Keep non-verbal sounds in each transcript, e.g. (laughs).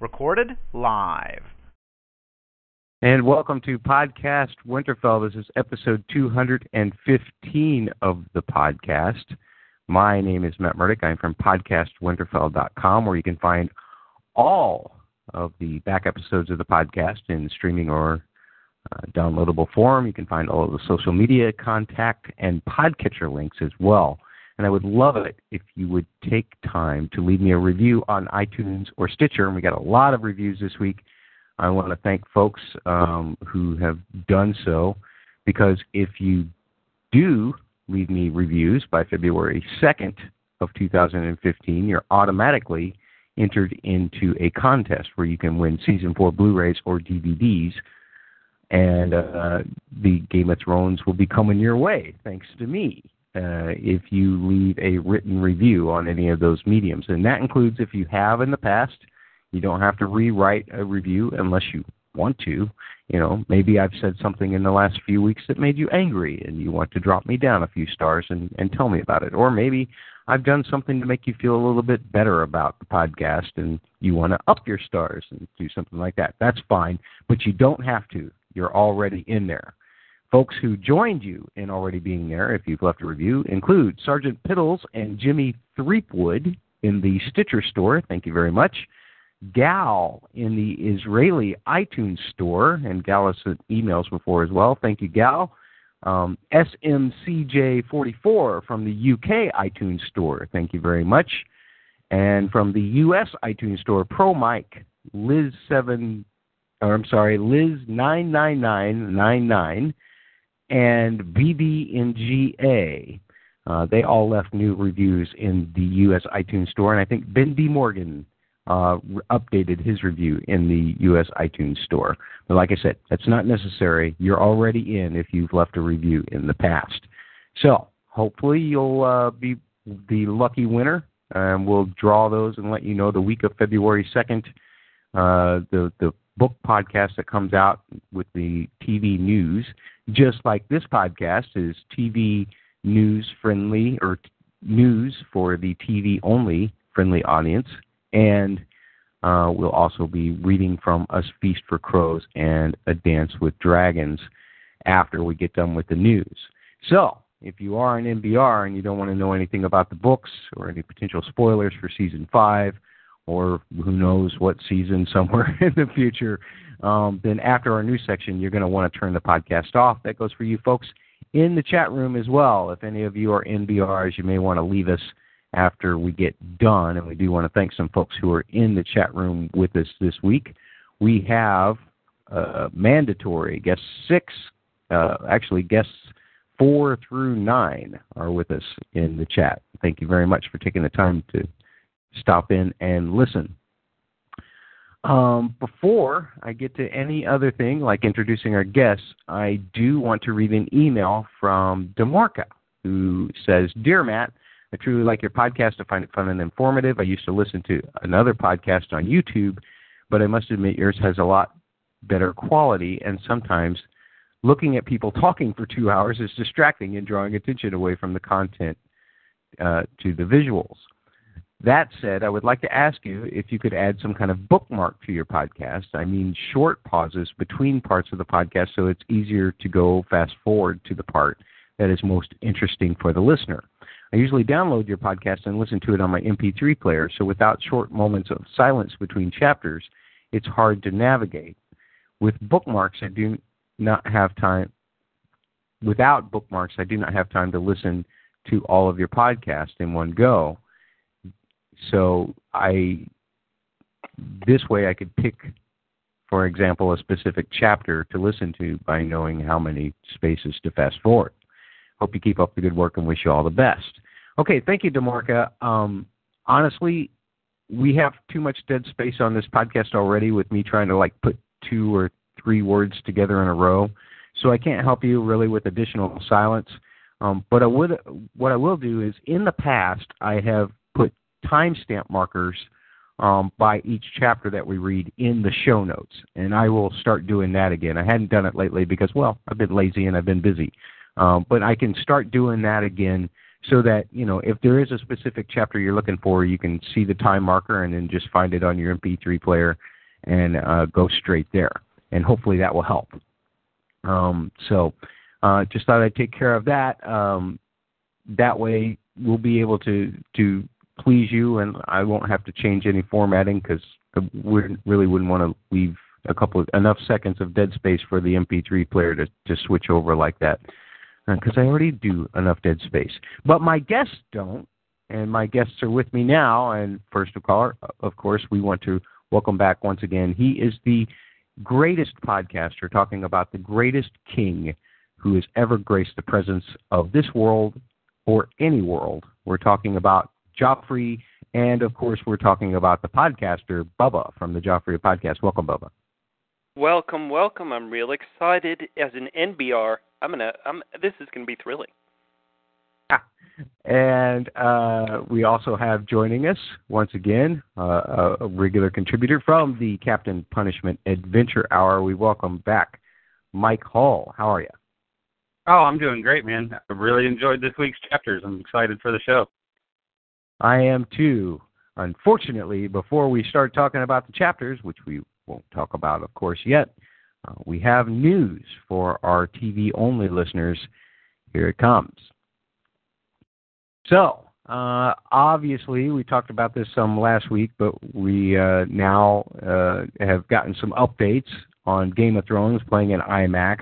Recorded live. And welcome to Podcast Winterfell. This is episode 215 of the podcast. My name is Matt Murdock. I'm from podcastwinterfell.com, where you can find all of the back episodes of the podcast in streaming or uh, downloadable form. You can find all of the social media contact and podcatcher links as well. And I would love it if you would take time to leave me a review on iTunes or Stitcher. And we got a lot of reviews this week. I want to thank folks um, who have done so because if you do leave me reviews by February 2nd of 2015, you're automatically entered into a contest where you can win season four Blu-rays or DVDs, and uh, the Game of Thrones will be coming your way thanks to me. Uh, if you leave a written review on any of those mediums, and that includes if you have in the past. You don't have to rewrite a review unless you want to. You know, maybe I've said something in the last few weeks that made you angry, and you want to drop me down a few stars and, and tell me about it. Or maybe I've done something to make you feel a little bit better about the podcast and you want to up your stars and do something like that. That's fine, but you don't have to. You're already in there. Folks who joined you in already being there, if you've left a review, include Sergeant Piddles and Jimmy Threepwood in the Stitcher store. Thank you very much. Gal in the Israeli iTunes store, and Gal has sent emails before as well. Thank you, Gal. Um, SMCJ44 from the UK iTunes store. Thank you very much. And from the US iTunes store, Pro Mike, Liz7 or I'm sorry, Liz99999 and BBNGA. Uh, they all left new reviews in the U.S. iTunes Store, and I think Ben D. Morgan uh, updated his review in the U.S. iTunes Store. But like I said, that's not necessary. You're already in if you've left a review in the past. So hopefully you'll uh, be the lucky winner, and we'll draw those and let you know the week of February 2nd. Uh, the the book podcast that comes out with the TV news, just like this podcast is TV news friendly or t- news for the TV only friendly audience and uh, we'll also be reading from Us Feast for Crows and A Dance with Dragons after we get done with the news. So, if you are an NBR and you don't want to know anything about the books or any potential spoilers for season five, or who knows what season (laughs) somewhere in the future, um, then after our news section, you're going to want to turn the podcast off. That goes for you folks in the chat room as well. If any of you are NBRs, you may want to leave us after we get done. And we do want to thank some folks who are in the chat room with us this week. We have uh, mandatory guests six, uh, actually guests four through nine are with us in the chat. Thank you very much for taking the time to stop in and listen. Um, before I get to any other thing, like introducing our guests, I do want to read an email from Demarca, who says, Dear Matt, I truly like your podcast. I find it fun and informative. I used to listen to another podcast on YouTube, but I must admit yours has a lot better quality, and sometimes looking at people talking for two hours is distracting and drawing attention away from the content uh, to the visuals. That said, I would like to ask you if you could add some kind of bookmark to your podcast. I mean, short pauses between parts of the podcast so it's easier to go fast forward to the part that is most interesting for the listener. I usually download your podcast and listen to it on my MP3 player, so without short moments of silence between chapters, it's hard to navigate. With bookmarks, I do not have time. Without bookmarks, I do not have time to listen to all of your podcasts in one go. So I, this way, I could pick, for example, a specific chapter to listen to by knowing how many spaces to fast forward. Hope you keep up the good work and wish you all the best. Okay, thank you, Demarca. Um, honestly, we have too much dead space on this podcast already with me trying to like put two or three words together in a row. So I can't help you really with additional silence. Um, but I would, what I will do is, in the past, I have put timestamp markers um, by each chapter that we read in the show notes, and I will start doing that again. I hadn't done it lately because, well, I've been lazy and I've been busy. Um, but I can start doing that again so that you know if there is a specific chapter you're looking for, you can see the time marker and then just find it on your MP3 player and uh, go straight there. And hopefully that will help. Um, so uh, just thought I'd take care of that. Um, that way we'll be able to to please you, and I won't have to change any formatting because we really wouldn't want to leave a couple of, enough seconds of dead space for the MP3 player to to switch over like that because uh, I already do enough dead space. But my guests don't, and my guests are with me now. And first of all, of course, we want to welcome back once again. He is the greatest podcaster talking about the greatest king who has ever graced the presence of this world or any world. We're talking about Joffrey, and of course, we're talking about the podcaster Bubba from the Joffrey Podcast. Welcome, Bubba. Welcome, welcome. I'm real excited. As an NBR, I'm gonna. I'm. This is gonna be thrilling. And uh, we also have joining us once again uh, a regular contributor from the Captain Punishment Adventure Hour. We welcome back Mike Hall. How are you? Oh, I'm doing great, man. I really enjoyed this week's chapters. I'm excited for the show. I am too. Unfortunately, before we start talking about the chapters, which we won't talk about, of course, yet, uh, we have news for our TV only listeners. Here it comes. So, uh, obviously, we talked about this some last week, but we uh, now uh, have gotten some updates on Game of Thrones playing in IMAX.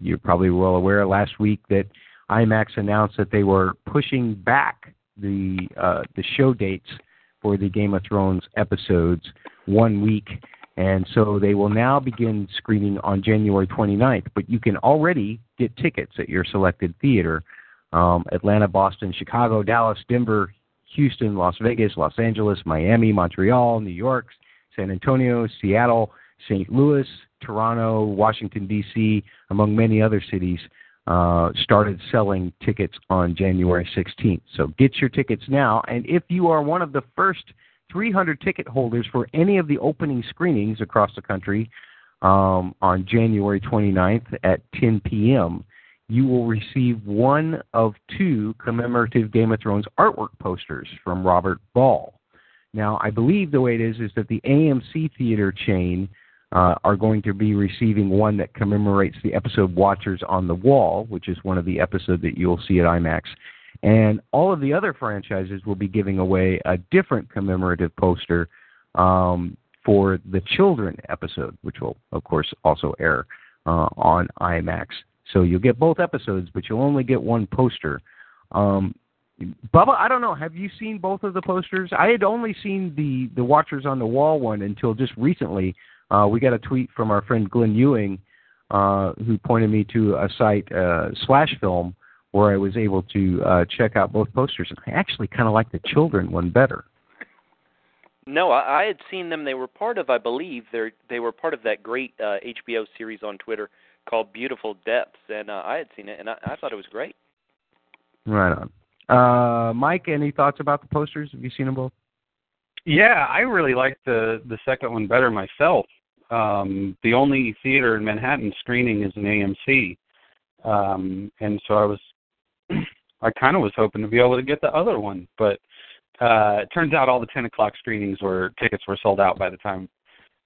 You're probably well aware last week that IMAX announced that they were pushing back the uh, the show dates for the Game of Thrones episodes one week, and so they will now begin screening on January 29th. But you can already get tickets at your selected theater: um, Atlanta, Boston, Chicago, Dallas, Denver, Houston, Las Vegas, Los Angeles, Miami, Montreal, New York, San Antonio, Seattle, St. Louis, Toronto, Washington, D.C., among many other cities, uh, started selling tickets on January 16th. So get your tickets now. And if you are one of the first 300 ticket holders for any of the opening screenings across the country um, on January 29th at 10 p.m., you will receive one of two commemorative Game of Thrones artwork posters from Robert Ball. Now, I believe the way it is is that the AMC theater chain uh, are going to be receiving one that commemorates the episode Watchers on the Wall, which is one of the episodes that you'll see at IMAX. And all of the other franchises will be giving away a different commemorative poster um, for the Children episode, which will, of course, also air uh, on IMAX. So you'll get both episodes, but you'll only get one poster. Um, Bubba, I don't know. Have you seen both of the posters? I had only seen the the Watchers on the Wall one until just recently uh, we got a tweet from our friend Glenn Ewing, uh, who pointed me to a site, uh, Slash Film, where I was able to uh, check out both posters. And I actually kind of like the children one better. No, I, I had seen them. They were part of, I believe, they they were part of that great uh, HBO series on Twitter called Beautiful Deaths, and uh, I had seen it, and I, I thought it was great. Right on. Uh, Mike, any thoughts about the posters? Have you seen them both? Yeah, I really like the the second one better myself. Um, the only theater in Manhattan screening is an AMC, um, and so I was, (clears throat) I kind of was hoping to be able to get the other one, but uh, it turns out all the 10 o'clock screenings were tickets were sold out by the time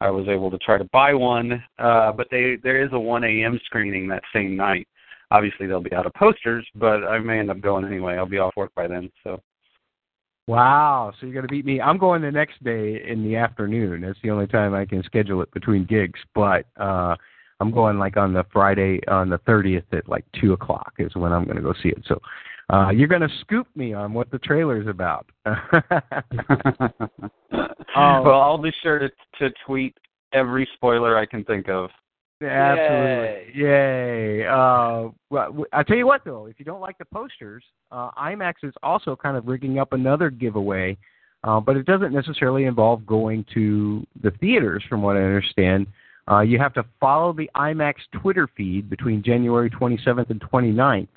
I was able to try to buy one. Uh, but they there is a 1 a.m. screening that same night. Obviously, they'll be out of posters, but I may end up going anyway. I'll be off work by then, so Wow, so you're going to beat me. I'm going the next day in the afternoon. That's the only time I can schedule it between gigs. But uh I'm going like on the Friday on the 30th at like two o'clock is when I'm going to go see it. So uh you're going to scoop me on what the trailer's about. um, (laughs) (laughs) well, I'll be sure to to tweet every spoiler I can think of. Absolutely. Yay. Yay. Uh, well, I tell you what, though, if you don't like the posters, uh, IMAX is also kind of rigging up another giveaway, uh, but it doesn't necessarily involve going to the theaters, from what I understand. Uh, you have to follow the IMAX Twitter feed between January 27th and 29th.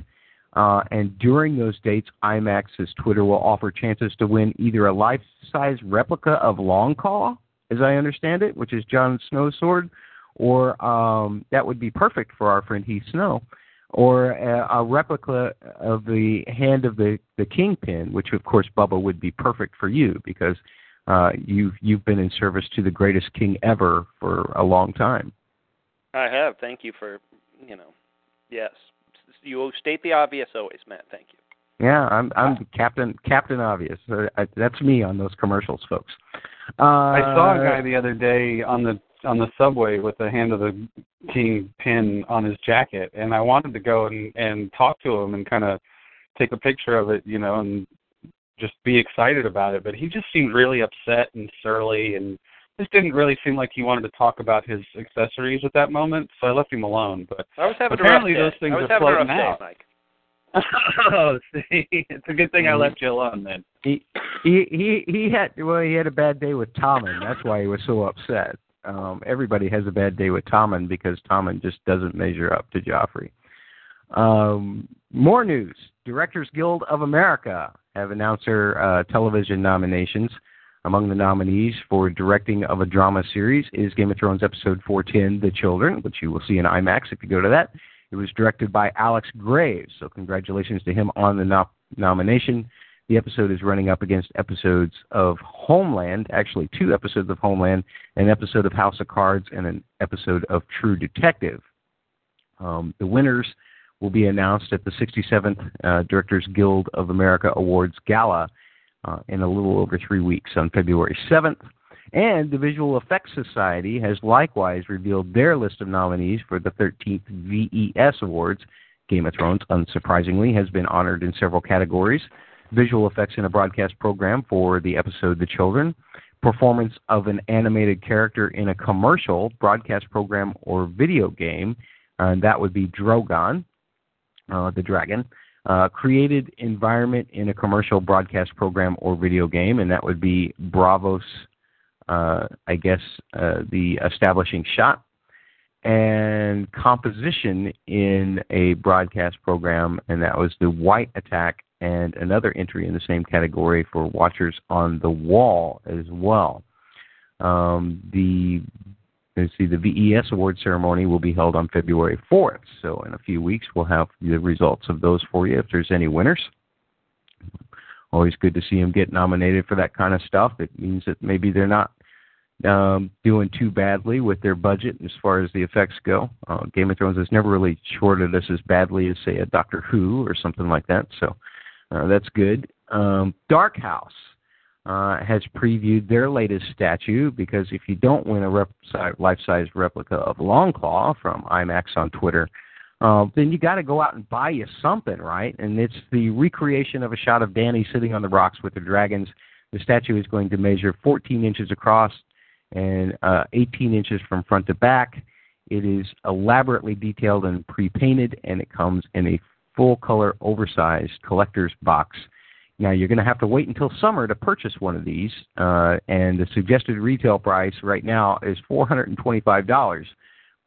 Uh, and during those dates, IMAX's Twitter will offer chances to win either a life size replica of Longclaw, as I understand it, which is Jon Snow's sword, or um, that would be perfect for our friend Heath Snow, or a, a replica of the hand of the the kingpin, which of course Bubba would be perfect for you because uh, you've you've been in service to the greatest king ever for a long time. I have. Thank you for you know, yes, you state the obvious always, Matt. Thank you. Yeah, I'm I'm Captain Captain Obvious. Uh, I, that's me on those commercials, folks. Uh, I saw a guy the other day on the on the subway with the hand of the king pin on his jacket, and I wanted to go and and talk to him and kind of take a picture of it, you know, and just be excited about it. But he just seemed really upset and surly, and just didn't really seem like he wanted to talk about his accessories at that moment. So I left him alone. But I was having apparently a rough those things. I was are having a rough floating day. Mike. (laughs) oh, see, it's a good thing I mm-hmm. left you alone then. he he he he had well he had a bad day with Tommen. That's why he was so upset. Um, everybody has a bad day with Tommen because Tommen just doesn't measure up to Joffrey. Um, more news: Directors Guild of America have announced their uh, television nominations. Among the nominees for directing of a drama series is Game of Thrones episode 410, The Children, which you will see in IMAX if you go to that. It was directed by Alex Graves, so congratulations to him on the no- nomination. The episode is running up against episodes of Homeland, actually two episodes of Homeland, an episode of House of Cards, and an episode of True Detective. Um, the winners will be announced at the 67th uh, Directors Guild of America Awards Gala uh, in a little over three weeks on February 7th. And the Visual Effects Society has likewise revealed their list of nominees for the 13th VES Awards. Game of Thrones, unsurprisingly, has been honored in several categories visual effects in a broadcast program for the episode The Children, performance of an animated character in a commercial, broadcast program, or video game. Uh, that would be Drogon, uh, the dragon. Uh, created environment in a commercial broadcast program or video game, and that would be Braavos, uh, I guess, uh, the establishing shot. And composition in a broadcast program, and that was the Wight Attack, and another entry in the same category for Watchers on the Wall as well. Um, the let's see, the VES award ceremony will be held on February 4th. So in a few weeks, we'll have the results of those for you if there's any winners. Always good to see them get nominated for that kind of stuff. It means that maybe they're not um, doing too badly with their budget as far as the effects go. Uh, Game of Thrones has never really shorted us as badly as, say, a Doctor Who or something like that. So uh, that's good. Um, Dark Horse uh, has previewed their latest statue because if you don't win a rep- life-size replica of Longclaw from IMAX on Twitter, uh, then you got to go out and buy you something, right? And it's the recreation of a shot of Dany sitting on the rocks with the dragons. The statue is going to measure 14 inches across and uh, 18 inches from front to back. It is elaborately detailed and pre-painted, and it comes in a full color oversized collector's box. Now you're going to have to wait until summer to purchase one of these, uh, and the suggested retail price right now is $425.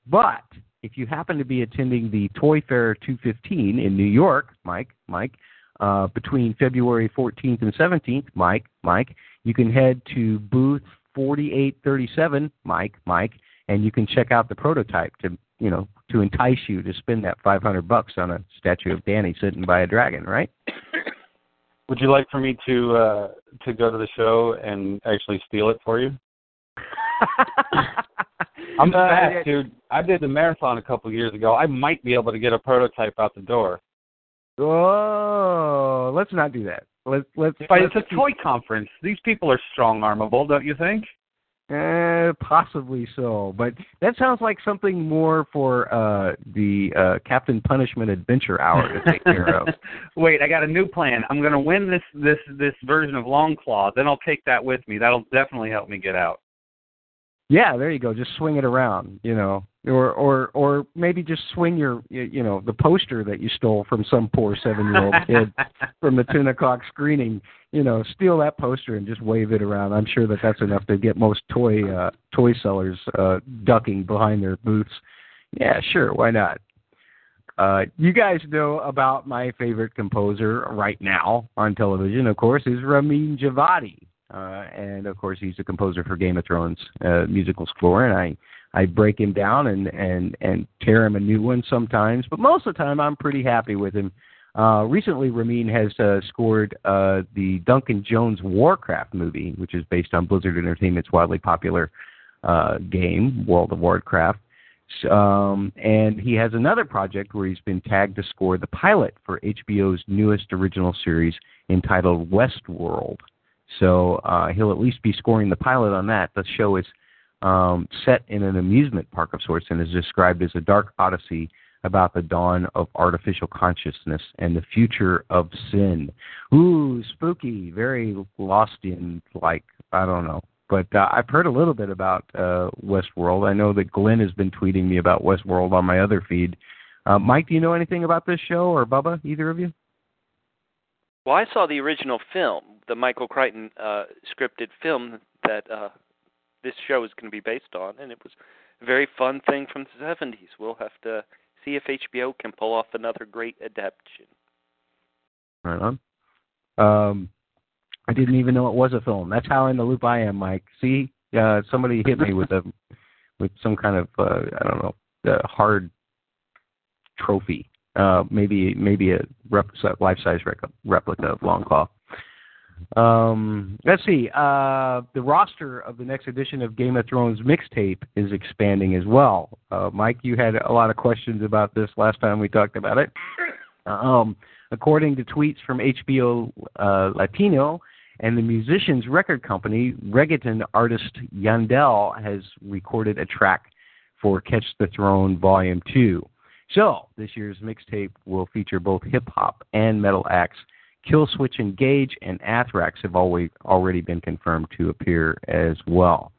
But if you happen to be attending the Toy Fair 215 in New York, Mike, Mike, uh, between February 14th and 17th, Mike, Mike, you can head to booth 4837, Mike, Mike, and you can check out the prototype to you know to entice you to spend that 500 bucks on a statue of Dany sitting by a dragon, right? (coughs) Would you like for me to uh to go to the show and actually steal it for you? (laughs) I'm Uh, fast, dude. I did the marathon a couple of years ago. I might be able to get a prototype out the door. Oh, let's not do that. Let's let's. But let's it's a toy conference. These people are strong armable, don't you think? Uh, possibly so, but that sounds like something more for uh, the uh, Captain Punishment Adventure Hour to take (laughs) care of. Wait, I got a new plan. I'm going to win this this this version of Long Claw. Then I'll take that with me. That'll definitely help me get out. Yeah, there you go. Just swing it around, you know, or or or maybe just swing your, you know, the poster that you stole from some poor seven-year-old (laughs) kid from the ten o'clock screening. You know, steal that poster and just wave it around. I'm sure that that's enough to get most toy uh, toy sellers uh, ducking behind their booths. Yeah, sure, why not? Uh, you guys know about my favorite composer right now on television, of course, is Ramin Djawadi. Uh, and of course he's a composer for Game of Thrones uh, musical score, and I I break him down and and and tear him a new one sometimes, but most of the time I'm pretty happy with him. Uh, recently, Ramin has uh, scored uh, the Duncan Jones Warcraft movie, which is based on Blizzard Entertainment's wildly popular uh, game, World of Warcraft. Um, and he has another project where he's been tagged to score the pilot for HBO's newest original series entitled Westworld. So uh, he'll at least be scoring the pilot on that. The show is um, set in an amusement park of sorts and is described as a dark odyssey about the dawn of artificial consciousness and the future of sin. Ooh, spooky, very Lostian like. I don't know. But uh, I've heard a little bit about uh, Westworld. I know that Glenn has been tweeting me about Westworld on my other feed. Uh, Mike, do you know anything about this show, or Bubba, either of you? Well, I saw the original film, the Michael Crichton uh, scripted film that uh, this show is going to be based on, and it was a very fun thing from the 70s. We'll have to see if HBO can pull off another great adaptation. Right on. Um, I didn't even know it was a film. That's how in the loop I am, Mike. See, uh, somebody hit me with a with some kind of uh, I don't know, a hard trophy. Uh, maybe maybe a rep- life-size rec- replica of Longclaw. Um, let's see. Uh, the roster of the next edition of Game of Thrones mixtape is expanding as well. Uh, Mike, you had a lot of questions about this last time we talked about it. Um, according to tweets from HBO uh, Latino, and the musician's record company, reggaeton artist Yandel, has recorded a track for Catch the Throne Volume 2. So, this year's mixtape will feature both hip hop and metal acts. Killswitch Engage and Anthrax have always, already been confirmed to appear as well.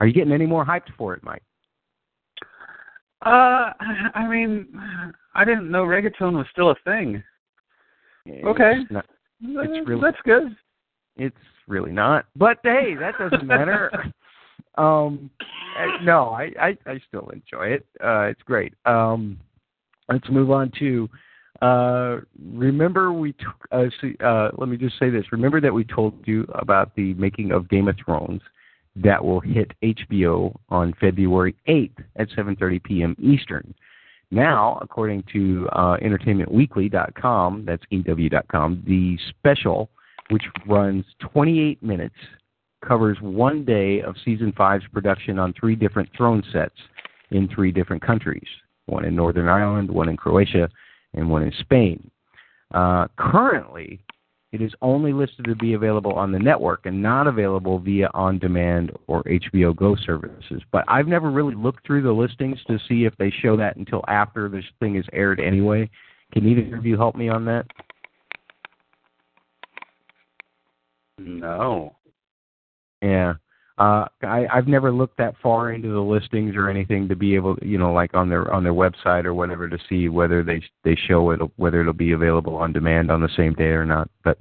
Are you getting any more hyped for it, Mike? Uh, I mean, I didn't know reggaeton was still a thing. Okay, not, it's really, that's good. It's really not. But hey, that doesn't matter. (laughs) um no, I, I I still enjoy it. Uh it's great. Um let's move on to uh remember we t- uh, see, uh let me just say this. Remember that we told you about the making of Game of Thrones that will hit HBO on February 8th at 7:30 p.m. Eastern. Now, according to uh, entertainmentweekly.com, that's EW.com, the special which runs 28 minutes, covers one day of season five's production on three different throne sets in three different countries one in Northern Ireland, one in Croatia, and one in Spain. Uh, currently, it is only listed to be available on the network and not available via on demand or HBO Go services. But I've never really looked through the listings to see if they show that until after this thing is aired anyway. Can either of you help me on that? No. Yeah. Uh, I, I've never looked that far into the listings or anything to be able, you know, like on their on their website or whatever to see whether they they show it whether it'll be available on demand on the same day or not. But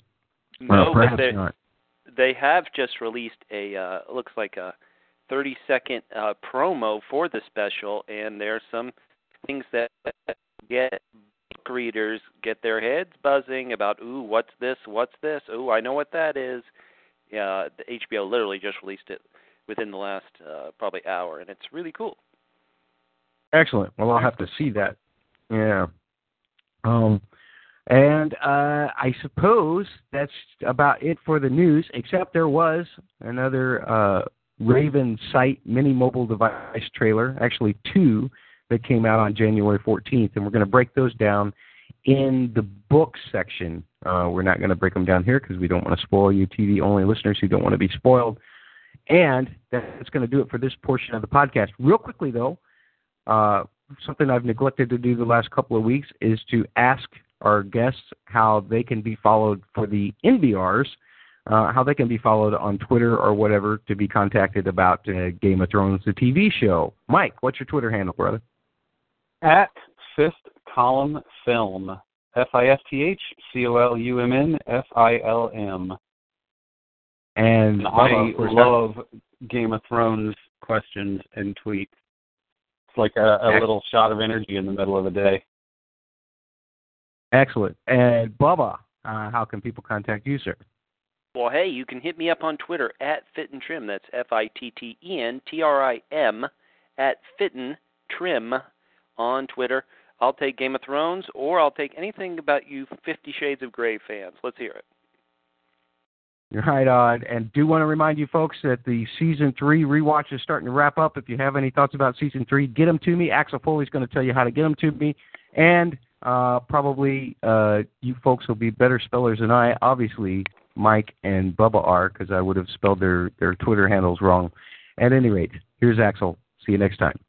no, perhaps but they, not. They have just released a uh, looks like a 30 second uh, promo for the special, and there's some things that get book readers get their heads buzzing about, ooh, what's this? What's this? Ooh, I know what that is. Yeah, the HBO literally just released it within the last uh, probably hour, and it's really cool. Excellent. Well, I'll have to see that. Yeah. Um, and uh, I suppose that's about it for the news. Except there was another uh, Raven site mini mobile device trailer, actually two that came out on January 14th, and we're going to break those down in the book section. Uh, we're not going to break them down here because we don't want to spoil you TV only listeners who don't want to be spoiled. And that's going to do it for this portion of the podcast. Real quickly, though, uh, something I've neglected to do the last couple of weeks is to ask our guests how they can be followed for the NBRs, uh, how they can be followed on Twitter or whatever to be contacted about uh, Game of Thrones, the TV show. Mike, what's your Twitter handle, brother? At Fifth Column Film. F I F T H C O L U M N F I L M. And I love Game of Thrones questions and tweets. It's like a, a little shot of energy in the middle of the day. Excellent. And Bubba, uh, how can people contact you, sir? Well, hey, you can hit me up on Twitter at Fitten Trim. That's F I T T E N T R I M at Fitten Trim on Twitter. I'll take Game of Thrones or I'll take anything about you Fifty Shades of Grey fans. Let's hear it. You're right on. And do want to remind you folks that the season three rewatch is starting to wrap up. If you have any thoughts about season three, get them to me. Axel Foley's going to tell you how to get them to me. And uh, probably uh, you folks will be better spellers than I. Obviously, Mike and Bubba are because I would have spelled their, their Twitter handles wrong. At any rate, here's Axel. See you next time.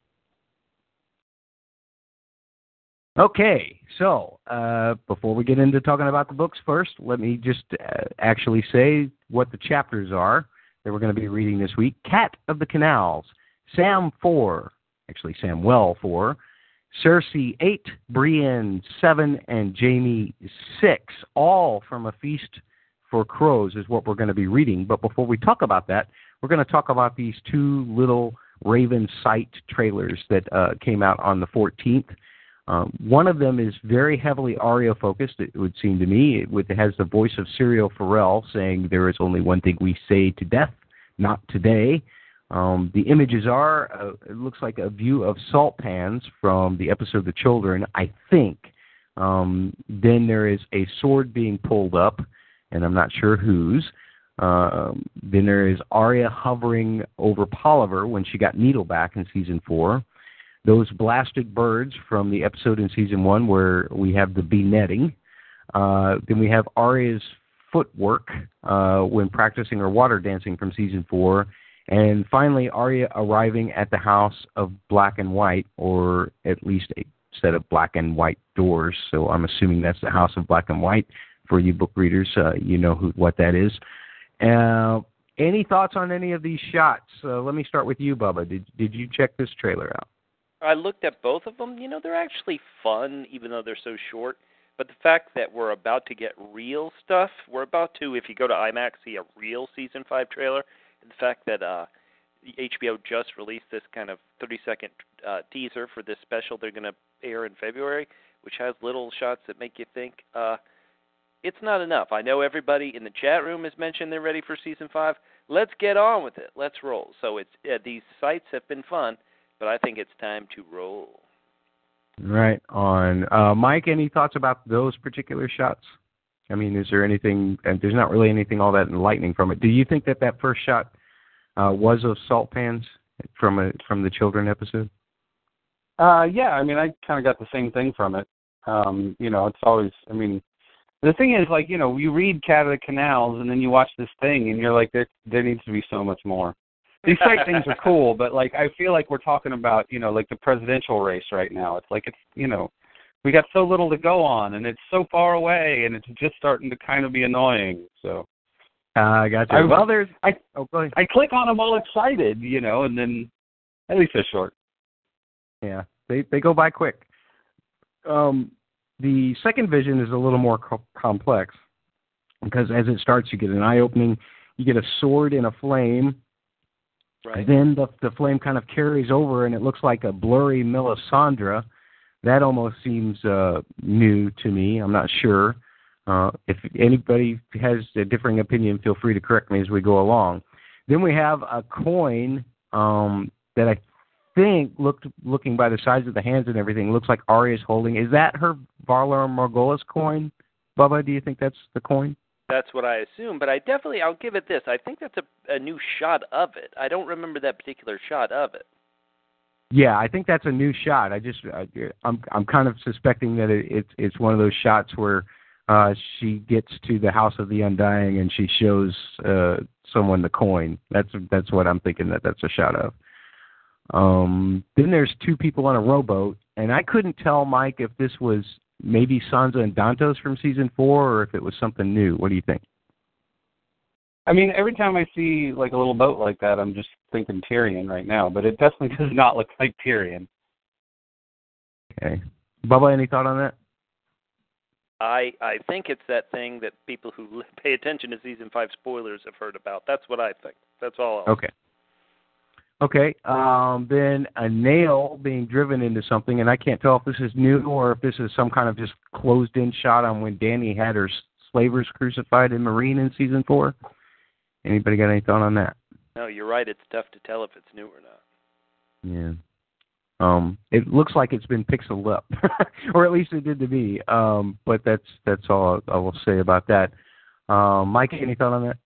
Okay, so uh, before we get into talking about the books first, let me just uh, actually say what the chapters are that we're going to be reading this week. Cat of the Canals, Sam 4, actually Samwell 4, Cersei 8, Brienne 7, and Jaime 6, all from A Feast for Crows is what we're going to be reading. But before we talk about that, we're going to talk about these two little Raven Sight trailers that uh, came out on the 14th. Um, one of them is very heavily Arya focused, it would seem to me. It, it has the voice of Syrio Forel saying, There is only one thing we say to death, not today. Um, the images are, uh, it looks like a view of salt pans from the episode The Children, I think. Um, then there is a sword being pulled up, and I'm not sure whose. Uh, then there is Arya hovering over Polliver when she got Needle back in season four those blasted birds from the episode in season one where we have the bee netting. Uh, then we have Arya's footwork uh, when practicing her water dancing from season four. And finally, Arya arriving at the house of black and white, or at least a set of black and white doors. So I'm assuming that's the house of black and white. For you book readers, uh, you know who, what that is. Uh, any thoughts on any of these shots? Uh, let me start with you, Bubba. Did did you check this trailer out? I looked at both of them. You know, they're actually fun, even though they're so short. But the fact that we're about to get real stuff, we're about to, if you go to IMAX, see a real season five trailer. And the fact that uh, HBO just released this kind of 30 second uh, teaser for this special they're going to air in February, which has little shots that make you think. Uh, it's not enough. I know everybody in the chat room has mentioned they're ready for season five. Let's get on with it. Let's roll. So it's uh, these sites have been fun but I think it's time to roll. Right on. Uh, Mike, any thoughts about those particular shots? I mean, is there anything? And there's not really anything all that enlightening from it. Do you think that that first shot uh, was of salt pans from a from the children episode? Uh, yeah, I mean, I kind of got the same thing from it. Um, you know, it's always. I mean, the thing is, like, you know, you read Cat of the Canals, and then you watch this thing, and you're like, there there needs to be so much more these site things are cool, but like I feel like we're talking about you know like the presidential race right now. It's like it's you know we got so little to go on, and it's so far away, and it's just starting to kind of be annoying. So. Uh, I got you. I, well, there's. I oh, go ahead. I click on them all excited, you know, and then at least they're short. Yeah, they they go by quick. Um, the second vision is a little more co- complex because as it starts, you get an eye opening. You get a sword in a flame Right. Then the the flame kind of carries over, and it looks like a blurry Melisandre. That almost seems uh, new to me. I'm not sure. Uh, if anybody has a differing opinion, feel free to correct me as we go along. Then we have a coin um, that I think, looked looking by the size of the hands and everything, looks like Arya's holding. Is that her Valar Morghulis coin? Bubba, do you think that's the coin? That's what I assume, but I definitely I'll give it this. I think that's a a new shot of it. I don't remember that particular shot of it. Yeah, I think that's a new shot. I just I, I'm I'm kind of suspecting that it, it's it's one of those shots where uh she gets to the House of the Undying and she shows uh someone the coin. That's that's what I'm thinking that that's a shot of. Um then there's two people on a rowboat and I couldn't tell Mike if this was maybe Sansa and Dontos from season four, or if it was something new. What do you think? I mean, every time I see like a little boat like that, I'm just thinking Tyrion right now, but it definitely (laughs) does not look like Tyrion. Okay, Bubba, any thought on that? I I think it's that thing that people who (laughs) pay attention to season five spoilers have heard about. That's what I think. That's all. I'll okay. Okay. Um, then a nail being driven into something, and I can't tell if this is new or if this is some kind of just closed-in shot on when Dany had her slavers crucified in Meereen in season four. Anybody got any thought on that? No, you're right. It's tough to tell if it's new or not. Yeah. Um, it looks like it's been pixeled up, (laughs) or at least it did to me. Um, but that's that's all I will say about that. Um, Mike, any thought on that?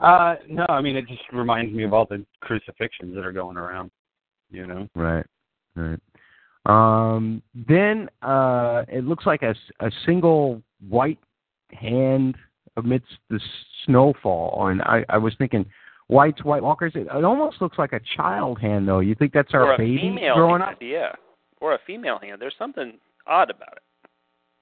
Uh, no, I mean it just reminds me of all the crucifixions that are going around. You know. Right. Right. Um, then uh, it looks like a, a single white hand amidst the snowfall, and I, I was thinking, whites, white walkers. It, it almost looks like a child hand, though. You think that's our or a baby female growing hand, up? Yeah, or a female hand. There's something odd about it.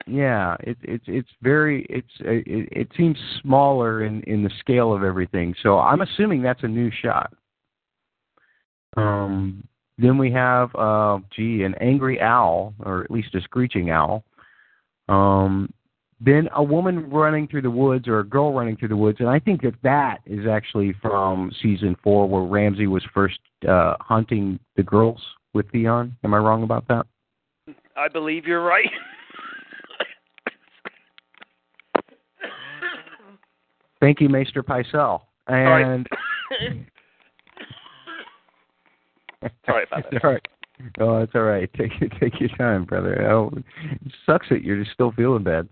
Yeah, it's it's it's very it's it, it seems smaller in in the scale of everything. So I'm assuming that's a new shot. Um, then we have uh, gee, an angry owl, or at least a screeching owl. Um, then a woman running through the woods, or a girl running through the woods, and I think that that is actually from season four, where Ramsay was first uh, hunting the girls with Theon. Am I wrong about that? I believe you're right. (laughs) Thank you, Maester Pycelle. And (laughs) Sorry about (laughs) that. It's all right. Oh, it's all right. Take take your time, brother. Oh, it sucks that you're just still feeling bad.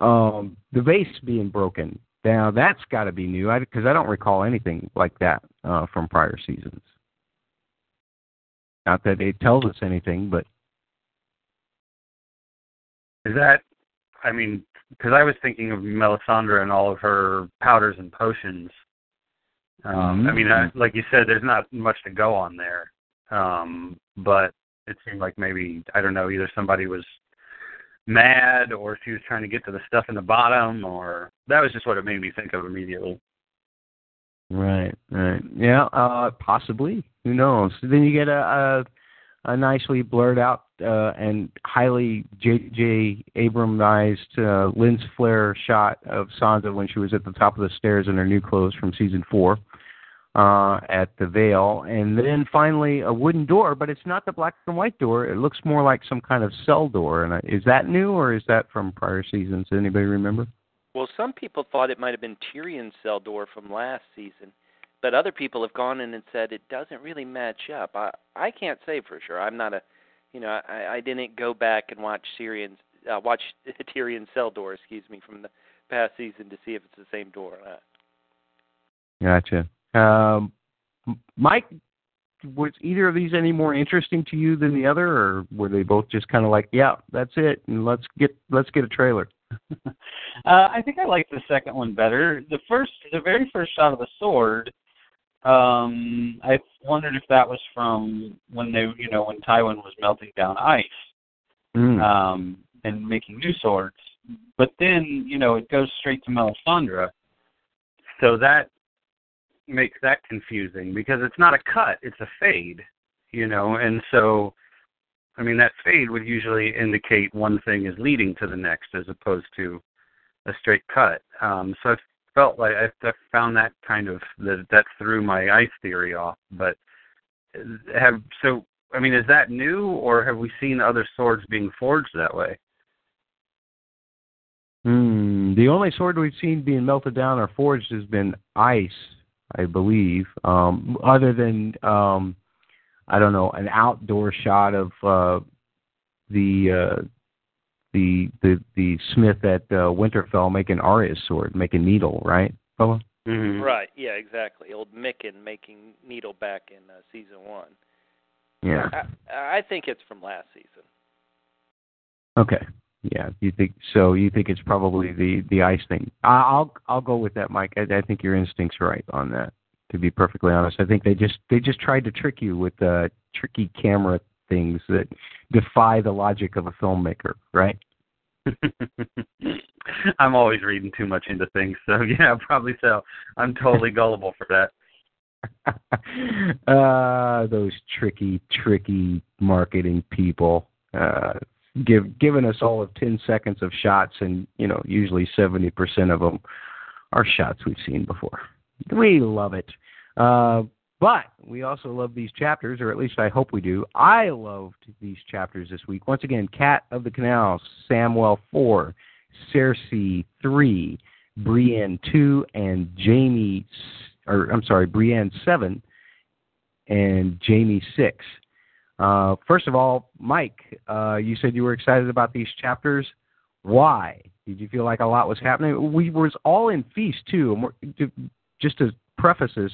Um, the vase being broken. Now that's got to be new because I, I don't recall anything like that uh, from prior seasons. Not that it tells us anything, but Is that? I mean, because I was thinking of Melisandre and all of her powders and potions. Um, I mean, I, like you said, there's not much to go on there. Um, but it seemed like maybe I don't know either somebody was mad or she was trying to get to the stuff in the bottom, or that was just what it made me think of immediately. Right, right. Yeah, uh possibly. Who knows? Then you get a a, a nicely blurred out uh and highly J.J. Abramized uh, lens flare shot of Sansa when she was at the top of the stairs in her new clothes from season four uh at the Vale. And then finally a wooden door, but it's not the black and white door. It looks more like some kind of cell door. And uh, is that new or is that from prior seasons? Anybody remember? Well, some people thought it might have been Tyrion's cell door from last season, but other people have gone in and said it doesn't really match up. I I can't say for sure. I'm not a, you know, I I didn't go back and watch Tyrion's uh, watch (laughs) Tyrion's cell door, excuse me, from the past season to see if it's the same door or not. Gotcha. Um, Mike, was either of these any more interesting to you than the other, or were they both just kind of like, yeah, that's it, and let's get let's get a trailer? (laughs) uh, I think I like the second one better. The first, the very first shot of the sword. Um, I wondered if that was from when they, you know, when Tywin was melting down ice Mm. um, and making new swords. But then, you know, it goes straight to Melisandre. So that makes that confusing because it's not a cut, it's a fade, you know, and so I mean that fade would usually indicate one thing is leading to the next as opposed to a straight cut. Um so I felt like I, found that kind of that that threw my ice theory off. But have so I mean, is that new, or have we seen other swords being forged that way? Hmm. The only sword we've seen being melted down or forged has been ice, I believe. Um, other than um, I don't know, an outdoor shot of uh, the uh, the the the smith at uh, Winterfell making Arya's sword, making needle, right, fella? Mm-hmm. Right. Yeah. Exactly. Old Mikken making needle back in uh, season one. Yeah. I, I think it's from last season. Okay. Yeah. You think so? You think it's probably the the ice thing? I- I'll I'll go with that, Mike. I, I think your instincts are right on that. To be perfectly honest, I think they just they just tried to trick you with uh, tricky camera things that defy the logic of a filmmaker, right? (laughs) I'm always reading too much into things, so (laughs) yeah, probably so. I'm totally (laughs) gullible for that. uh, those tricky, tricky marketing people. Uh, give giving us all of ten seconds of shots, and you know, usually seventy percent of them are shots we've seen before. We love it. Uh, but we also love these chapters, or at least I hope we do. I loved these chapters this week. Once again, Cat of the Canal, Samwell 4, Cersei 3, Brienne two, and Jaime, or I'm sorry, Brienne seven, and Jaime six. Uh, first of all, Mike, uh, you said you were excited about these chapters. Why? Did you feel like a lot was happening? We was all in feast too, and we're, just to preface this,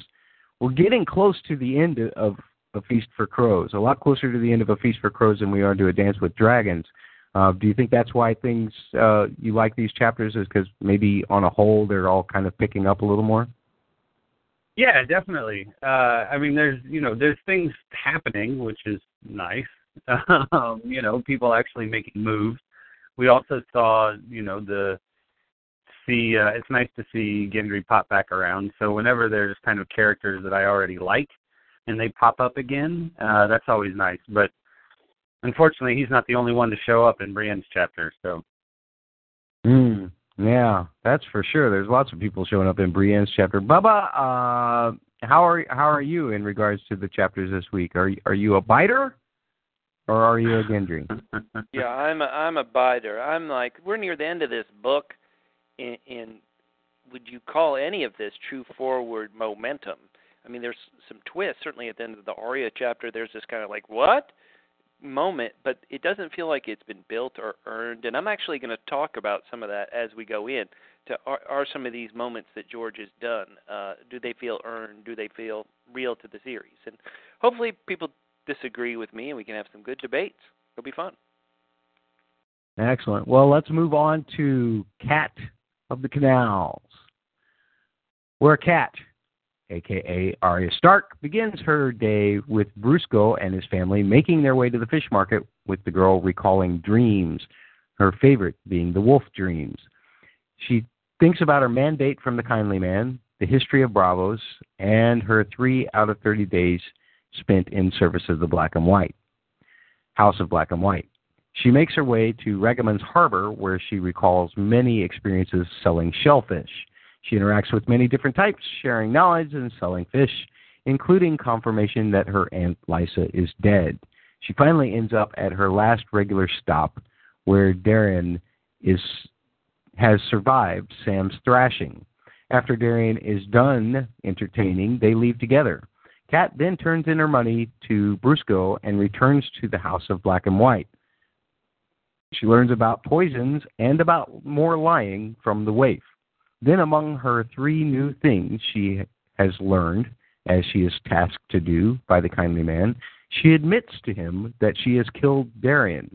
we're getting close to the end of a Feast for Crows, a lot closer to the end of a Feast for Crows than we are to a Dance with Dragons. Uh, do you think that's why things uh, you like these chapters is because maybe on a whole they're all kind of picking up a little more? Yeah, definitely. Uh, I mean, there's you know there's things happening, which is nice. (laughs) um, you know, people actually making moves. We also saw you know the see. Uh, it's nice to see Gendry pop back around. So whenever there's kind of characters that I already like, and they pop up again, uh, that's always nice. But unfortunately, he's not the only one to show up in Brienne's chapter. So. Mm, yeah, that's for sure. There's lots of people showing up in Brienne's chapter. Bubba, uh, how are how are you in regards to the chapters this week? Are are you a biter, or are you a Gendry? (laughs) yeah, I'm a I'm a biter. I'm like we're near the end of this book, and would you call any of this true forward momentum? I mean, there's some twists. Certainly at the end of the Arya chapter, there's this kind of like what moment, but it doesn't feel like it's been built or earned. And I'm actually going to talk about some of that as we go in. To are, are some of these moments that George has done? Uh, do they feel earned? Do they feel real to the series? And hopefully, people disagree with me, and we can have some good debates. It'll be fun. Excellent. Well, let's move on to Cat of the Canals. We're cat aka Arya Stark, begins her day with Brusco and his family making their way to the fish market with the girl recalling dreams, her favorite being the wolf dreams. She thinks about her mandate from the kindly man, the history of Braavos, and her three out of 30 days spent in service of the Black and White, House of Black and White. She makes her way to Ragman's Harbor, where she recalls many experiences selling shellfish. She interacts with many different types, sharing knowledge and selling fish, including confirmation that her Aunt Lysa is dead. She finally ends up at her last regular stop, where Darren is has survived Sam's thrashing. After Darren is done entertaining, they leave together. Cat then turns in her money to Brusco and returns to the House of Black and White. She learns about poisons and about more lying from the waif. Then, among her three new things she has learned, as she is tasked to do by the kindly man, she admits to him that she has killed Dareon.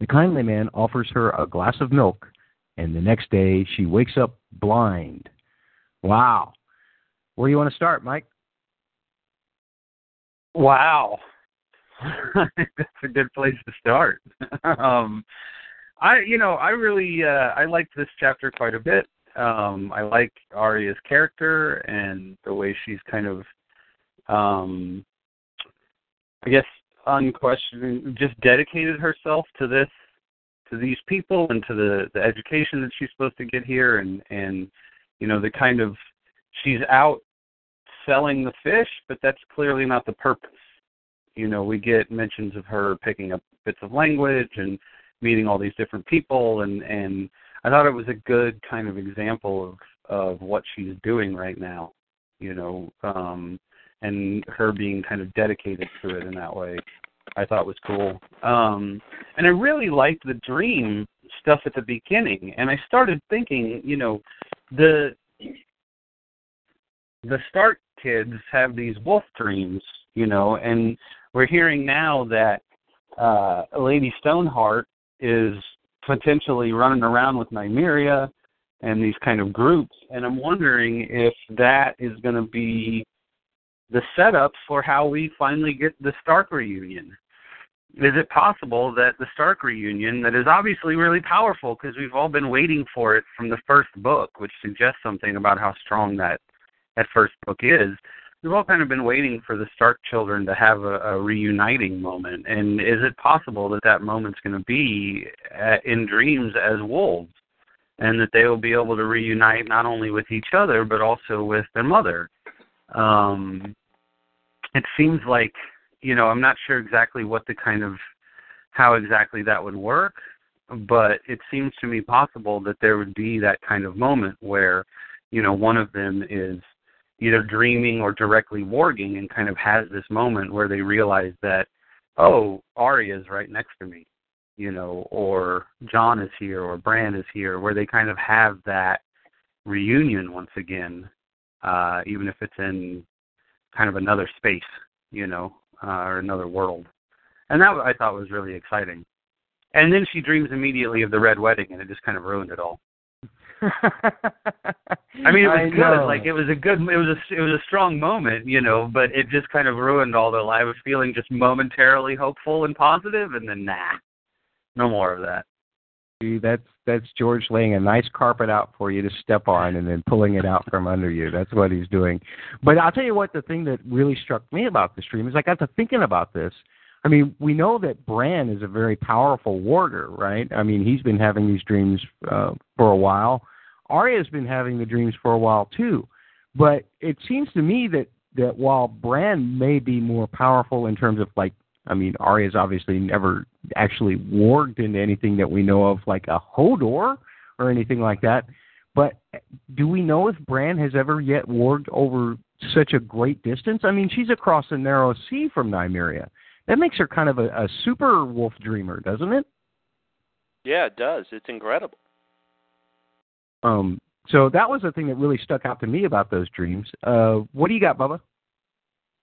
The kindly man offers her a glass of milk, and the next day she wakes up blind. Wow. Where do you want to start, Mike? Wow. (laughs) That's a good place to start. (laughs) um, I, you know, I really, uh, I liked this chapter quite a bit. Um, I like Arya's character and the way she's kind of, um, I guess, unquestioning, just dedicated herself to this, to these people, and to the the education that she's supposed to get here, and and you know the kind of she's out selling the fish, but that's clearly not the purpose. You know, we get mentions of her picking up bits of language and meeting all these different people and and I thought it was a good kind of example of of what she's doing right now, you know, um, and her being kind of dedicated to it in that way. I thought was cool. Um, and I really liked the dream stuff at the beginning. And I started thinking, you know, the the Stark kids have these wolf dreams, you know, and we're hearing now that uh Lady Stoneheart is potentially running around with Nymeria and these kind of groups. And I'm wondering if that is going to be the setup for how we finally get the Stark reunion. Is it possible that the Stark reunion, that is obviously really powerful because we've all been waiting for it from the first book, which suggests something about how strong that that first book is, we've all kind of been waiting for the Stark children to have a, a reuniting moment. And is it possible that that moment's going to be at, in dreams as wolves, and that they will be able to reunite not only with each other but also with their mother? Um, it seems like you know I'm not sure exactly what the kind of how exactly that would work. but it seems to me possible that there would be that kind of moment where, you know, one of them is either dreaming or directly warging and kind of has this moment where they realize that, oh, Arya is right next to me, you know, or Jon is here or Bran is here, where they kind of have that reunion once again, uh, even if it's in kind of another space, you know, uh, or another world. And that I thought was really exciting. And then she dreams immediately of the red wedding, and it just kind of ruined it all. I mean, it was I good. know. Like it was a good, it was a, it was a strong moment, you know. But it just kind of ruined all the. I was feeling just momentarily hopeful and positive, and then nah, no more of that. See, that's that's George laying a nice carpet out for you to step on and then pulling it out from under you. That's what he's doing. But I'll tell you what the thing that really struck me about the stream is I got to thinking about this. I mean, we know that Bran is a very powerful warder, right? I mean, he's been having these dreams uh, for a while. Arya's been having the dreams for a while too. But it seems to me that that while Bran may be more powerful in terms of like I mean, Arya's obviously never actually warged into anything that we know of, like a Hodor or anything like that. But do we know if Bran has ever yet warged over such a great distance? I mean, she's across the narrow sea from Nymeria. That makes her kind of a, a super wolf dreamer, doesn't it? Yeah, it does. It's incredible. Um, so that was the thing that really stuck out to me about those dreams. Uh, what do you got, Bubba?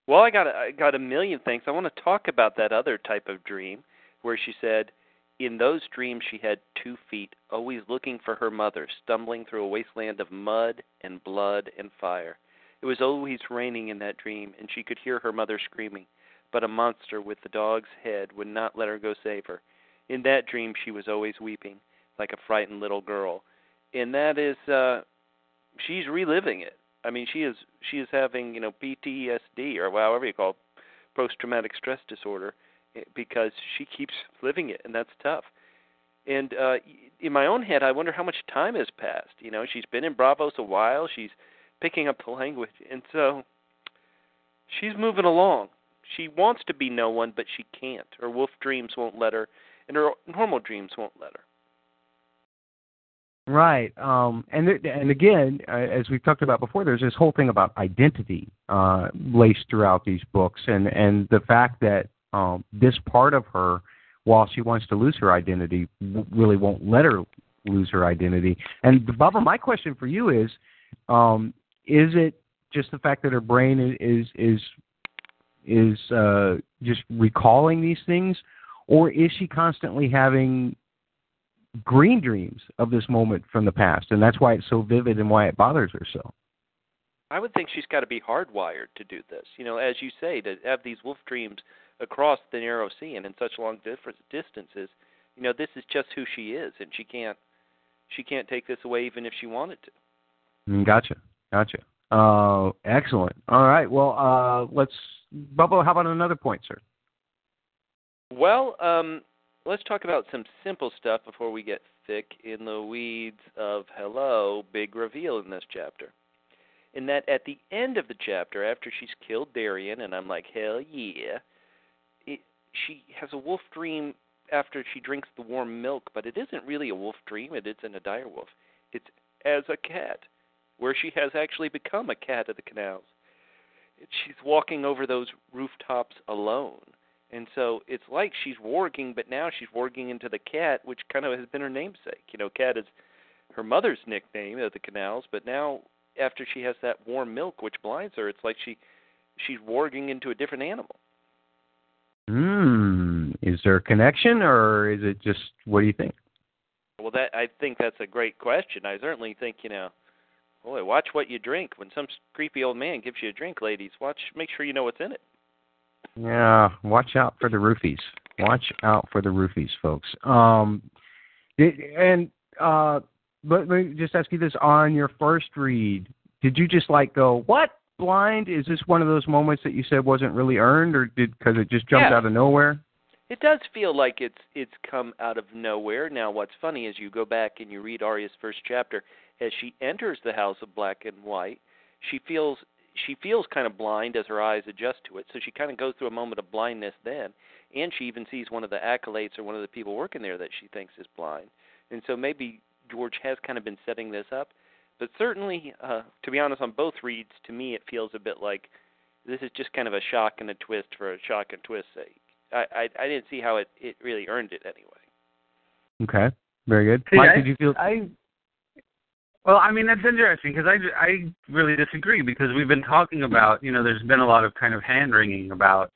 Well, I got a, I got a million things. I want to talk about that other type of dream where she said in those dreams she had two feet, always looking for her mother, stumbling through a wasteland of mud and blood and fire. It was always raining in that dream, and she could hear her mother screaming, but a monster with the dog's head would not let her go save her. In that dream she was always weeping, like a frightened little girl. And that is uh she's reliving it. I mean, she is she is having you know PTSD or however you call it, post traumatic stress disorder eh, because she keeps living it, and that's tough. And uh in my own head, I wonder how much time has passed. You know, she's been in Braavos a while. She's picking up the language, and so she's moving along. She wants to be no one, but she can't. Her wolf dreams won't let her, and her normal dreams won't let her. Right. Um, and th- and again, uh, as we've talked about before, there's this whole thing about identity uh, laced throughout these books, and and the fact that um, this part of her, while she wants to lose her identity, w- really won't let her lose her identity. And Bubba, my question for you is, um, is it just the fact that her brain is is is uh, just recalling these things, or is she constantly having green dreams of this moment from the past, and that's why it's so vivid and why it bothers her so. I would think she's got to be hardwired to do this. You know, as you say, to have these wolf dreams across the narrow sea and in such long different distances. You know, this is just who she is, and she can't she can't take this away even if she wanted to. Mm, Gotcha, gotcha. Uh, excellent. All right. Well, uh, let's, Bubba. How about another point, sir? Well, um, let's talk about some simple stuff before we get thick in the weeds of hello, big reveal in this chapter. In that at the end of the chapter, after she's killed Dareon, and I'm like, hell yeah, it, she has a wolf dream after she drinks the warm milk, but it isn't really a wolf dream, it isn't a dire wolf. It's as a cat, where she has actually become a cat of the canals. She's walking over those rooftops alone. And so it's like she's warging, but now she's warging into the cat, which kind of has been her namesake. You know, cat is her mother's nickname of the canals, but now after she has that warm milk, which blinds her, it's like she she's warging into a different animal. Hmm. Is there a connection, or is it just? What do you think? Well, that I think that's a great question. I certainly think you know, boy, watch what you drink. When some creepy old man gives you a drink, ladies, watch, make sure you know what's in it. Yeah. Watch out for the roofies. Watch out for the roofies, folks. Um, and uh, but let me just ask you this: on your first read, did you just like go, "What blind?" Is this one of those moments that you said wasn't really earned, or did because it just jumped Yeah. out of nowhere? It does feel like it's it's come out of nowhere. Now, what's funny is you go back and you read Arya's first chapter as she enters the House of Black and White. She feels she feels kind of blind as her eyes adjust to it. So she kind of goes through a moment of blindness then, and she even sees one of the acolytes or one of the people working there that she thinks is blind. And so maybe George has kind of been setting this up. But certainly, uh, to be honest, on both reads, to me it feels a bit like this is just kind of a shock and a twist for a shock and twist sake. I I, I didn't see how it it really earned it anyway. Okay, very good. See, Mike, I, did you feel? I well, I mean that's interesting because I I really disagree because we've been talking about you know there's been a lot of kind of hand wringing about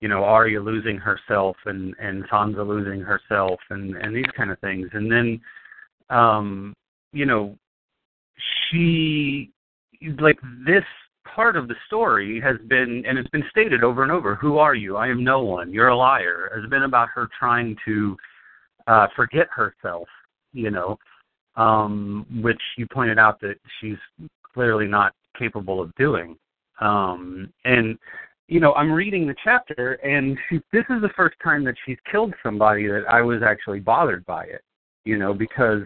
you know Arya losing herself and and Sansa losing herself and and these kind of things. And then um you know she like this part of the story has been and it's been stated over and over who are you? I am no one. You're a liar has been about her trying to uh forget herself you know um which you pointed out that she's clearly not capable of doing. Um and you know i'm reading the chapter and she, this is the first time that she's killed somebody that i was actually bothered by it you know because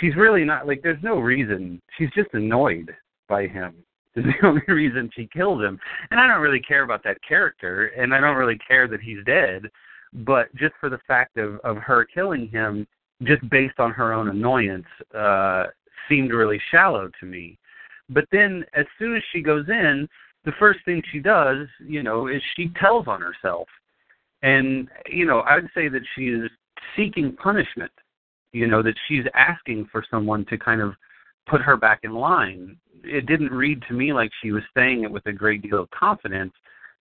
she's really not like there's no reason she's just annoyed by him. Is the only reason she kills him. And i don't really care about that character and i don't really care that he's dead but just for the fact of of her killing him just based on her own annoyance uh seemed really shallow to me. But then as soon as she goes in the first thing she does you know is she tells on herself. And you know i would say that she is seeking punishment you know that she's asking for someone to kind of put her back in line. It didn't read to me like she was saying it with a great deal of confidence.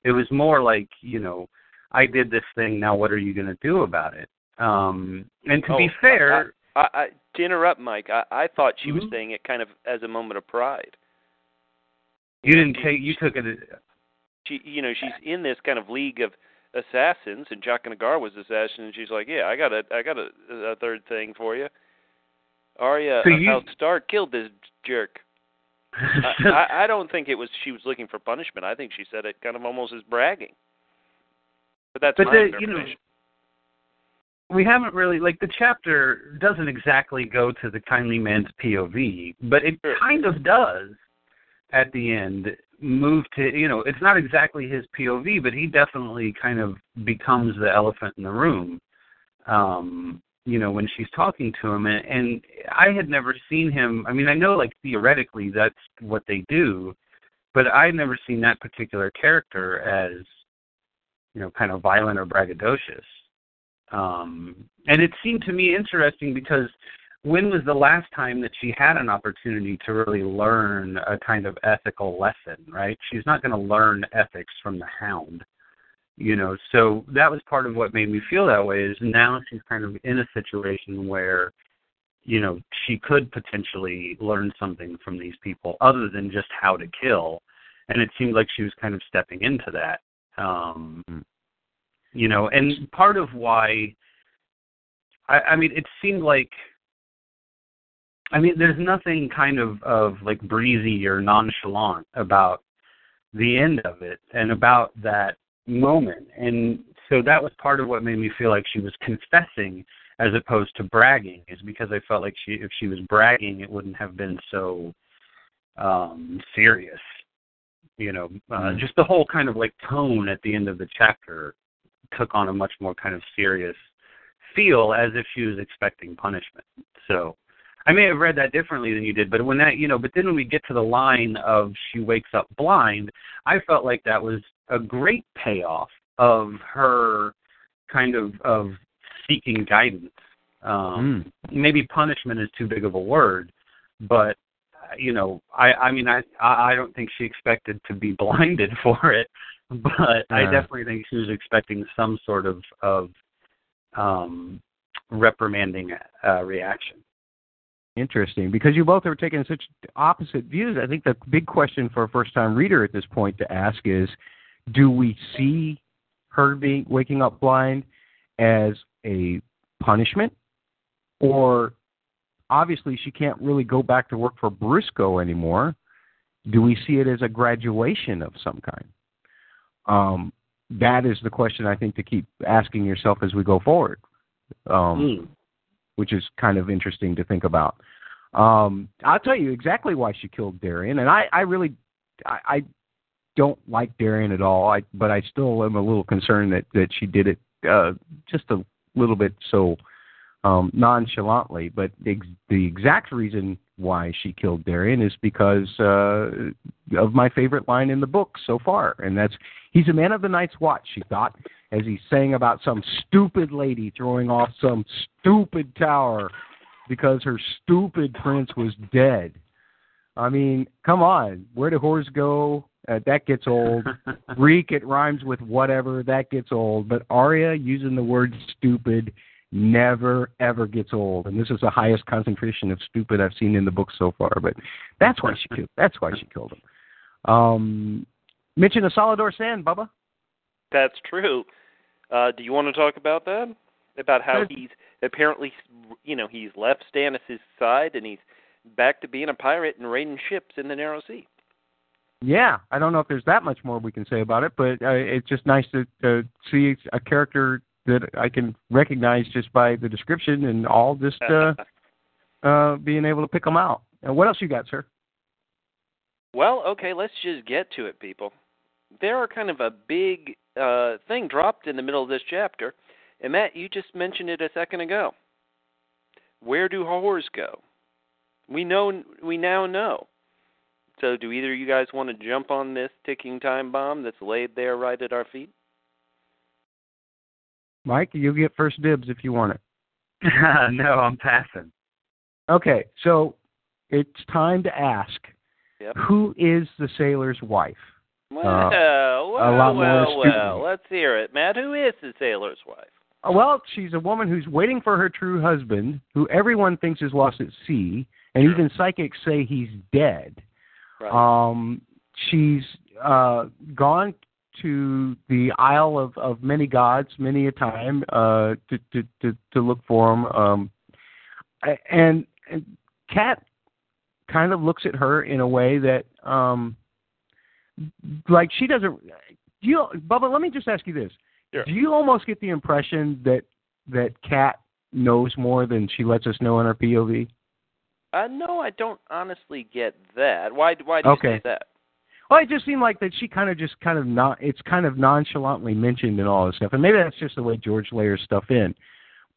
It was more like you know i did this thing now what are you going to do about it um and to oh, be fair I, I, I, to interrupt, Mike, I, I thought she was Mhm. saying it kind of as a moment of pride. you didn't take you took it She, you know, she's in this kind of league of assassins, and Jaqen H'ghar was assassin, and she's like, "Yeah, I got a, I got a, a third thing for you." Arya So you- Stark killed this jerk. (laughs) I, I, I don't think it was she was looking for punishment. I think she said it kind of almost as bragging. But that's But my the- you know, interpretation. We haven't really like the chapter doesn't exactly go to the kindly man's POV, but it kind of does at the end move to you know it's not exactly his POV, but he definitely kind of becomes the elephant in the room. Um, you know when she's talking to him, and, and I had never seen him. I mean, I know like theoretically that's what they do, but I'd never seen that particular character as you know kind of violent or braggadocious. Um, and it seemed to me interesting because when was the last time that she had an opportunity to really learn a kind of ethical lesson, right? She's not going to learn ethics from the hound, you know. So that was part of what made me feel that way is now she's kind of in a situation where you know, she could potentially learn something from these people other than just how to kill. And it seemed like she was kind of stepping into that. Um Mm. You know, and part of why I, I mean it seemed like I mean there's nothing kind of of like breezy or nonchalant about the end of it and about that moment. And so that was part of what made me feel like she was confessing as opposed to bragging is because I felt like she if she was bragging it wouldn't have been so um serious. You know, uh, Mm. just the whole kind of like tone at the end of the chapter took on a much more kind of serious feel as if she was expecting punishment. So I may have read that differently than you did, but when that you know, but then when we get to the line of she wakes up blind, I felt like that was a great payoff of her kind of of seeking guidance. Um Mm. maybe punishment is too big of a word, but you know, I I mean I I don't think she expected to be (laughs) blinded for it, (laughs) but I Uh. definitely think she was expecting some sort of of um reprimanding uh reaction. Interesting, because you both are taking such opposite views. I think the big question for a first-time reader at this point to ask is, do we see her being waking up blind as a punishment, or obviously she can't really go back to work for Brusco anymore? Do we see it as a graduation of some kind? Um, that is the question I think to keep asking yourself as we go forward. Um, Mm. which is kind of interesting to think about. Um, I'll tell you exactly why she killed Dareon, and I, I really I, I don't like Dareon at all. I but I still am a little concerned that that she did it uh, just a little bit so um, nonchalantly. But the, the exact reason why she killed Dareon is because uh, of my favorite line in the book so far, and that's he's a man of the night's watch. She thought as he sang about some stupid lady throwing off some stupid tower because her stupid prince was dead. I mean, come on, where do whores go? Uh, that gets old. (laughs) Greek, it rhymes with whatever. That gets old. But Arya using the word stupid never ever gets old, and this is the highest concentration of stupid I've seen in the book so far. But that's why she killed. That's why she killed him. Um, mention of Salladhor Saan, Bubba. That's true. Uh, do you want to talk about that? About how he's apparently, you know, he's left Stannis' side and he's back to being a pirate and raiding ships in the Narrow Sea. Yeah, I don't know if there's that much more we can say about it, but uh, it's just nice to, to see a character that I can recognize just by the description and all just uh, (laughs) uh, being able to pick them out. And what else you got, sir? Well, okay, let's just get to it, people. There are kind of a big uh, thing dropped in the middle of this chapter, and Matt, you just mentioned it a second ago. Where do whores go? We know. We now know. So, do either of you guys want to jump on this ticking time bomb that's laid there right at our feet? Mike, you get first dibs if you want it. (laughs) no, I'm passing. Okay, so it's time to ask Yep. who is the sailor's wife? Well, Uh, well, lot more well, scrutiny. well. Let's hear it, Matt. Who is the sailor's wife? Uh, Well, she's a woman who's waiting for her true husband, who everyone thinks is lost at sea, and Sure. even psychics say he's dead. Right. Um, she's uh, gone to the Isle of, of Many Gods many a time uh, to, to, to, to look for him. Um, and, and Cat kind of looks at her in a way that, um, like she doesn't. Do you, Bubba? Let me just ask you this: Sure. Do you almost get the impression that that Cat knows more than she lets us know in her POV? uh, no, I don't honestly get that. Why? Why do you Okay. say that? Well, it just seemed like that she kind of just kind of not. It's kind of nonchalantly mentioned and all this stuff, and maybe that's just the way George layers stuff in.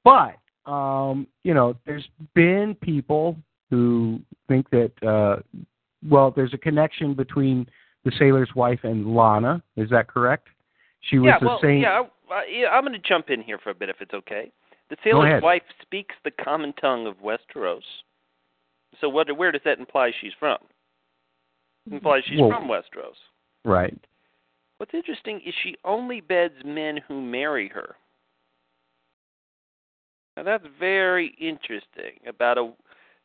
But um, you know, there's been people who think that uh, well, there's a connection between the sailor's wife and Lanna. Is that correct? She was yeah, the well, same. yeah, I- uh, yeah. I'm going to jump in here for a bit, if it's okay. The sailor's wife speaks the common tongue of Westeros. So, what? Where does that imply she's from? It implies she's Well- from Westeros. Right. What's interesting is she only beds men who marry her. Now that's very interesting about a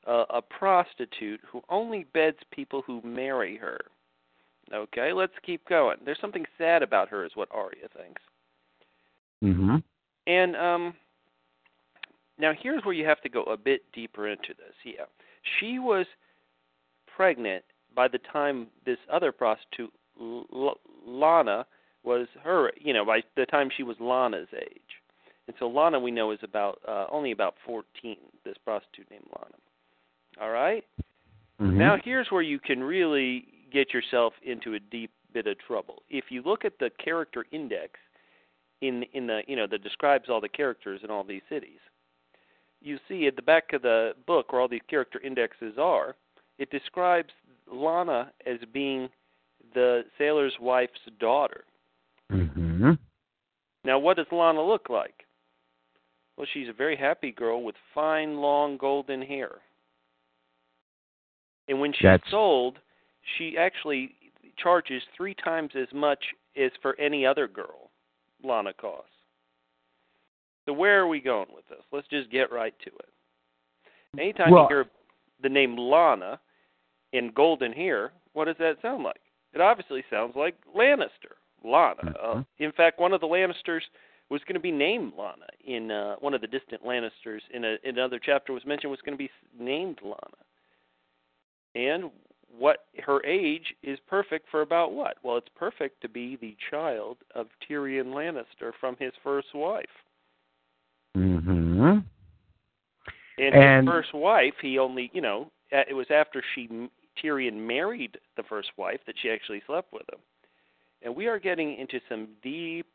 a, a prostitute who only beds people who marry her. Okay, let's keep going. There's something sad about her, is what Arya thinks. Mm-hmm. And um, now here's where you have to go a bit deeper into this. Yeah, she was pregnant by the time this other prostitute, L- Lanna, was her. You know, by the time she was Lanna's age. And so Lanna, we know, is about uh, only about 14. This prostitute named Lanna. All right? Mm-hmm. Now here's where you can really get yourself into a deep bit of trouble. If you look at the character index in in the you know that describes all the characters in all these cities, you see at the back of the book where all these character indexes are, it describes Lanna as being the sailor's wife's daughter. Mm-hmm. Now what does Lanna look like? Well, she's a very happy girl with fine long golden hair. And when she's That's- sold, she actually charges three times as much as for any other girl Lanna costs. So where are we going with this? Let's just get right to it. Anytime Well- you hear the name Lanna in golden hair, what does that sound like? It obviously sounds like Lannister, Lanna. Uh, Mhm. in fact, one of the Lannisters was going to be named Lanna in uh, one of the distant Lannisters in, a, in another chapter was mentioned was going to be named Lanna. And what her age is perfect for about what? Well, it's perfect to be the child of Tyrion Lannister from his first wife. Mm-hmm. And, And- his first wife, he only, you know, it was after she Tyrion married the first wife, that she actually slept with him. And we are getting into some deep,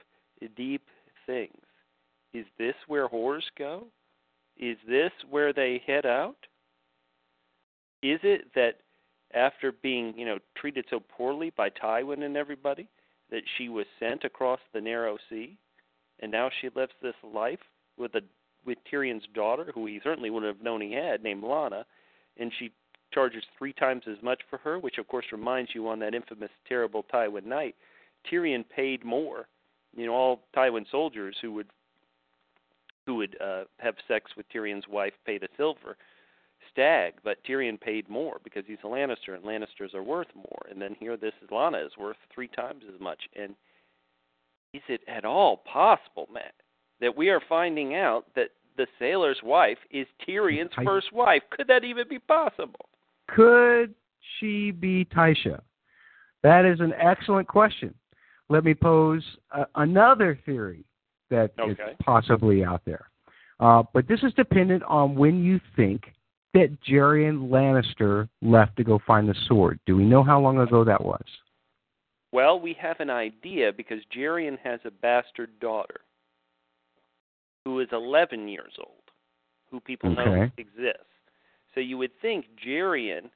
deep things. Is this where whores go? Is this where they head out? Is it that after being, you know, treated so poorly by Tywin and everybody, that she was sent across the narrow sea, and now she lives this life with a with Tyrion's daughter, who he certainly wouldn't have known he had, named Lanna, and she charges three times as much for her, which of course reminds you on that infamous terrible Tywin night, Tyrion paid more. You know, all Tywin soldiers who would who would uh, have sex with Tyrion's wife paid a silver stag, but Tyrion paid more because he's a Lannister and Lannisters are worth more. And then here this Lanna is worth three times as much. And is it at all possible, Matt, that we are finding out that the sailor's wife is Tyrion's I, first wife? Could that even be possible? Could she be Tysha? That is an excellent question. Let me pose uh, another theory that okay. is possibly out there. Uh, but this is dependent on when you think that Gerion Lannister left to go find the sword. Do we know how long ago that was? Well, we have an idea because Gerion has a bastard daughter who is 11 years old, who people okay. know exists. So you would think Gerion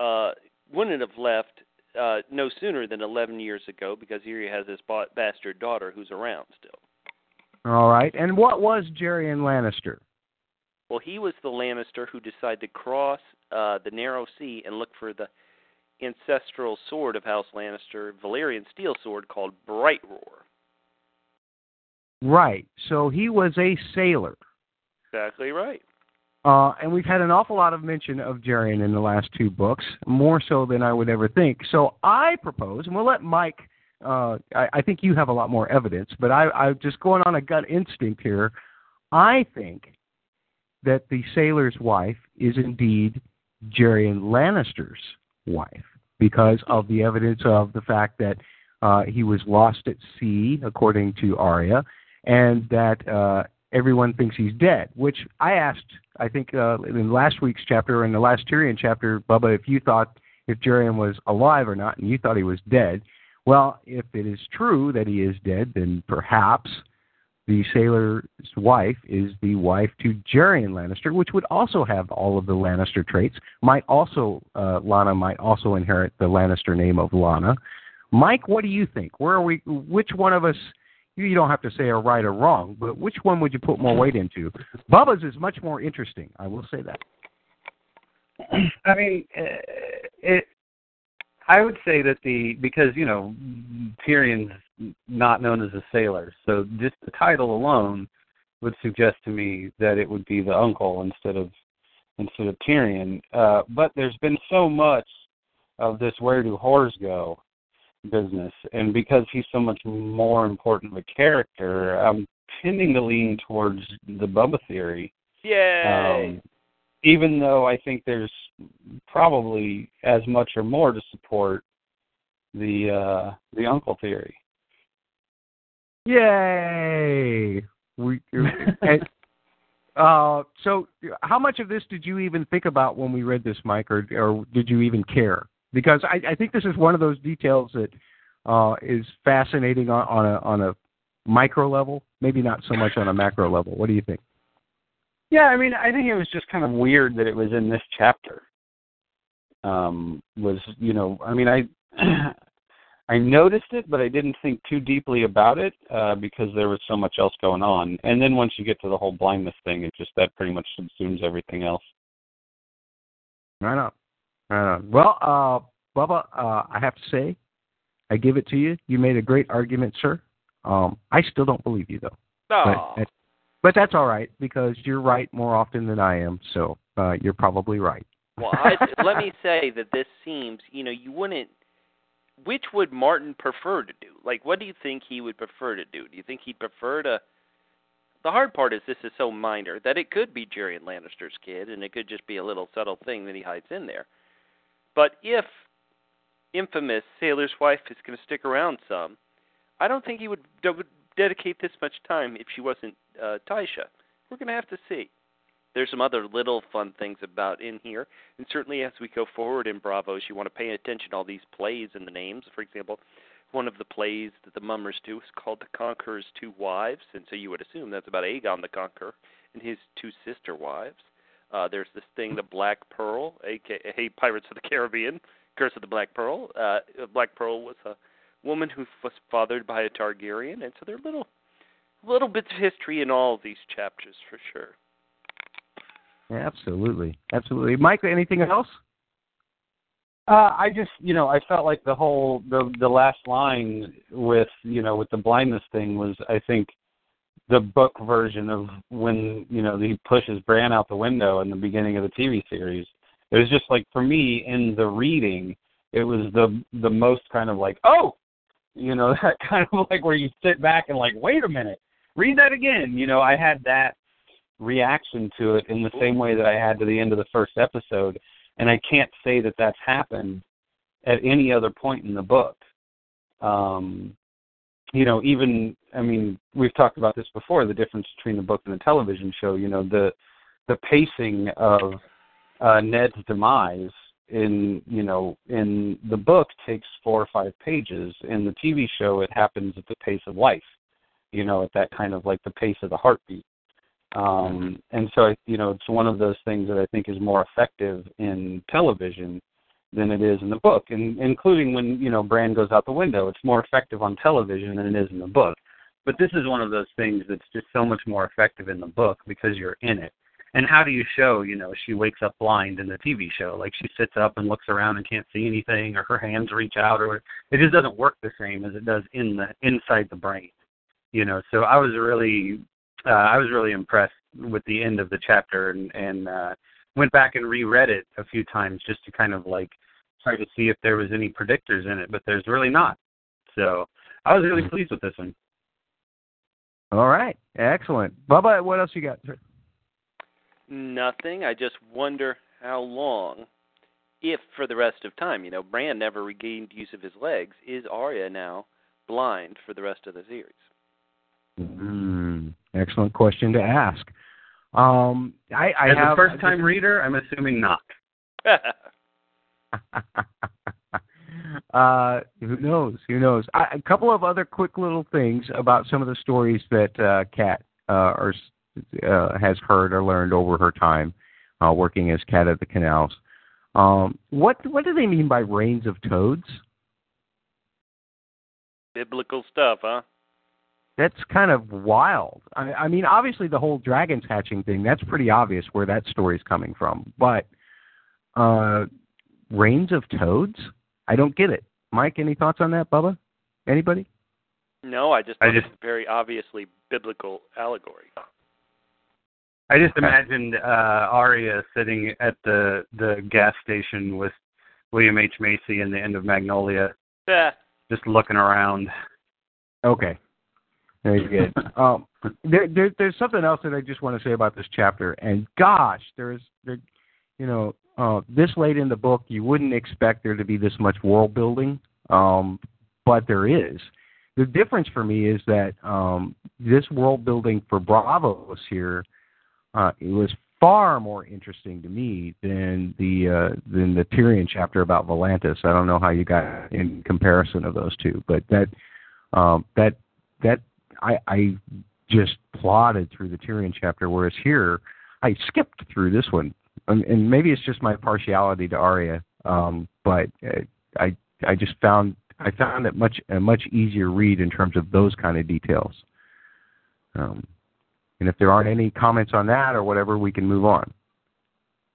uh, wouldn't have left uh, no sooner than 11 years ago because here he has this bastard daughter who's around still. All right. And what was Gerion Lannister? Well, he was the Lannister who decided to cross uh, the narrow sea and look for the ancestral sword of House Lannister, Valyrian steel sword called Bright Roar. Right. So he was a sailor. Exactly right. Uh, and we've had an awful lot of mention of Gerion in the last two books, more so than I would ever think. So I propose, and we'll let Mike. Uh, I, I think you have a lot more evidence, but I, I just going on a gut instinct here. I think that the sailor's wife is indeed Gerion Lannister's wife because of the evidence of the fact that uh, he was lost at sea, according to Arya, and that uh, everyone thinks he's dead. Which I asked, I think, uh, in last week's chapter, in the last Tyrion chapter, Bubba, if you thought if Gerion was alive or not, and you thought he was dead. Well, if it is true that he is dead, then perhaps the sailor's wife is the wife to Gerion Lannister, which would also have all of the Lannister traits. Might also uh, Lanna might also inherit the Lannister name of Lanna. Mike, what do you think? Where are we? Which one of us? You don't have to say a right or wrong, but which one would you put more weight into? Bubba's is much more interesting. I will say that. (clears throat) I mean, uh, it. I would say that the because you know Tyrion's not known as a sailor, so just the title alone would suggest to me that it would be the uncle instead of instead of Tyrion. Uh, but there's been so much of this where do whores go business, and because he's so much more important of a character, I'm tending to lean towards the Bubba theory. Yeah. Um, even though I think there's probably as much or more to support the uh, the uncle theory. Yay! We (laughs) and, uh, so how much of this did you even think about when we read this, Mike, or, or did you even care? Because I, I think this is one of those details that uh, is fascinating on, on a on a micro level, maybe not so much on a macro level. What do you think? Yeah, I mean, I think it was just kind of weird that it was in this chapter. Um, was you know, I mean, I (clears throat) I noticed it, but I didn't think too deeply about it uh, because there was so much else going on. And then once you get to the whole blindness thing, it just that pretty much subsumes everything else. Right on. Right on. Well, uh, Bubba, uh, I have to say, I give it to you. You made a great argument, sir. Um, I still don't believe you, though. Oh. But, but that's all right because you're right more often than I am. So uh, you're probably right. well, I, let me say that this seems, you know, you wouldn't. Which would Martin prefer to do? Like, what do you think he would prefer to do? Do you think he'd prefer to? The hard part is this is so minor that it could be Gerion Lannister's kid, and it could just be a little subtle thing that he hides in there. But if infamous Sailor's wife is going to stick around some, I don't think he would, would dedicate this much time if she wasn't uh, Tysha. We're going to have to see. there's some other little fun things about in here, and certainly as we go forward in Braavos, you want to pay attention to all these plays and the names. For example, one of the plays that the Mummers do is called The Conqueror's Two Wives, and so you would assume that's about Aegon the Conqueror and his two sister wives. Uh, there's this thing, the Black Pearl, aka (laughs) Pirates of the Caribbean, Curse of the Black Pearl. Uh, Black Pearl was a woman who was fathered by a Targaryen, and so there are little, little bits of history in all of these chapters for sure. Absolutely, absolutely. Mike, anything else? Uh, I just, you know, I felt like the whole the the last line with you know with the blindness thing was, I think, the book version of when you know he pushes Bran out the window in the beginning of the TV series. It was just like for me in the reading, it was the the most kind of like oh, you know (laughs) that kind of like where you sit back and like wait a minute, read that again. You know I had that reaction to it in the same way that I had to the end of the first episode, and I can't say that that's happened at any other point in the book. Um, you know, even I mean, we've talked about this before, the difference between the book and the television show, you know, the the pacing of uh Ned's demise in you know in the book takes four or five pages in the tv show it happens at the pace of life you know at that kind of like the pace of the heartbeat um and so I, you know it's one of those things that i think is more effective in television than it is in the book, and including when you know Bran goes out the window. It's more effective on television than it is in the book. But this is one of those things that's just so much more effective in the book because you're in it. And how do you show, you know, she wakes up blind in the TV show? Like she sits up and looks around and can't see anything, or her hands reach out, or it just doesn't work the same as it does in the inside the brain. You know, so I was really, uh, I was really impressed with the end of the chapter, and and uh, went back and reread it a few times just to kind of like try to see if there was any predictors in it, but there's really not. So I was really pleased with this one. All right, excellent. Bubba, what else you got? Nothing. I just wonder how long, if for the rest of time. You know, Bran never regained use of his legs. Is Arya now blind for the rest of the series? Mm, excellent question to ask. Um, I, I As have a first-time reader, I'm assuming not. (laughs) uh, who knows? Who knows? I, a couple of other quick little things about some of the stories that uh, Cat uh, or, uh, has heard or learned over her time uh, working as cat at the canals. Um, what what do they mean by rains of toads? Biblical stuff, huh? That's kind of wild. I, I mean, obviously the whole dragons hatching thing—that's pretty obvious where that story's coming from. But uh, rains of toads? I don't get it. Mike, any thoughts on that, Bubba? Anybody? No, I just I just- it was a very obviously biblical allegory. I just imagined uh Arya sitting at the the gas station with William H Macy in the end of Magnolia, Eh, just looking around. Okay. Very good. um, there, there, there's something else that I just want to say about this chapter, and gosh, there is, there, you know, uh, this late in the book, you wouldn't expect there to be this much world building, um, but there is. The difference for me is that um, this world building for Braavos here, uh, it was far more interesting to me than the uh, than the Tyrion chapter about Volantis. I don't know how you got in comparison of those two, but that um, that that I, I just plodded through the Tyrion chapter, whereas here I skipped through this one, and, and maybe it's just my partiality to Arya, um, but uh, I I just found I found it much a much easier read in terms of those kind of details. Um, and if there aren't any comments on that or whatever, we can move on.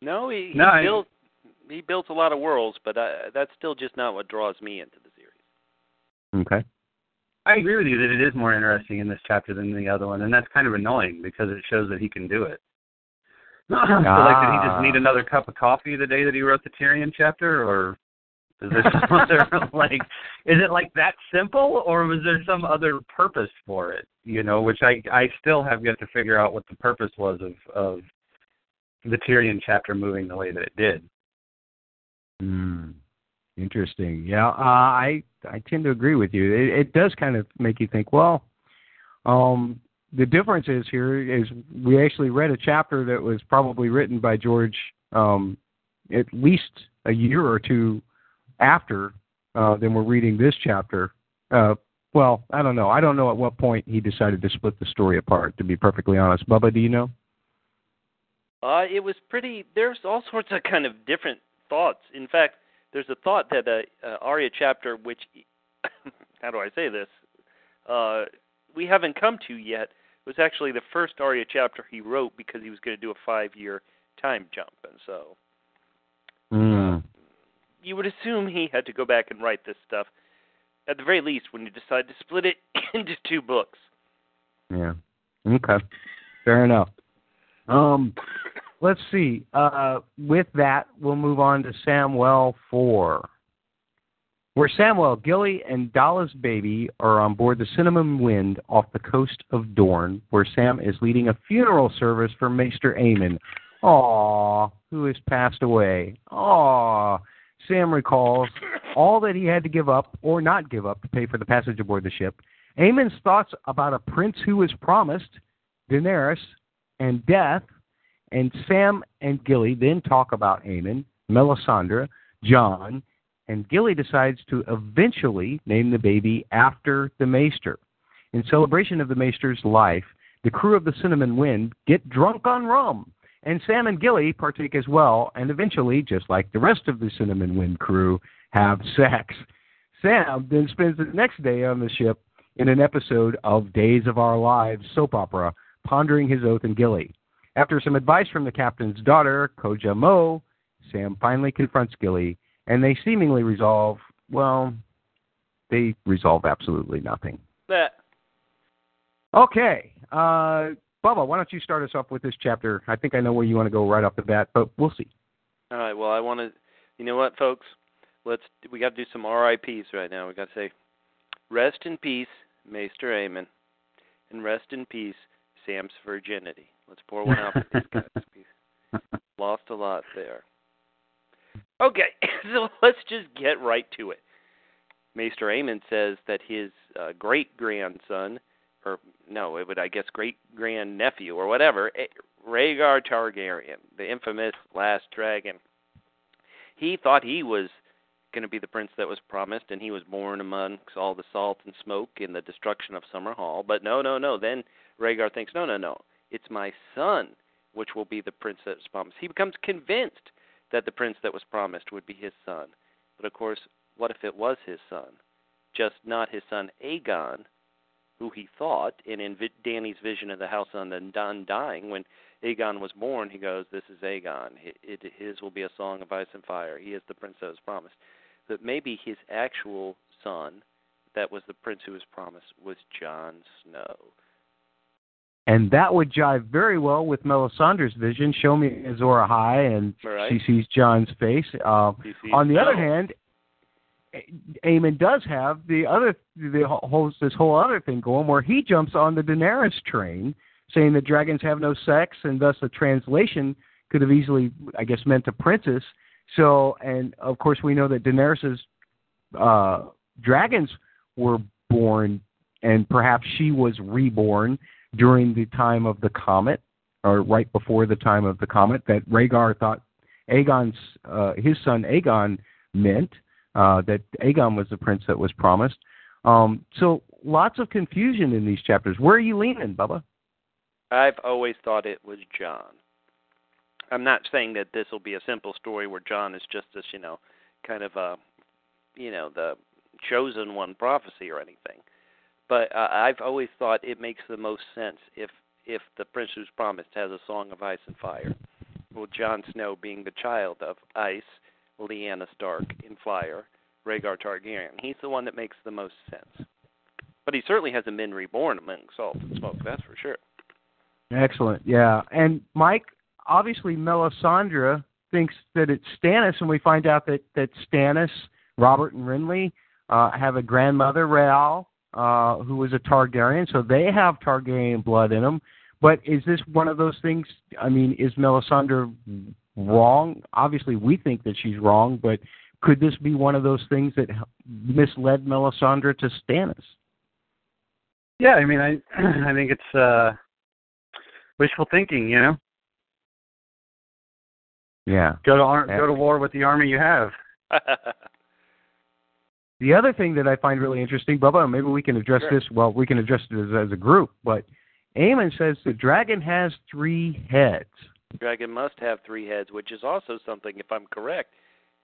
no, he, he No, I- built he built a lot of worlds, but uh, that's still just not what draws me into the series. Okay. I agree with you that it is more interesting in this chapter than the other one, and that's kind of annoying because it shows that he can do it. so, (clears throat) like, did he just need Ah. another cup of coffee the day that he wrote the Tyrion chapter, or is there some (laughs) other like? Is it like that simple, or was there some other purpose for it? You know, which I I still have yet to figure out what the purpose was of of the Tyrion chapter moving the way that it did. Hmm. Interesting. Yeah, uh, I I tend to agree with you. It, it does kind of make you think. Well, um, the difference is here is we actually read a chapter that was probably written by George um, at least a year or two after uh, than we're reading this chapter. Uh, well, I don't know. I don't know at what point he decided to split the story apart. To be perfectly honest, Bubba, do you know? Uh, it was pretty. There's all sorts of kind of different thoughts. In fact, there's a thought that the uh, Arya chapter, which (coughs) how do I say this? Uh, we haven't come to yet, was actually the first Arya chapter he wrote because he was going to do a five-year time jump, and so mm. you would assume he had to go back and write this stuff at the very least when you decide to split it (coughs) into two books. Yeah. Okay. Fair enough. Um, let's see. Uh, with that, we'll move on to Samwell 4 where Samwell, Gilly, and Dalla's baby are on board the Cinnamon Wind off the coast of Dorne, where Sam is leading a funeral service for Maester Aemon. Who has passed away. Aww. Sam recalls all that he had to give up or not give up to pay for the passage aboard the ship. Aemon's thoughts about a prince who was promised, Daenerys, and death, and Sam and Gilly then talk about Aemon, Melisandre, Jon, and Gilly decides to eventually name the baby after the Maester. In celebration of the Maester's life, the crew of the Cinnamon Wind get drunk on rum, and Sam and Gilly partake as well, and eventually, just like the rest of the Cinnamon Wind crew, have sex. Sam then spends the next day on the ship in an episode of Days of Our Lives soap opera, pondering his oath and Gilly. After some advice from the captain's daughter, Kojja Mo, Sam finally confronts Gilly and they seemingly resolve well they resolve absolutely nothing. That okay uh bubba why don't you start us off with this chapter? I think i know where you want to go right off the bat but we'll see. All right well i want to you know what folks? Let's we got to do some rips right now. We got to say rest in peace maester Aemon, and rest in peace sam's virginity let's pour one out for these guys (laughs) lost a lot there Okay, (laughs) so let's just get right to it. Maester Aemon says that his uh, great grandson, or no, it would I guess great grand nephew or whatever, Rhaegar Targaryen, the infamous last dragon. He thought he was going to be the prince that was promised, and he was born amongst all the salt and smoke in the destruction of Summerhall. But no, no, no. Then Rhaegar thinks, no, no, no. It's my son, which will be the prince that was promised. He becomes convinced that the prince that was promised would be his son. But of course, what if it was his son? Just not his son Aegon, who he thought, and in Dany's vision of the house on the undying, when Aegon was born, he goes, "This is Aegon. His will be a song of ice and fire. He is the prince that was promised." But maybe his actual son, that was the prince who was promised, was Jon Snow. And that would jive very well with Melisandre's vision. Show me Azor Ahai, and right. she sees Jon's face. Uh, on the no. other hand, Aemon does have the other the whole this whole other thing going where he jumps on the Daenerys train, saying that dragons have no sex, and thus the translation could have easily, I guess, meant a princess. So, and of course, we know that Daenerys's uh, dragons were born, and perhaps she was reborn during the time of the comet, or right before the time of the comet, that Rhaegar thought Aegon's uh, his son Aegon meant uh, that Aegon was the prince that was promised. Um, so lots of confusion in these chapters. Where are you leaning, Bubba? I've always thought it was Jon. I'm not saying that this will be a simple story where Jon is just this, you know, kind of a, you know, the chosen one prophecy or anything. But uh, I've always thought it makes the most sense if if the Prince Who's Promised has a song of ice and fire. Well, Jon Snow being the child of ice, Lyanna Stark in fire, Rhaegar Targaryen. He's the one that makes the most sense. But he certainly hasn't been reborn among salt and smoke, that's for sure. Excellent, yeah. And Mike, obviously Melisandre thinks that it's Stannis, and we find out that that Stannis, Robert and Renly uh, have a grandmother, Rhaelle, uh, who was a Targaryen, so they have Targaryen blood in them. But is this one of those things? I mean, is Melisandre wrong? Obviously, we think that she's wrong, but could this be one of those things that misled Melisandre to Stannis? Yeah, I mean, I (clears throat) I think it's uh wishful thinking, you know. Yeah. Go to ar- Yeah. go to war with the army you have. (laughs) The other thing that I find really interesting, Bubba, maybe we can address Sure. this. Well, we can address it as, as a group, but Aemon says the dragon has three heads. Dragon must have three heads, which is also something, if I'm correct,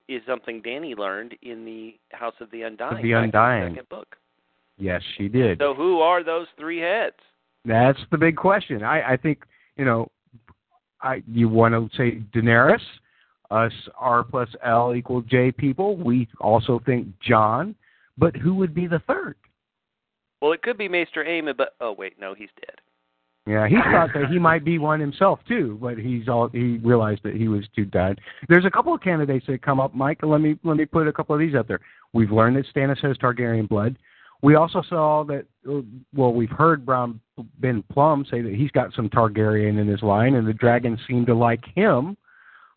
is something Dany learned in the House of the Undying. Of the Undying. second book. Yes, she did. So who are those three heads? That's the big question. I, I think you know, I you want to say Daenerys, us R plus L equal J people. We also think Jon, but who would be the third? Well, it could be Maester Aemon, but oh wait, no, he's dead. Yeah, he thought that he might be one himself too, but he's all he realized that he was too dead. There's a couple of candidates that come up, Mike. Let me let me put a couple of these out there. We've learned that Stannis has Targaryen blood. We also saw that. Well, we've heard Brown Ben Plumm say that he's got some Targaryen in his line, and the dragons seem to like him.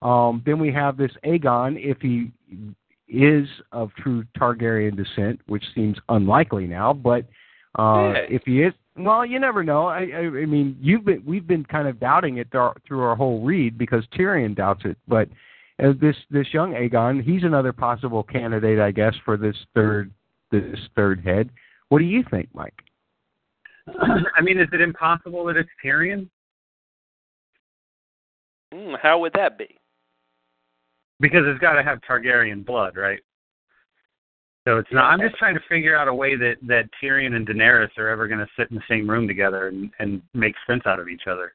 Um, then we have this Aegon, if he is of true Targaryen descent, which seems unlikely now, but uh, Yeah. if he is, well, you never know. I, I, I mean, you've been we've been kind of doubting it through our, through our whole read because Tyrion doubts it, but uh, this this young Aegon, he's another possible candidate, I guess, for this third this third head. What do you think, Mike? (clears throat) I mean, is it impossible that it's Tyrion? Hmm, how would that be? Because it's got to have Targaryen blood, right? So it's not. I'm just trying to figure out a way that that Tyrion and Daenerys are ever going to sit in the same room together and and make sense out of each other.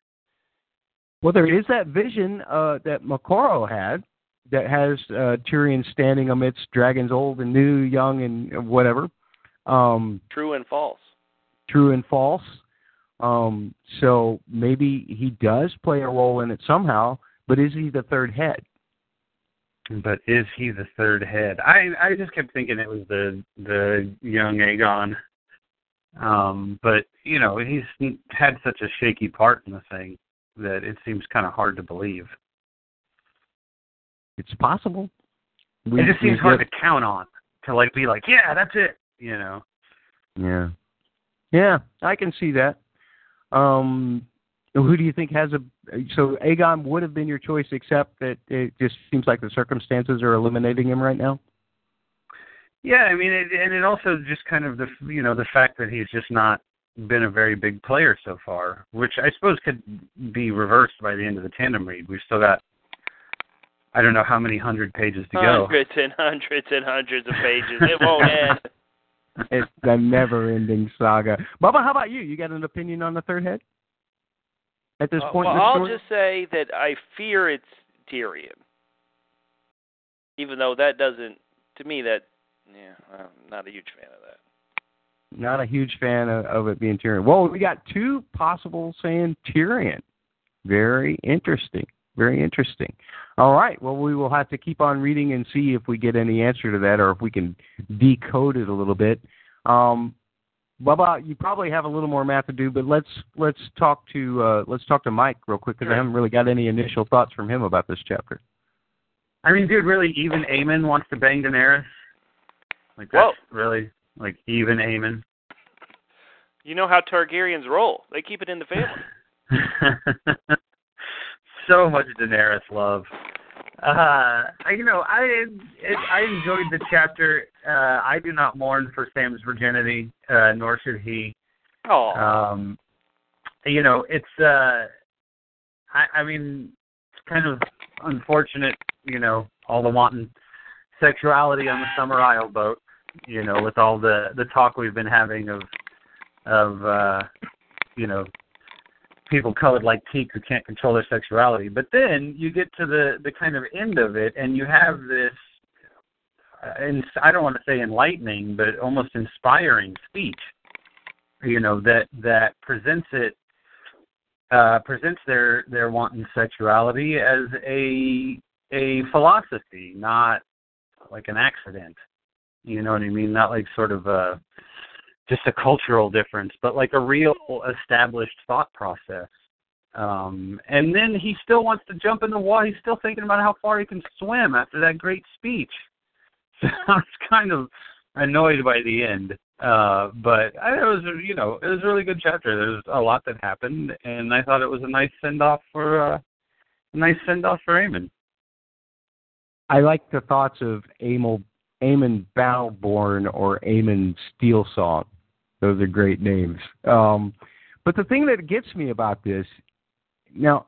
Well, there is that vision uh, that Moqorro had that has uh, Tyrion standing amidst dragons, old and new, young and whatever, um, True and false. true and false. Um, so maybe he does play a role in it somehow, but is he the third head? But is he the third head? I I just kept thinking it was the the young Aegon. Um, but you know he's had such a shaky part in the thing that it seems kind of hard to believe. It's possible. it just seems hard get- to count on to like be like, yeah, that's it. You know. Yeah. Yeah, I can see that. Um, who do you think has a? So Aegon would have been your choice, except that it just seems like the circumstances are eliminating him right now. Yeah, I mean, it, and it also just kind of the you know the fact that he's just not been a very big player so far, which I suppose could be reversed by the end of the tandem read. We've still got I don't know how many hundred pages to go. Hundreds and hundreds and hundreds of pages. It won't (laughs) end. It's the never-ending saga. Bubba, how about you? You got an opinion on the third head at this Uh, point well, I'll story? just say that I fear it's Tyrion. Even though that doesn't, to me, that, yeah, I'm not a huge fan of that. Not a huge fan of, of it being Tyrion. Well, we got two possible saying Tyrion. Very interesting. Very interesting. All right. Well, we will have to keep on reading and see if we get any answer to that, or if we can decode it a little bit. Um, Bubba, you probably have a little more math to do, but let's let's talk to uh, let's talk to Mike real quick because I haven't really got any initial thoughts from him about this chapter. I mean, dude, really, even Aemon wants to bang Daenerys. Like that's really like even Aemon. You know how Targaryens roll. They keep it in the family. (laughs) so much Daenerys love. Uh, I- you know, I it, I enjoyed the chapter. Uh, I do not mourn for Sam's virginity, uh, nor should he. Oh, Um, you know, it's. Uh, I, I mean, it's kind of unfortunate. You know, all the wanton sexuality on the Summer Isle boat. You know, with all the the talk we've been having of of uh, you know people colored like teak who can't control their sexuality. But then you get to the the kind of end of it, and you have this. Uh, and I don't want to say enlightening, but almost inspiring speech. You know that that presents it uh, presents their their wanton sexuality as a a philosophy, not like an accident. You know what I mean? Not like sort of a just a cultural difference, but like a real established thought process. Um, and then he still wants to jump in the water. He's still thinking about how far he can swim after that great speech. (laughs) So I was kind of annoyed by the end. Uh, but I, it was, you know, it was a really good chapter. There's a lot that happened, and I thought it was a nice send off for uh, a nice send off for Aemon. I like the thoughts of Aemon, Aemon Battleborn or Aemon Steel Song. Those are great names. Um, but the thing that gets me about this, now,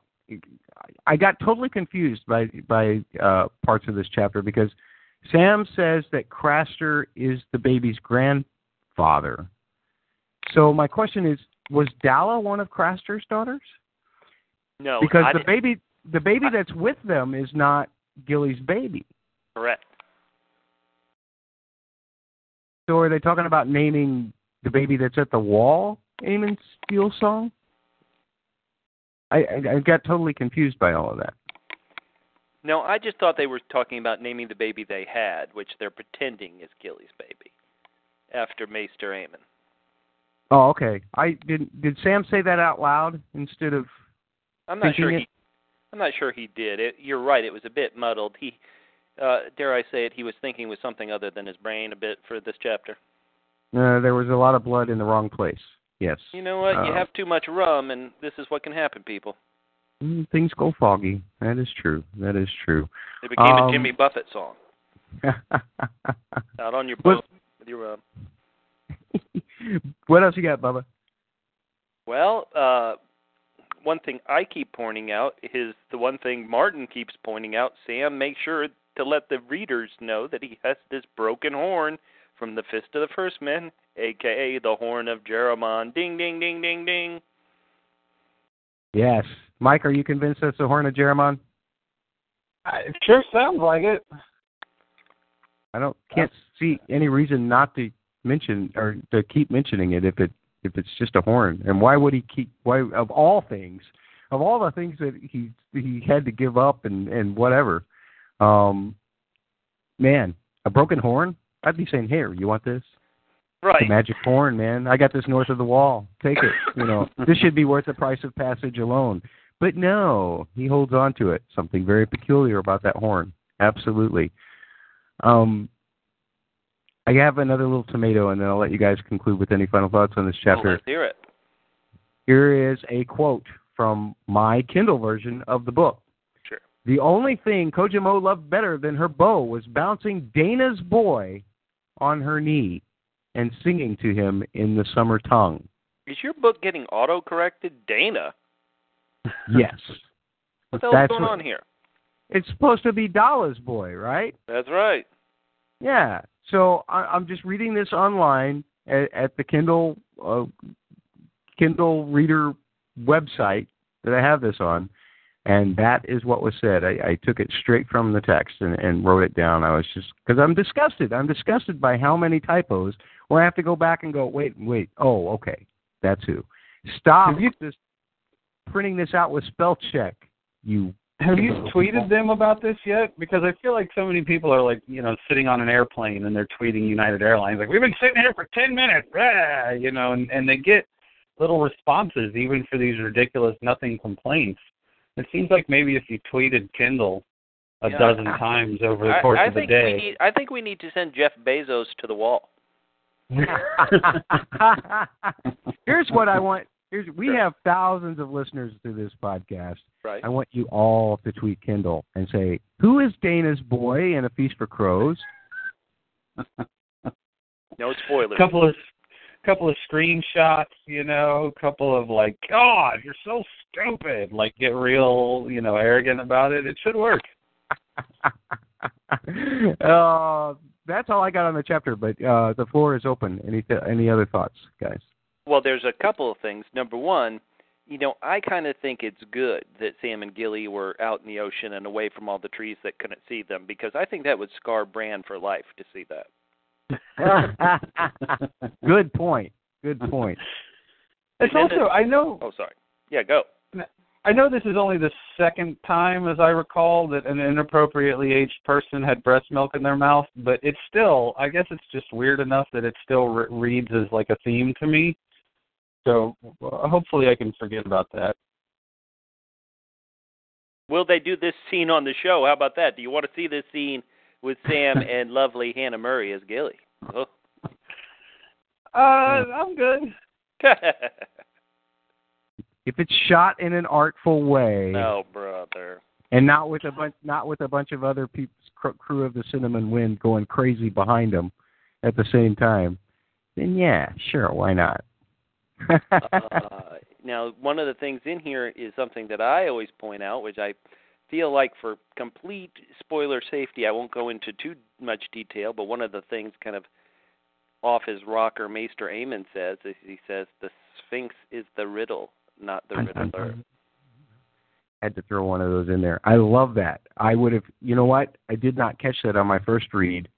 I got totally confused by by uh, parts of this chapter because Sam says that Craster is the baby's grandfather. So my question is, was Dalla one of Craster's daughters? No, because I the didn't- baby the baby I- that's with them is not Gilly's baby. correct. So are they talking about naming the baby that's at the wall Aemon Steel Song? I, I I got totally confused by all of that. No, I just thought they were talking about naming the baby they had, which they're pretending is Gilly's baby, after Maester Aemon. Oh, okay. I did. Did Sam say that out loud instead of? I'm not sure he. it- I'm not sure he did. It, you're right. It was a bit muddled. He, uh, dare I say it, he was thinking with something other than his brain a bit for this chapter. Uh, there was a lot of blood in the wrong place. Yes. You know what? you Uh, have too much rum, and this is what can happen, people. Mm, Things go foggy. That is true. That is true. It became Um, a Jimmy Buffett song. (laughs) Out on your boat with your rum. (laughs) what else you got, Bubba? Well, uh, one thing I keep pointing out is the one thing Martin keeps pointing out. Sam, make sure to let the readers know that he has this broken horn from the Fist of the First Men, aka the Horn of Joramun. Ding, ding, ding, ding, ding. Yes, Mike. Are you convinced that's the horn of Joramun? It sure sounds like it. I don't can't see any reason not to mention or to keep mentioning it if it if it's just a horn. And why would he keep why of all things, of all the things that he he had to give up and and whatever. Um man, a broken horn? I'd be saying, "Here, you want this? Right. The magic horn, man. I got this north of the wall. Take it. You know, (laughs) this should be worth the price of passage alone." But no, he holds on to it. Something very peculiar about that horn. Absolutely. Um, I have another little tomato, and then I'll let you guys conclude with any final thoughts on this chapter. let's hear it. Here is a quote from my Kindle version of the book. Sure. The only thing Kojja Mo loved better than her bow was bouncing Dana's boy on her knee and singing to him in the summer tongue. Is your book getting auto corrected? Dana. (laughs) (laughs) Yes. What the hell's going what- on here? It's supposed to be Dalla's boy, right? That's right. Yeah. So I, I'm just reading this online at, at the Kindle uh, Kindle Reader website that I have this on, and that is what was said. I, I took it straight from the text and, and wrote it down. I was just because I'm disgusted. I'm disgusted by how many typos where I have to go back and go, wait, wait. Oh, okay, that's who. Stop you- this printing this out with spell check. You Have you tweeted them about this yet? Because I feel like so many people are like, you know, sitting on an airplane and they're tweeting United Airlines like, "We've been sitting here for ten minutes," rah, you know, and, and they get little responses even for these ridiculous nothing complaints. It seems like maybe if you tweeted Kindle a Yeah. dozen times over the course I of the think we day, need. I think we need to send Jeff Bezos to the wall. (laughs) Here's what I want. Here's we have thousands of listeners to this podcast. Right. I want you all to tweet Kindle and say, "Who is Dana's boy in A Feast for Crows?" No spoilers. couple of couple of screenshots, you know, a couple of like, God, you're so stupid. Like get real, you know, arrogant about it. It should work. (laughs) uh, that's all I got on the chapter. But uh, the floor is open. Any th- any other thoughts, guys? Well, there's a couple of things. Number one, you know, I kind of think it's good that Sam and Gilly were out in the ocean and away from all the trees that couldn't see them because I think that would scar Bran for life to see that. (laughs) Good point. Good point. It's And then also I know Oh, sorry. Yeah, go. I know this is only the second time, as I recall, that an inappropriately aged person had breast milk in their mouth, but it's still, I guess it's just weird enough that it still re- reads as like a theme to me. So uh, hopefully I can forget about that. Will they do this scene on the show? How about that? Do you want to see this scene with Sam (laughs) and lovely Hannah Murray as Gilly? Oh, Uh, I'm good. (laughs) If it's shot in an artful way, no, brother. and not with a bunch, not with a bunch of other people's crew of the Cinnamon Wind going crazy behind them at the same time, then yeah, sure, why not? (laughs) uh, now, one of the things in here is something that I always point out, which I feel like for complete spoiler safety, I won't go into too much detail, but one of the things kind of off his rocker Maester Aemon says is he says the Sphinx is the riddle, not the riddler. Had to throw one of those in there. I love that. I would have, you know what? I did not catch that on my first read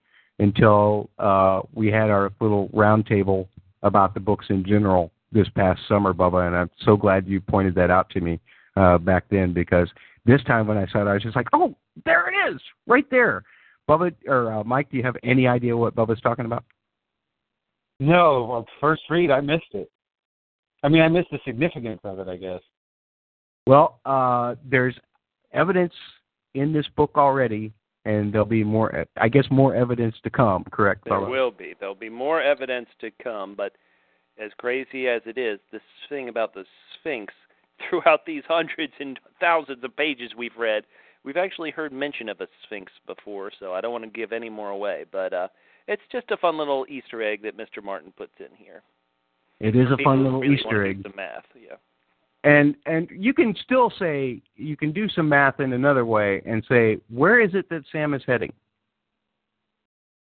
until uh, we had our little roundtable about the books in general this past summer, Bubba, and I'm so glad you pointed that out to me uh, back then because this time when I saw it, I was just like, oh, there it is, right there. Bubba or uh, Mike, do you have any idea what Bubba's talking about? No, well, first read, I missed it. I mean, I missed the significance of it, I guess. Well, uh, there's evidence in this book already, and there'll be more. I guess more evidence to come. Correct? There Bubba? will be. There'll be more evidence to come, but as crazy as it is, this thing about the Sphinx, throughout these hundreds and thousands of pages we've read, we've actually heard mention of a Sphinx before, so I don't want to give any more away. But uh, it's just a fun little Easter egg that Mr. Martin puts in here. It is a People fun little really Easter egg, Some math, yeah. and and you can still say you can do some math in another way and say where is it that Sam is heading?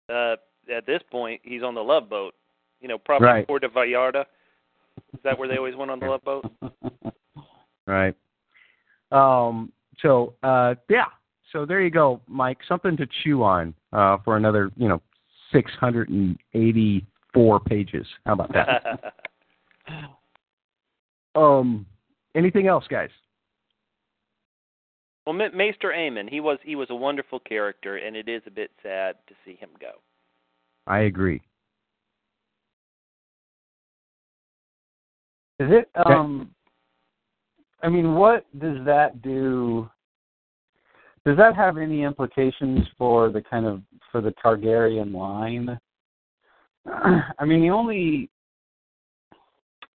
Uh, at this point, he's on the Love Boat. You know, probably Right. Puerto Vallarta. Is that where they always went on the Love Boat? (laughs) Right. Um. So uh, yeah. So there you go, Mike. Something to chew on uh, for another you know six hundred and eighty-four pages. How about that? (laughs) um. Anything else, guys? well, Ma- Maester Aemon, he was he was a wonderful character, and it is a bit sad to see him go. I agree. Is it? Um, I mean, what does that do? Does that have any implications for the kind of for the Targaryen line? (clears throat) I mean, the only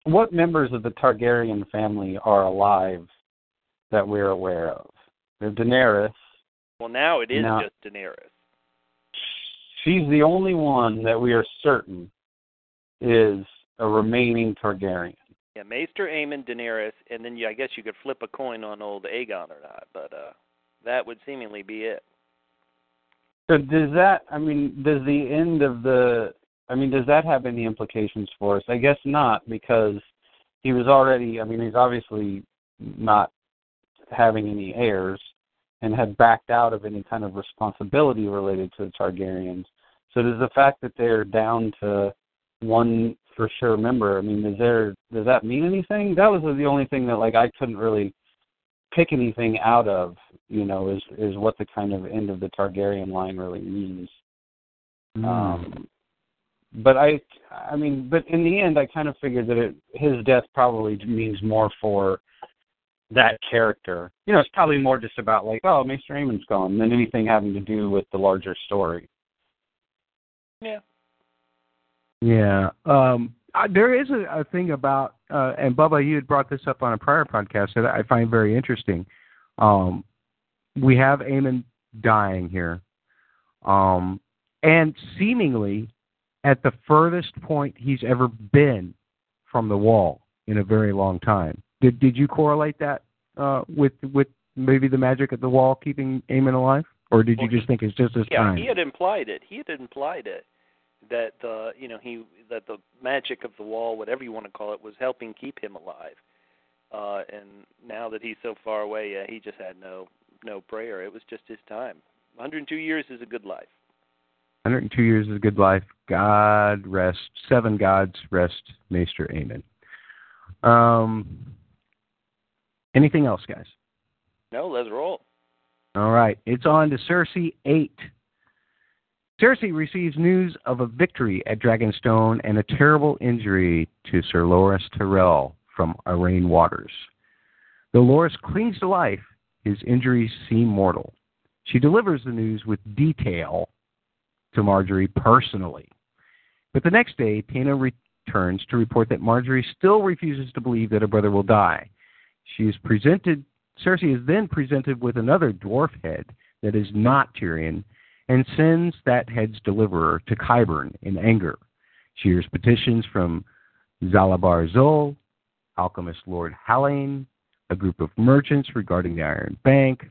what members of the Targaryen family are alive that we're aware of? There's Daenerys. Well, now it is No. just Daenerys. She's the only one that we are certain is a remaining Targaryen. Yeah, Maester Aemon, Daenerys, and then you, I guess you could flip a coin on old Aegon or not, but uh, that would seemingly be it. So does that? I mean, does the end of the? I mean, does that have any implications for us? I guess not, because he was already. I mean, he's obviously not having any heirs, and had backed out of any kind of responsibility related to the Targaryens. So does the fact that they're down to one for sure member? I mean, is there? Does that mean anything? That was the only thing that like I couldn't really pick anything out of, you know, is is what the kind of end of the Targaryen line really means. Hmm. Um, but I, I mean, but in the end, I kind of figured that it, his death probably means more for that character. You know, it's probably more just about like, oh, Maester Aemon's gone, than anything having to do with the larger story. Yeah. Yeah. Um, uh, there is a, a thing about, uh, and Bubba, you had brought this up on a prior podcast that I find very interesting. Um, we have Aemon dying here, um, and seemingly at the furthest point he's ever been from the wall in a very long time. Did did you correlate that uh, with with maybe the magic of the wall keeping Aemon alive, or did you Well, just think it's just his Yeah, time? he had implied it. He had implied it that the you know he that the magic of the wall, whatever you want to call it, was helping keep him alive. Uh, and now that he's so far away, yeah, he just had no no prayer. It was just his time. 102 years is a good life. 102 years is a good life. God rest. Seven gods rest. Maester Amen. Um, anything else, guys? No, let's roll. All right. It's on to Cersei 8. Cersei receives news of a victory at Dragonstone and a terrible injury to Sir Loras Tyrell from Aurane Waters. Though Loras clings to life, his injuries seem mortal. She delivers the news with detail to Margaery personally. But the next day, Taena returns to report that Margaery still refuses to believe that her brother will die. She is presented Cersei is then presented with another dwarf head that is not Tyrion and sends that head's deliverer to Qyburn in anger. She hears petitions from Xalabar Xol, alchemist Lord Hallyne, a group of merchants regarding the Iron Bank,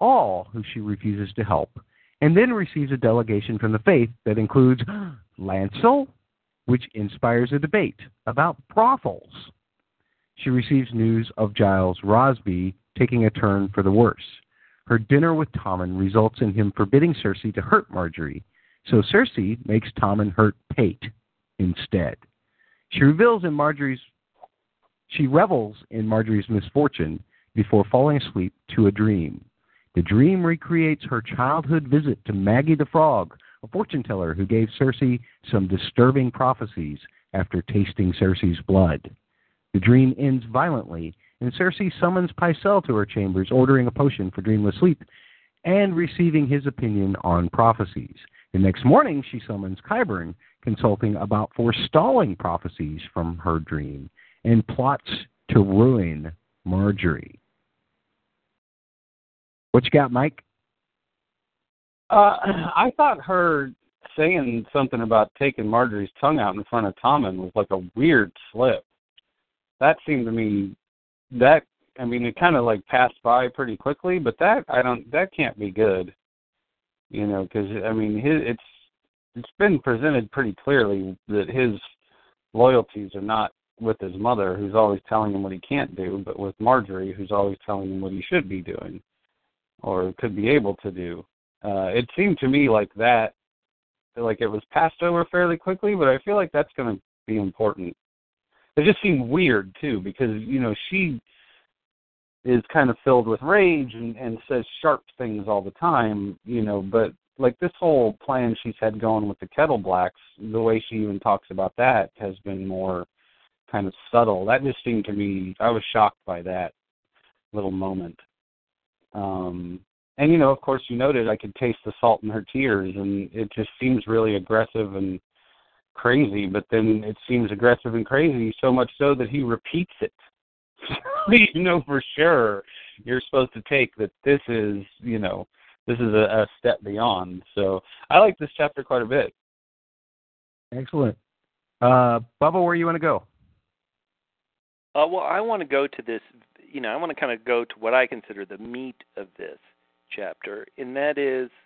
all who she refuses to help, and then receives a delegation from the faith that includes (gasps) Lancel, which inspires a debate about brothels. She receives news of Gyles Rosby taking a turn for the worse. Her dinner with Tommen results in him forbidding Cersei to hurt Margaery, so Cersei makes Tommen hurt Pate instead. She reveals in Margaery's she revels in Margaery's misfortune before falling asleep to a dream. The dream recreates her childhood visit to Maggie the Frog, a fortune teller who gave Cersei some disturbing prophecies after tasting Cersei's blood. The dream ends violently, and Cersei summons Pycelle to her chambers, ordering a potion for dreamless sleep and receiving his opinion on prophecies. The next morning, she summons Qyburn, consulting about forestalling prophecies from her dream, and plots to ruin Margaery. What you got, Mike? Uh, (clears throat) I thought her saying something about taking Margaery's tongue out in front of Tommen was like a weird slip. That seemed to me that I mean it kind of like passed by pretty quickly, but that I don't that can't be good. You know, because I mean his it's it's been presented pretty clearly that his loyalties are not with his mother, who's always telling him what he can't do, but with Margaery, who's always telling him what he should be doing or could be able to do. Uh, it seemed to me like that, like it was passed over fairly quickly, but I feel like that's going to be important. It just seemed weird too, because you know she is kind of filled with rage and, and says sharp things all the time, you know, but like this whole plan she's had going with the kettle blacks, the way she even talks about that has been more kind of subtle. That just seemed to me I was shocked by that little moment. Um, and you know, of course, you noted I could taste the salt in her tears, and it just seems really aggressive and crazy. But then it seems aggressive and crazy so much so that he repeats it. (laughs) you know for sure you're supposed to take that this is, you know, this is a, a step beyond. So I like this chapter quite a bit. Excellent. Uh, Bubba, where you want to go? Uh, well, I want to go to this you know, I want to kind of go to what I consider the meat of this chapter, and that is the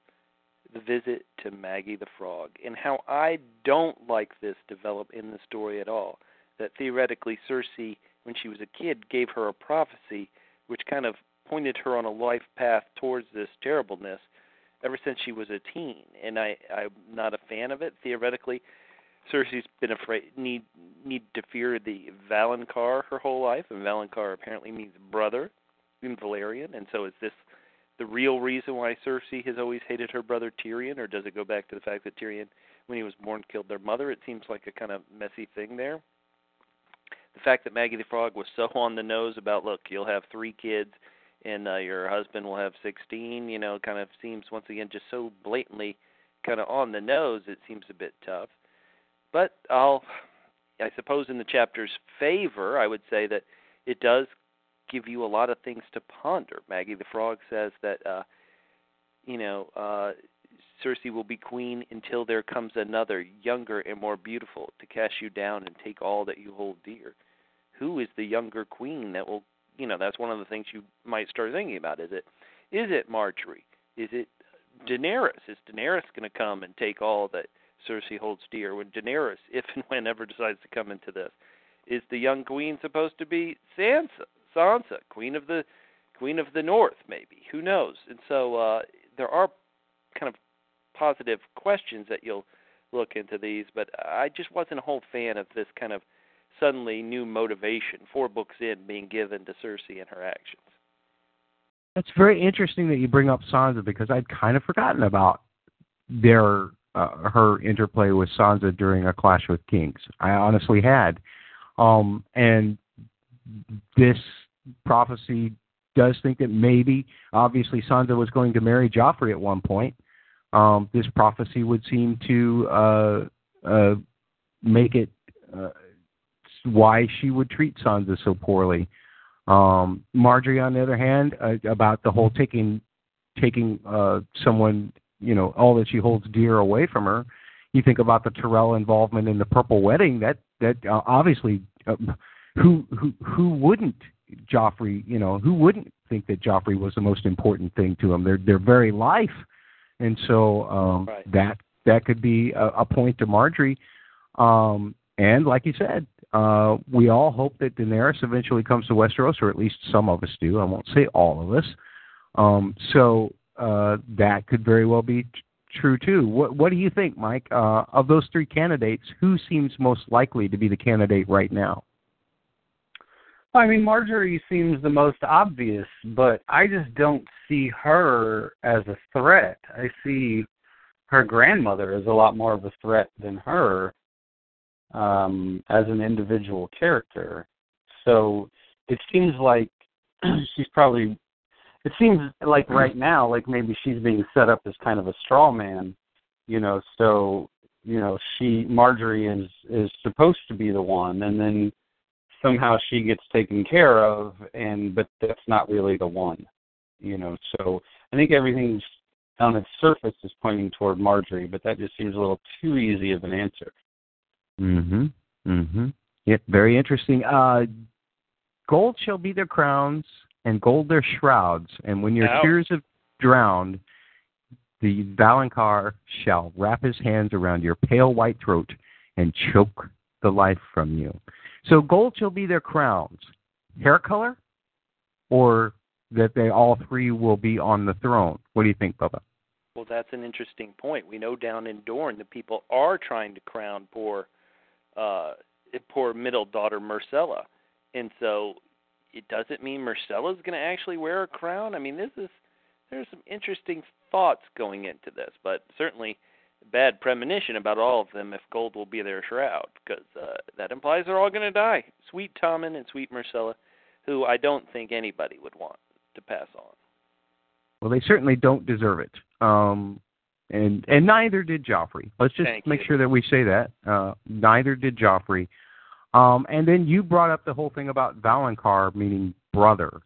visit to Maggie the Frog, and how I don't like this develop in the story at all. That theoretically Cersei, when she was a kid, gave her a prophecy which kind of pointed her on a life path towards this terribleness ever since she was a teen, and I I'm not a fan of it. Theoretically, Cersei's been afraid need need to fear the Valonqar her whole life, and Valonqar apparently means brother in Valyrian, And so, is this the real reason why Cersei has always hated her brother Tyrion, or does it go back to the fact that Tyrion, when he was born, killed their mother? It seems like a kind of messy thing there. The fact that Maggie the Frog was so on the nose about, look, you'll have three kids, and uh, your husband will have 16, you know, kind of seems once again just so blatantly kind of on the nose. It seems a bit tough. But I'll, I suppose, in the chapter's favor, I would say that it does give you a lot of things to ponder. Maggie the Frog says that, uh, you know, uh, Cersei will be queen until there comes another, younger and more beautiful, to cast you down and take all that you hold dear. Who is the younger queen that will, you know, that's one of the things you might start thinking about. Is it, is it Margaery? Is it Daenerys? Is Daenerys going to come and take all that Cersei holds dear. When Daenerys, if and (laughs) whenever decides to come into this, is the young queen supposed to be Sansa, Sansa, queen of the queen of the North, maybe? Who knows? And so uh, there are kind of positive questions that you'll look into these, but I just wasn't a whole fan of this kind of suddenly new motivation, four books in, being given to Cersei and her actions. That's very interesting that you bring up Sansa because I'd kind of forgotten about their uh, her interplay with Sansa during a Clash with Kings. I honestly had, um, and this prophecy does think that maybe, obviously, Sansa was going to marry Joffrey at one point. Um, this prophecy would seem to uh, uh, make it uh, why she would treat Sansa so poorly. Um, Margaery, on the other hand, uh, about the whole taking taking uh, someone, you know, all that she holds dear away from her. You think about the Tyrell involvement in the Purple Wedding. That that uh, obviously, who who who wouldn't Joffrey? You know, who wouldn't think that Joffrey was the most important thing to him? Their their very life, and so um, Right. that that could be a, a point to Margaery. Um, and like you said, uh, we all hope that Daenerys eventually comes to Westeros, or at least some of us do. I won't say all of us. Um, so uh, that could very well be t- true too. What, what do you think, Mike? Uh, of those three candidates, who seems most likely to be the candidate right now? I mean, Margaery seems the most obvious, but I just don't see her as a threat. I see her grandmother as a lot more of a threat than her um, as an individual character. So it seems like (clears throat) she's probably. It seems like right (clears throat) now, like maybe she's being set up as kind of a straw man, you know. So you know, she Margaery is is supposed to be the one, and then somehow she gets taken care of and but that's not really the one you know so i think everything's on its surface is pointing toward margaery but that just seems a little too easy of an answer Mm-hmm. Mm-hmm. Yeah, very interesting. Uh, gold shall be their crowns, and gold their shrouds. And when your Ouch. tears have drowned, the Valonqar shall wrap his hands around your pale white throat and choke the life from you. So gold shall be their crowns. Hair color, or that they all three will be on the throne. What do you think, Bubba? Well, that's an interesting point. We know down in Dorne the people are trying to crown poor, uh, poor middle daughter Myrcella, and so it doesn't mean Myrcella's going to actually wear a crown. I mean, this is there's some interesting thoughts going into this, but certainly bad premonition about all of them if gold will be their shroud, because uh, that implies they're all going to die. Sweet Tommen and Sweet Myrcella, who I don't think anybody would want to pass on. Well, they certainly don't deserve it. Um, and and neither did Joffrey. Let's just Thank make you. sure that we say that. Uh, neither did Joffrey. Um, and then you brought up the whole thing about Valonqar meaning brother.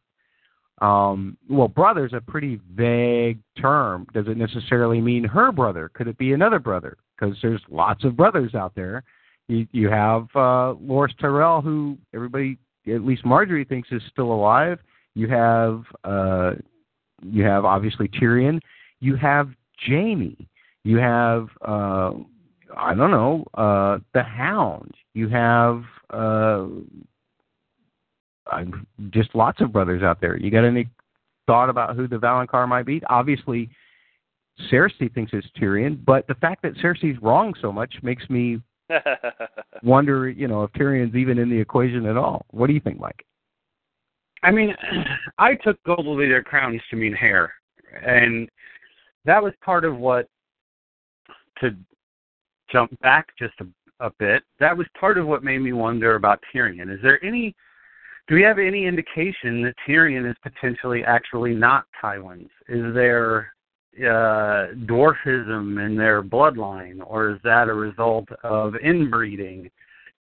Um, well, brother's a pretty vague term. Does it necessarily mean her brother? Could it be another brother? Because there's lots of brothers out there. You you have uh, Loras Tyrell, who everybody, at least Margaery, thinks is still alive. You have uh, you have obviously Tyrion. You have Jaime. You have uh, I don't know uh, the Hound. You have uh, just lots of brothers out there. You got any thought about who the Valonqar might be? Obviously, Cersei thinks it's Tyrion, but the fact that Cersei's wrong so much makes me (laughs) wonder, you know, if Tyrion's even in the equation at all. What do you think, Mike? i mean (clears throat) i took gold will be their crowns to mean hair and that was part of what to jump back just a, a bit that was part of what made me wonder about tyrion is there any do we have any indication that Tyrion is potentially actually not Tywin's? Is there uh, dwarfism in their bloodline, or is that a result of inbreeding?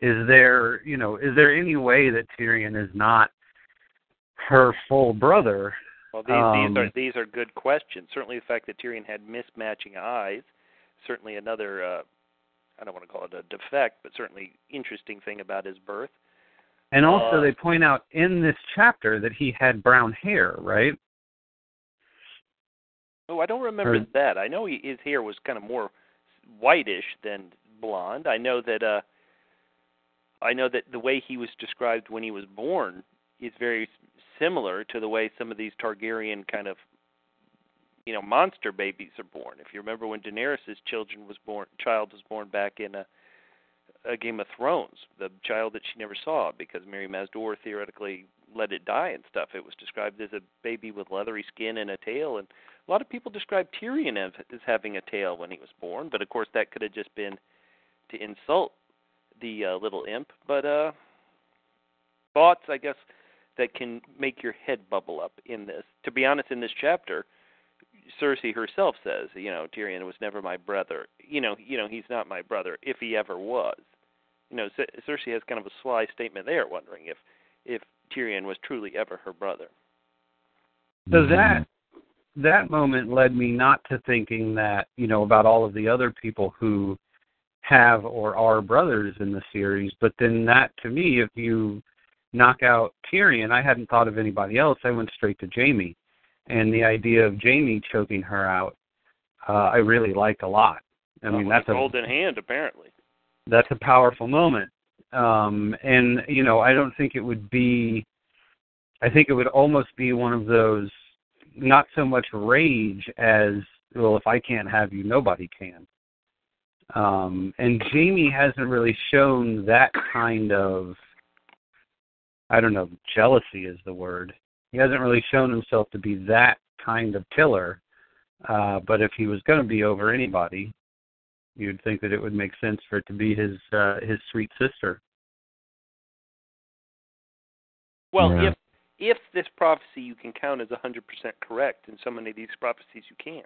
Is there, you know, is there any way that Tyrion is not her full brother? Well, these Um, these are these are good questions. Certainly, the fact that Tyrion had mismatching eyes, certainly another. Uh, I don't want to call it a defect, but certainly interesting thing about his birth. And also, Uh, they point out in this chapter that he had brown hair, right? Oh, I don't remember Or- that. I know he, his hair was kind of more whitish than blonde. I know that. uh I know that the way he was described when he was born is very similar to the way some of these Targaryen kind of, you know, monster babies are born. If you remember when Daenerys's children was born, child was born back in a, a Game of Thrones, the child that she never saw because Mirri Maz Duur theoretically let it die and stuff. It was described as a baby with leathery skin and a tail, and a lot of people describe Tyrion as, as having a tail when he was born, but of course that could have just been to insult the uh, little imp. But uh thoughts, I guess, that can make your head bubble up in this. To be honest, in this chapter, Cersei herself says, you know, Tyrion was never my brother. You know, you know, he's not my brother if he ever was. You know, Cersei has kind of a sly statement there, wondering if if Tyrion was truly ever her brother. So that that moment led me not to thinking that you know about all of the other people who have or are brothers in the series, but then that to me, if you knock out Tyrion, I hadn't thought of anybody else. I went straight to Jaime, and the idea of Jaime choking her out, uh, I really liked a lot. I well, mean, that's a golden hand, apparently. That's a powerful moment, um, and you know, I don't think it would be. I think it would almost be one of those, not so much rage as well. If I can't have you, nobody can. Um, and Jaime hasn't really shown that kind of I don't know, jealousy is the word. He hasn't really shown himself to be that kind of killer. Uh, but if he was going to be over anybody, you'd think that it would make sense for it to be his uh, his sweet sister. Well, yeah. if if this prophecy you can count as 100% correct, and so many of these prophecies you can,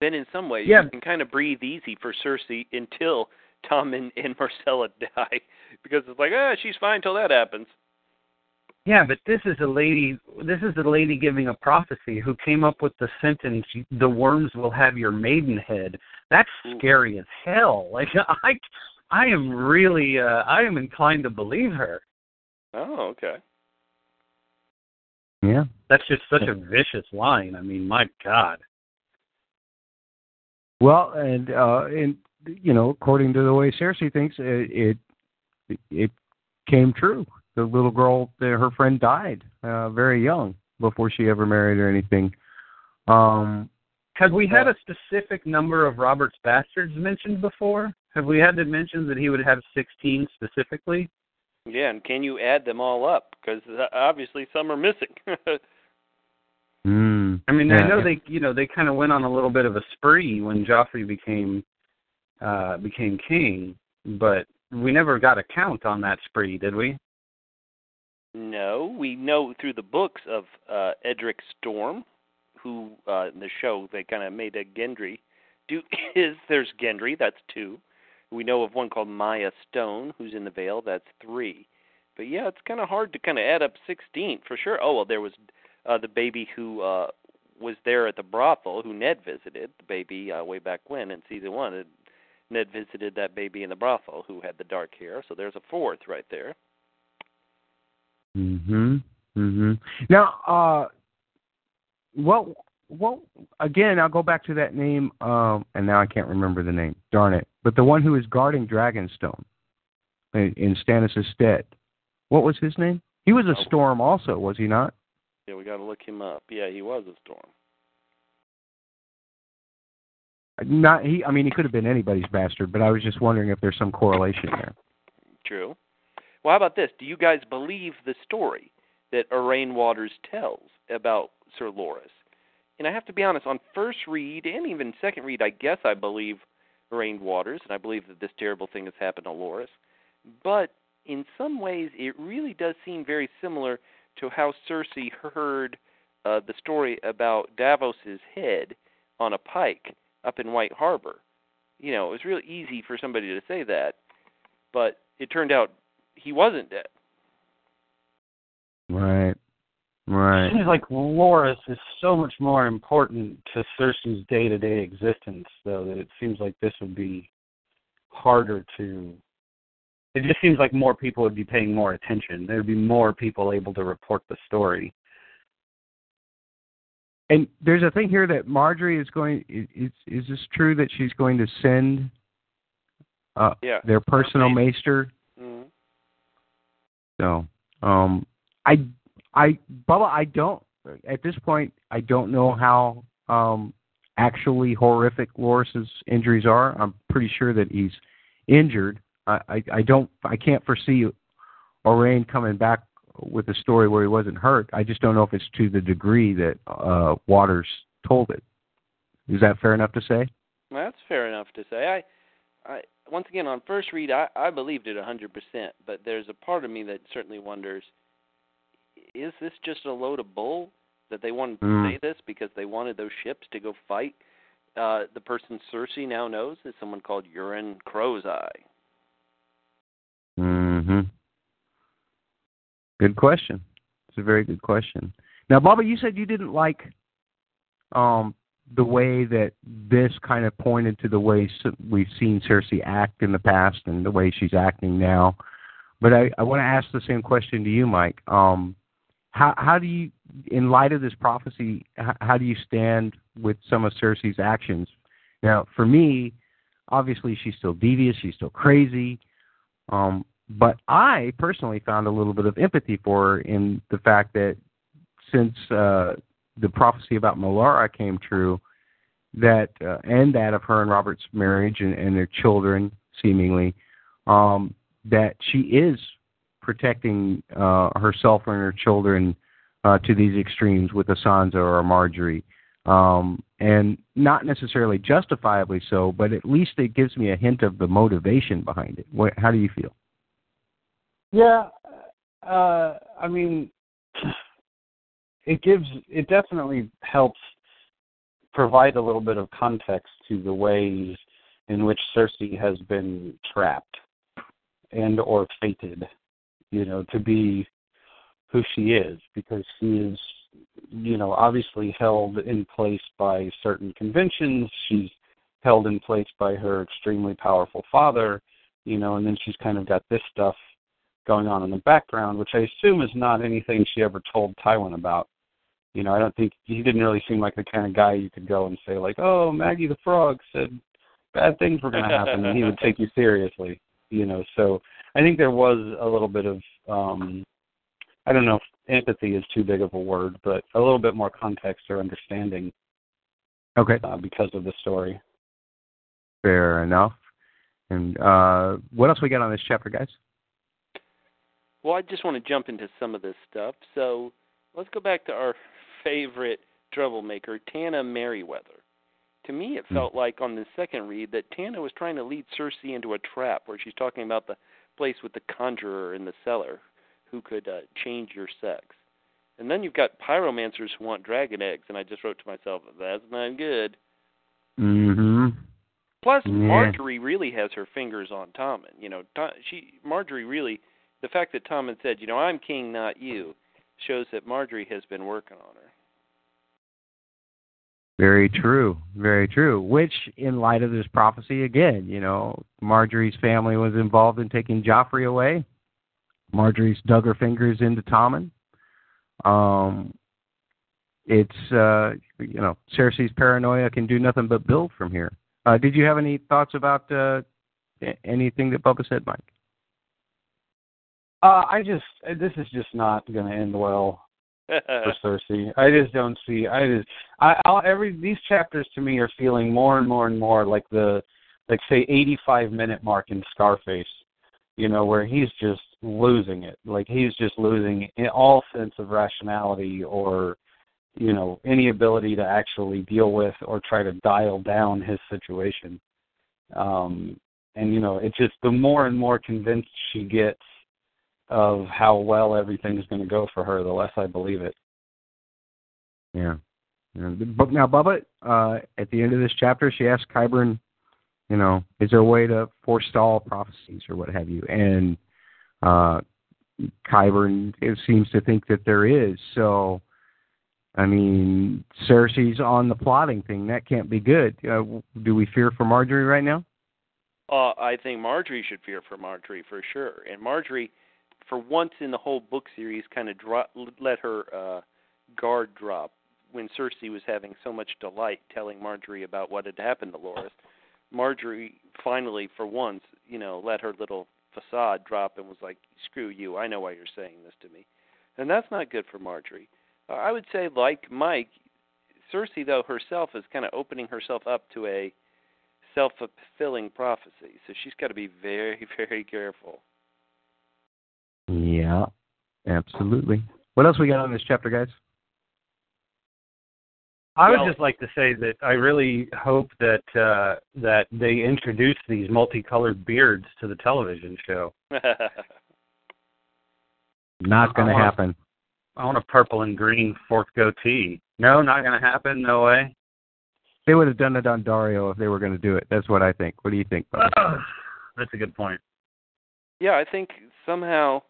then in some ways yeah. you can kind of breathe easy for Cersei until Tommen, and Myrcella (laughs) die because it's like, ah, she's fine till that happens. Yeah, but this is a lady. This is a lady giving a prophecy who came up with the sentence, "The worms will have your maidenhead." That's scary as hell. (laughs) Like I, I am really, uh, I am inclined to believe her. Oh, okay. Yeah. That's just such a vicious line. I mean, my God. Well, and uh, and you know, according to the way Cersei thinks, it it, it came true. The little girl, her friend died uh, very young before she ever married or anything. Um, Have we had uh, a specific number of Robert's bastards mentioned before? Have we had to mention that he would have 16 specifically? Yeah, and can you add them all up? Because obviously some are missing. (laughs) mm, I mean, yeah, I know yeah. they, you know, they kind of went on a little bit of a spree when Joffrey became uh became king, but we never got a count on that spree, did we? No, we know through the books of uh, Edric Storm, who uh, in the show they kind of made a Gendry. Do (laughs) is there's Gendry, that's two. We know of one called Mya Stone, who's in the Vale, that's three. But yeah, it's kind of hard to kind of add up 16 for sure. Oh well, there was uh, the baby who uh, was there at the brothel, who Ned visited. The baby uh, way back when in season one, Ned visited that baby in the brothel who had the dark hair. So there's a fourth right there. Mhm. Mhm. Now, uh, well, well, again, I'll go back to that name, um, and now I can't remember the name. Darn it! But the one who is guarding Dragonstone in, in Stannis' stead, what was his name? He was a Oh. storm, also, was he not? Yeah, we got to look him up. Yeah, he was a storm. Not he. I mean, he could have been anybody's bastard, but I was just wondering if there's some correlation there. True. Well, how about this? Do you guys believe the story that Aurane Waters tells about Sir Loras? And I have to be honest, on first read and even second read, I guess I believe Aurane Waters, and I believe that this terrible thing has happened to Loras. But in some ways, it really does seem very similar to how Cersei heard uh, the story about Davos's head on a pike up in White Harbor. You know, it was really easy for somebody to say that, but it turned out he wasn't dead. Right. Right. It seems like Loras is so much more important to Cersei's day-to-day existence, though, that it seems like this would be harder to. It just seems like more people would be paying more attention. There would be more people able to report the story. And there's a thing here that Margaery is going. Is is this true that she's going to send uh, Yeah. their personal Okay. maester? So, um, I, I, Bubba, I don't. At this point, I don't know how um, actually horrific Loras's injuries are. I'm pretty sure that he's injured. I, I, I don't. I can't foresee Aurane coming back with a story where he wasn't hurt. I just don't know if it's to the degree that uh, Waters told it. Is that fair enough to say? That's fair enough to say. I, I, once again, on first read, I, I believed it 100%, but there's a part of me that certainly wonders is this just a load of bull that they wanted to mm. say this because they wanted those ships to go fight? Uh, the person Cersei now knows is someone called Euron Crow's Eye. Mm-hmm. Good question. It's a very good question. Now, Baba, you said you didn't like um, the way that this kind of pointed to the way we've seen Cersei act in the past and the way she's acting now. But I, I want to ask the same question to you, Mike. Um, how, how do you, in light of this prophecy, how, how do you stand with some of Cersei's actions? Now, for me, obviously she's still devious, she's still crazy. Um, but I personally found a little bit of empathy for her in the fact that since uh, the prophecy about Melara came true, that uh, and that of her and Robert's marriage and, and their children, seemingly, um, that she is protecting uh, herself and her children uh, to these extremes with Asanza or Margaery. Um, and not necessarily justifiably so, but at least it gives me a hint of the motivation behind it. What, how do you feel? Yeah, uh, I mean, it gives it definitely helps provide a little bit of context to the ways in which Cersei has been trapped and or fated, you know, to be who she is because she is you know obviously held in place by certain conventions. She's held in place by her extremely powerful father you know and then she's kind of got this stuff going on in the background which i assume is not anything she ever told tywin about you know, I don't think he didn't really seem like the kind of guy you could go and say like, "Oh, Maggie the Frog said bad things were going to happen," and he would take you seriously. You know, so I think there was a little bit of um I don't know if empathy is too big of a word, but a little bit more context or understanding. Okay. Uh, because of the story. Fair enough. And uh, what else we got on this chapter, guys? Well, I just want to jump into some of this stuff. So let's go back to our favorite troublemaker, Taena Merryweather. To me, it hmm. felt like on the second read that Tana was trying to lead Cersei into a trap where she's talking about the place with the conjurer in the cellar who could uh, change your sex. And then you've got pyromancers who want dragon eggs, and I just wrote to myself, that's not good. Mm-hmm. Plus, yeah. Margaery really has her fingers on Tommen. You know, she Margaery really, the fact that Tommen said, you know, I'm king, not you, shows that Margaery has been working on her. Very true. Very true. Which, in light of this prophecy, again, you know, Margaery's family was involved in taking Joffrey away. Margaery's dug her fingers into Tommen. Um, it's, uh, you know, Cersei's paranoia can do nothing but build from here. Uh, did you have any thoughts about uh, anything that Bubba said, Mike? Uh, I just this is just not going to end well for (laughs) Cersei. I just don't see. I just I I'll, every these chapters to me are feeling more and more and more like the like say 85 minute mark in Scarface. You know where he's just losing it. Like he's just losing all sense of rationality or you know any ability to actually deal with or try to dial down his situation. Um and you know it just the more and more convinced she gets of how well everything's going to go for her, the less I believe it. Yeah. But now, Bubba, uh, at the end of this chapter, she asks Qyburn, you know, is there a way to forestall prophecies or what have you? And uh, Qyburn it seems to think that there is. So, I mean, Cersei's on the plotting thing. That can't be good. Uh, do we fear for Margaery right now? Uh, I think Margaery should fear for Margaery for sure. And Margaery for once in the whole book series, kind of drop, let her uh, guard drop when Cersei was having so much delight telling Margaery about what had happened to Loras. Margaery finally, for once, you know, let her little facade drop and was like, "Screw you! I know why you're saying this to me," and that's not good for Margaery. Uh, I would say, like Mike, Cersei though herself is kind of opening herself up to a self-fulfilling prophecy, so she's got to be very, (laughs) very careful. Yeah, absolutely. What else we got on this chapter, guys? I would just like to say that I really hope that uh, that they introduce these multicolored beards to the television show. (laughs) not going to happen. I want a purple and green forked goatee. No, not going to happen. No way. They would have done it on Daario if they were going to do it. That's what I think. What do you think? Uh, (sighs) that's a good point. Yeah, I think somehow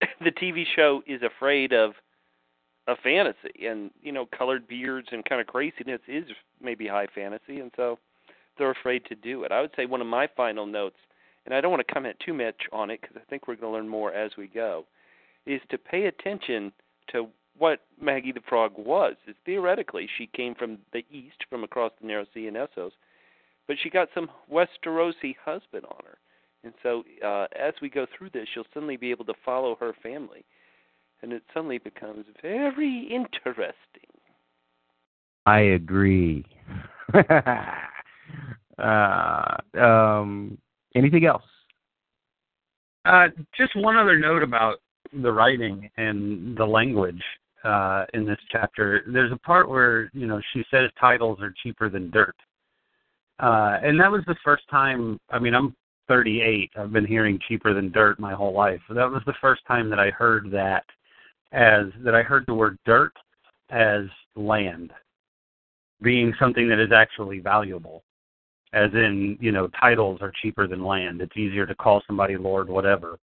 (laughs) the TV show is afraid of a fantasy, and you know, colored beards and kind of craziness is maybe high fantasy, and so they're afraid to do it. I would say one of my final notes, and I don't want to comment too much on it because I think we're going to learn more as we go, is to pay attention to what Maggie the Frog was. Is theoretically she came from the east, from across the narrow sea in Essos, but she got some Westerosi husband on her. And so, uh, as we go through this, you'll suddenly be able to follow her family, and it suddenly becomes very interesting. I agree. (laughs) uh, um, anything else? Uh, just one other note about the writing and the language uh, in this chapter. There's a part where you know she says titles are cheaper than dirt, uh, and that was the first time. I mean, I'm 38. I've been hearing cheaper than dirt my whole life. That was the first time that I heard that as that I heard the word dirt as land being something that is actually valuable. As in, you know, titles are cheaper than land. It's easier to call somebody lord whatever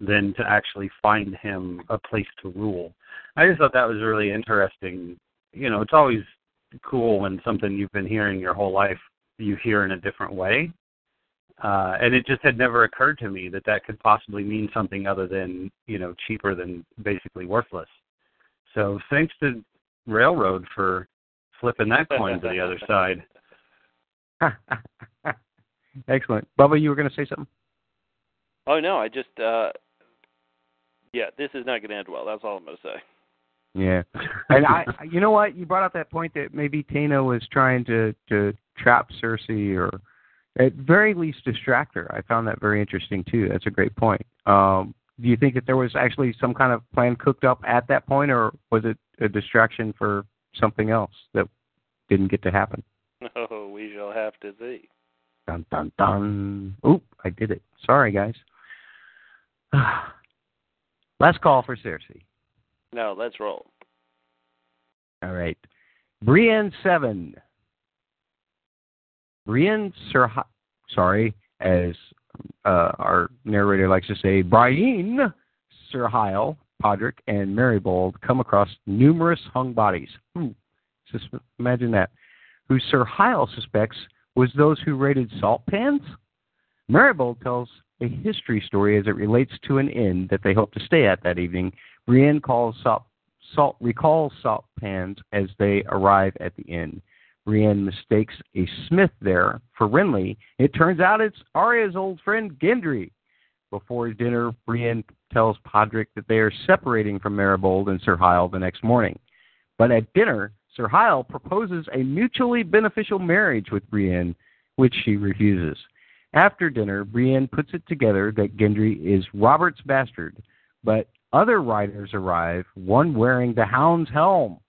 than to actually find him a place to rule. I just thought that was really interesting. You know, it's always cool when something you've been hearing your whole life you hear in a different way uh, and it just had never occurred to me that that could possibly mean something other than you know cheaper than basically worthless. So thanks to Railroad for flipping that coin to the other (laughs) side. (laughs) Excellent, Bubba. You were going to say something. Oh no, I just uh yeah, this is not going to end well. That's all I'm going to say. Yeah, and I, you know what, you brought up that point that maybe Taena was trying to to trap Cersei or at very least distract her. I found that very interesting too. That's a great point. Um, do you think that there was actually some kind of plan cooked up at that point, or was it a distraction for something else that didn't get to happen? (laughs) Oh, we shall have to see. Dun dun dun. Oop, I did it. Sorry, guys. (sighs) Last call for Cersei. No, let's roll. All right. Brienne 7. Brienne Sir, sorry, as uh, our narrator likes to say, Brienne Sir Hyle, Podrick, and Meribald come across numerous hung bodies. Hmm. Just imagine that. Who Sir Hyle suspects was those who raided salt pans? Meribald tells a history story as it relates to an inn that they hope to stay at that evening. Brienne calls salt, salt recalls salt pans as they arrive at the inn. Brienne mistakes a smith there for Renly. It turns out it's Arya's old friend Gendry. Before dinner, Brienne tells Podrick that they are separating from Meribald and Sir Hyle the next morning. But at dinner, Sir Hyle proposes a mutually beneficial marriage with Brienne, which she refuses. After dinner, Brienne puts it together that Gendry is Robert's bastard, but other riders arrive, one wearing the hound's helm.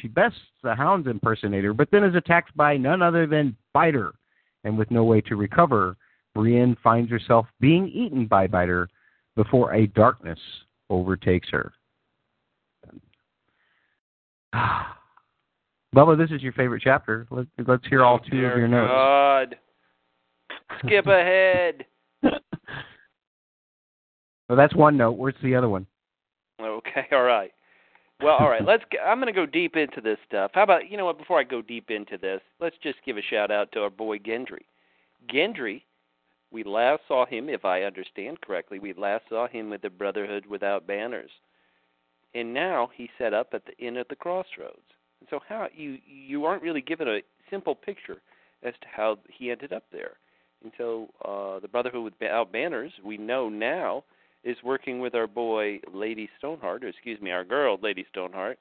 She bests the Hound's impersonator, but then is attacked by none other than Biter. And with no way to recover, Brienne finds herself being eaten by Biter before a darkness overtakes her. (sighs) Bubba, this is your favorite chapter. Let, us hear all two Dear of your notes. God. Skip ahead. (laughs) well, that's one note. Where's the other one? Okay, all right. Well, all right. Let's. Get, I'm going to go deep into this stuff. How about you know what? Before I go deep into this, let's just give a shout out to our boy Gendry. Gendry, we last saw him, if I understand correctly, we last saw him with the Brotherhood Without Banners, and now he's set up at the inn at the crossroads. And so, how you you aren't really given a simple picture as to how he ended up there. And so, uh, the Brotherhood Without Banners, we know now is working with our boy Lady Stoneheart, or excuse me, our girl Lady Stoneheart.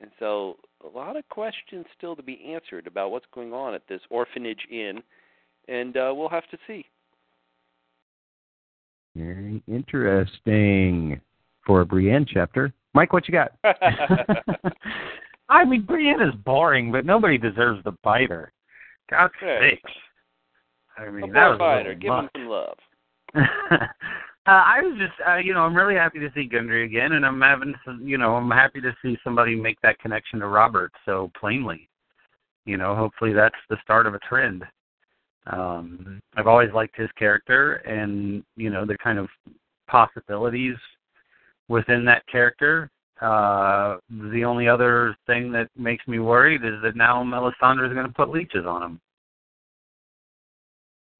And so a lot of questions still to be answered about what's going on at this orphanage inn, and uh, we'll have to see. Very interesting for a Brienne chapter. Mike, what you got? (laughs) I mean, Brienne is boring, but nobody deserves the biter. God sakes. I mean, a that was biter. a Give much. him some love. (laughs) Uh, I was just, uh, you know, I'm really happy to see Gendry again, and I'm having, some, you know, I'm happy to see somebody make that connection to Robert so plainly. You know, hopefully that's the start of a trend. Um, I've always liked his character, and you know, the kind of possibilities within that character. Uh, the only other thing that makes me worried is that now Melisandre is going to put leeches on him.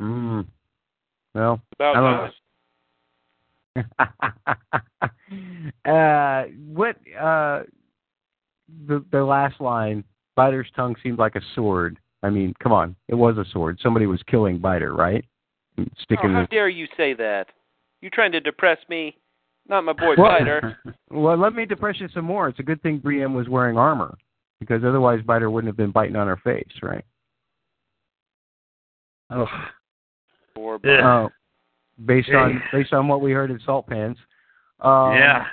Mm. Well, About I don't time. (laughs) uh, what uh, the the last line? Biter's tongue seemed like a sword. I mean, come on, it was a sword. Somebody was killing Biter, right? Sticking Oh, how the dare you say that? You trying to depress me? Not my boy Well- Biter. (laughs) Well, let me depress you some more. It's a good thing Brienne was wearing armor, because otherwise Biter wouldn't have been biting on her face, right? Oh. Poor Biter. Uh, based on based on what we heard in Salt Pans. Um, yeah.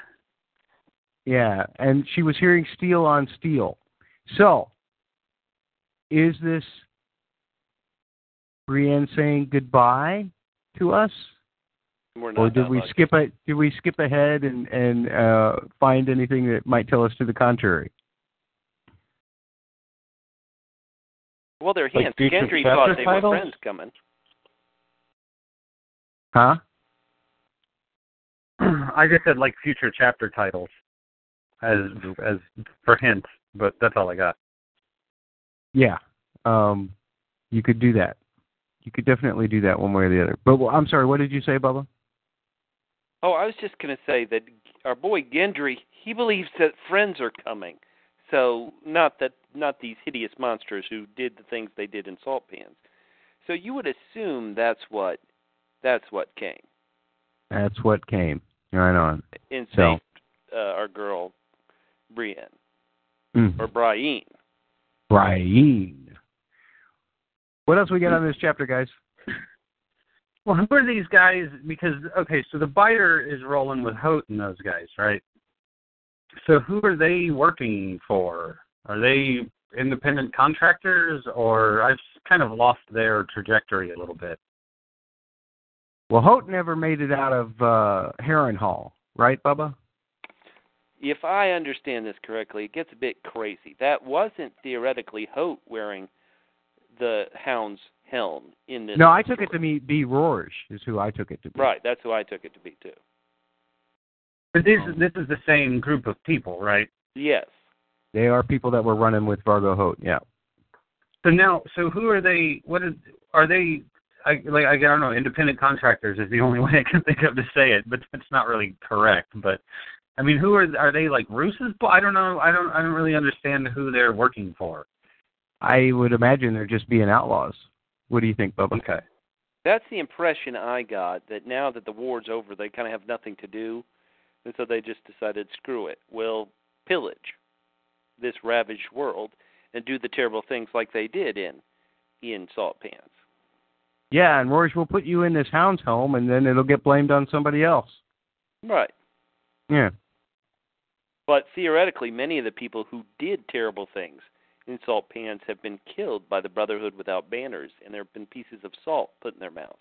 Yeah, and she was hearing steel on steel. So, is this Brienne saying goodbye to us, We're not or did we lucky. skip it? Did we skip ahead and and uh, find anything that might tell us to the contrary? Well, they're Like Gendry thought they titles? were friends coming. Huh? (clears throat) I just said like future chapter titles as as for hints, but that's all I got. Yeah. Um, you could do that. You could definitely do that one way or the other. But well, I'm sorry. What did you say, Bubba? Oh, I was just going to say that our boy Gendry, he believes that friends are coming. So not that not these hideous monsters who did the things they did in salt pans. So you would assume that's what that's what came That's what came. Right on. and So- saved uh, our girl Brienne Mm. or Brienne. Brian. What else we got on this chapter, guys? Well, who are these guys? Because okay, so the biter is rolling with Hote and those guys, right? So who are they working for? Are they independent contractors, or I've kind of lost their trajectory a little bit. Well, Hote never made it out of uh, Hall, right, Bubba? If I understand this correctly, it gets a bit crazy. That wasn't theoretically Hote wearing the Hound's helm in this. No, I took it to be be Rorge is who I took it to be. Right, that's who I took it to be too. But this this is the same group of people, right? Yes. They are people that were running with Vargo Hote. Yeah. So now, so who are they? What is are they? I like I don't know. Independent contractors is the only (laughs) way I can think of to say it, but it's not really correct. But I mean, who are are they? Like Roose's? I don't know. I don't. I don't really understand who they're working for. I would imagine they're just being outlaws. What do you think, Bubba? Okay. That's the impression I got that now that the war's over, they kind of have nothing to do, and so they just decided, screw it, we'll pillage this ravaged world and do the terrible things like they did in in Salt Pans. Yeah, and Rorge will put you in this hound's home, and then it'll get blamed on somebody else. Right. Yeah. But theoretically, many of the people who did terrible things in salt pans have been killed by the Brotherhood without banners, and there have been pieces of salt put in their mouth.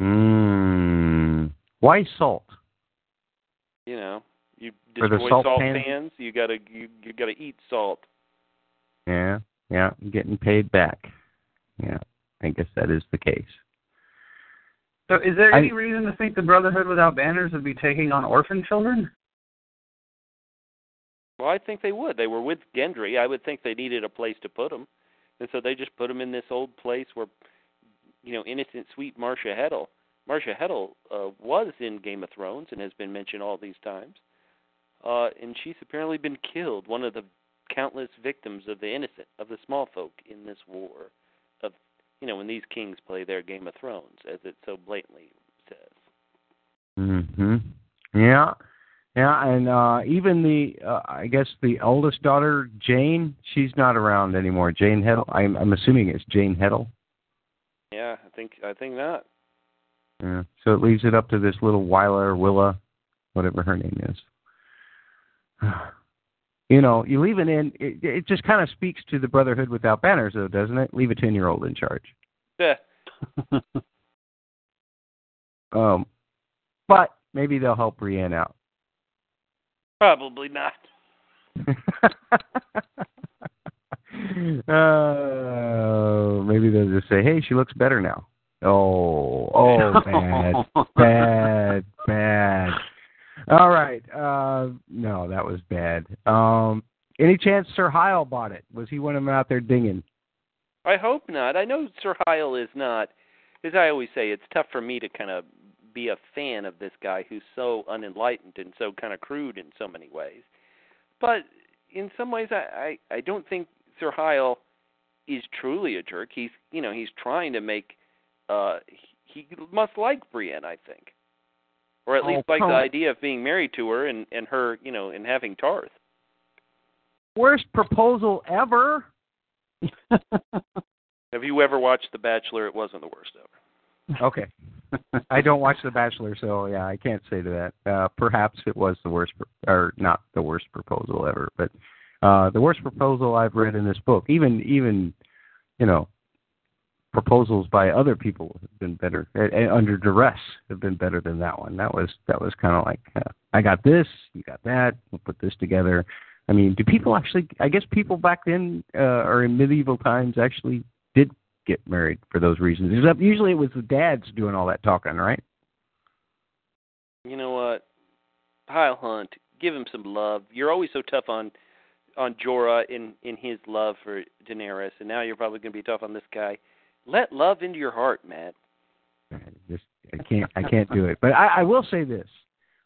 Mm. Why salt? You know, you destroy salt salt, pan? pans, you gotta you you gotta eat salt. Yeah, yeah, getting paid back. Yeah, I guess that is the case. So, is there I- any reason to think the Brotherhood without banners would be taking on orphan children? Well, I think they would. They were with Gendry. I would think they needed a place to put them, and so they just put them in this old place where, you know, innocent, sweet Masha Heddle. Masha Heddle uh, was in Game of Thrones and has been mentioned all these times, uh, and she's apparently been killed. One of the countless victims of the innocent, of the small folk in this war, of you know, when these kings play their Game of Thrones, as it so blatantly says. Mhm. Yeah. Yeah, and uh even the uh, I guess the eldest daughter, Jeyne, she's not around anymore. Jeyne Heddle. I'm I'm assuming it's Jeyne Heddle. Yeah, I think I think not. Yeah. So it leaves it up to this little Wyler Willa, whatever her name is. (sighs) You know, you leave it in. It, it just kind of speaks to the Brotherhood without banners, though, doesn't it? Leave a ten-year-old in charge. Yeah. (laughs) Um, but maybe they'll help Brienne out. Probably not. uh, (laughs) maybe they'll just say, "Hey, she looks better now." Oh, oh, bad, (laughs) bad, bad. All right. Uh, no, that was bad. Um, any chance Sir Hyle bought it? Was he one of them out there dinging? I hope not. I know Sir Hyle is not. As I always say, it's tough for me to kind of be a fan of this guy who's so unenlightened and so kind of crude in so many ways. But in some ways, I I, I don't think Sir Hyle is truly a jerk. He's you know he's trying to make. uh He must like Brienne, I think, or at Oh, least like the idea of being married to her and and her you know and having Tarth. Worst proposal ever. (laughs) Have you ever watched The Bachelor? It wasn't the worst ever. Okay. (laughs) I don't watch The Bachelor, so yeah, I can't say to that. Uh, perhaps it was the worst, pro- or not the worst proposal ever, but uh, the worst proposal I've read in this book. Even, even, you know, proposals by other people have been better uh, uh, under duress have been better than that one. That was that was kind of like uh, I got this, you got that, we'll put this together. I mean, do people actually? I guess people back then uh, or in medieval times actually did get married for those reasons. Usually it was the dads doing all that talking, right? You know what? Hyle Hunt, give him some love. You're always so tough on on Jorah in in his love for Daenerys, and now you're probably going to be tough on this guy. Let love into your heart, Matt. I just I can't I can't do it. But I, I will say this.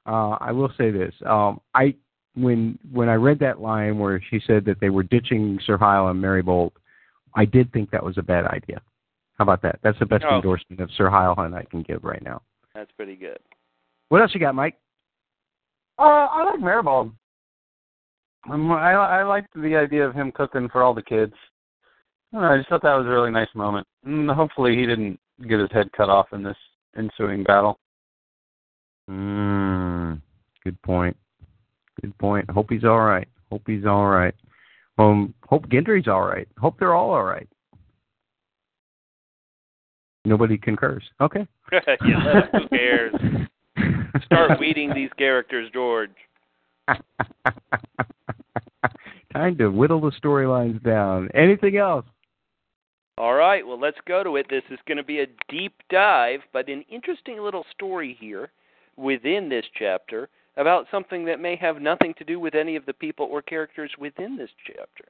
Uh, I will say this. Um, I when when I read that line where she said that they were ditching Sir Hyle and Meribald, I did think that was a bad idea. How about that? That's the best Oh. endorsement of Sir Hyle Hunt I can give right now. That's pretty good. What else you got, Mike? Uh, I like Meribald. Um, I I liked the idea of him cooking for all the kids. I, know, I just thought that was a really nice moment. And hopefully, he didn't get his head cut off in this ensuing battle. Mm, good point. Good point. Hope he's all right. Hope he's all right. Um, hope Gendry's all right. Hope they're all all right. Nobody concurs. Okay. (laughs) (laughs) yeah, who cares? Start weeding these characters, George. (laughs) Time to whittle the storylines down. Anything else? All right, well, let's go to it. This is going to be a deep dive, but an interesting little story here within this chapter about something that may have nothing to do with any of the people or characters within this chapter.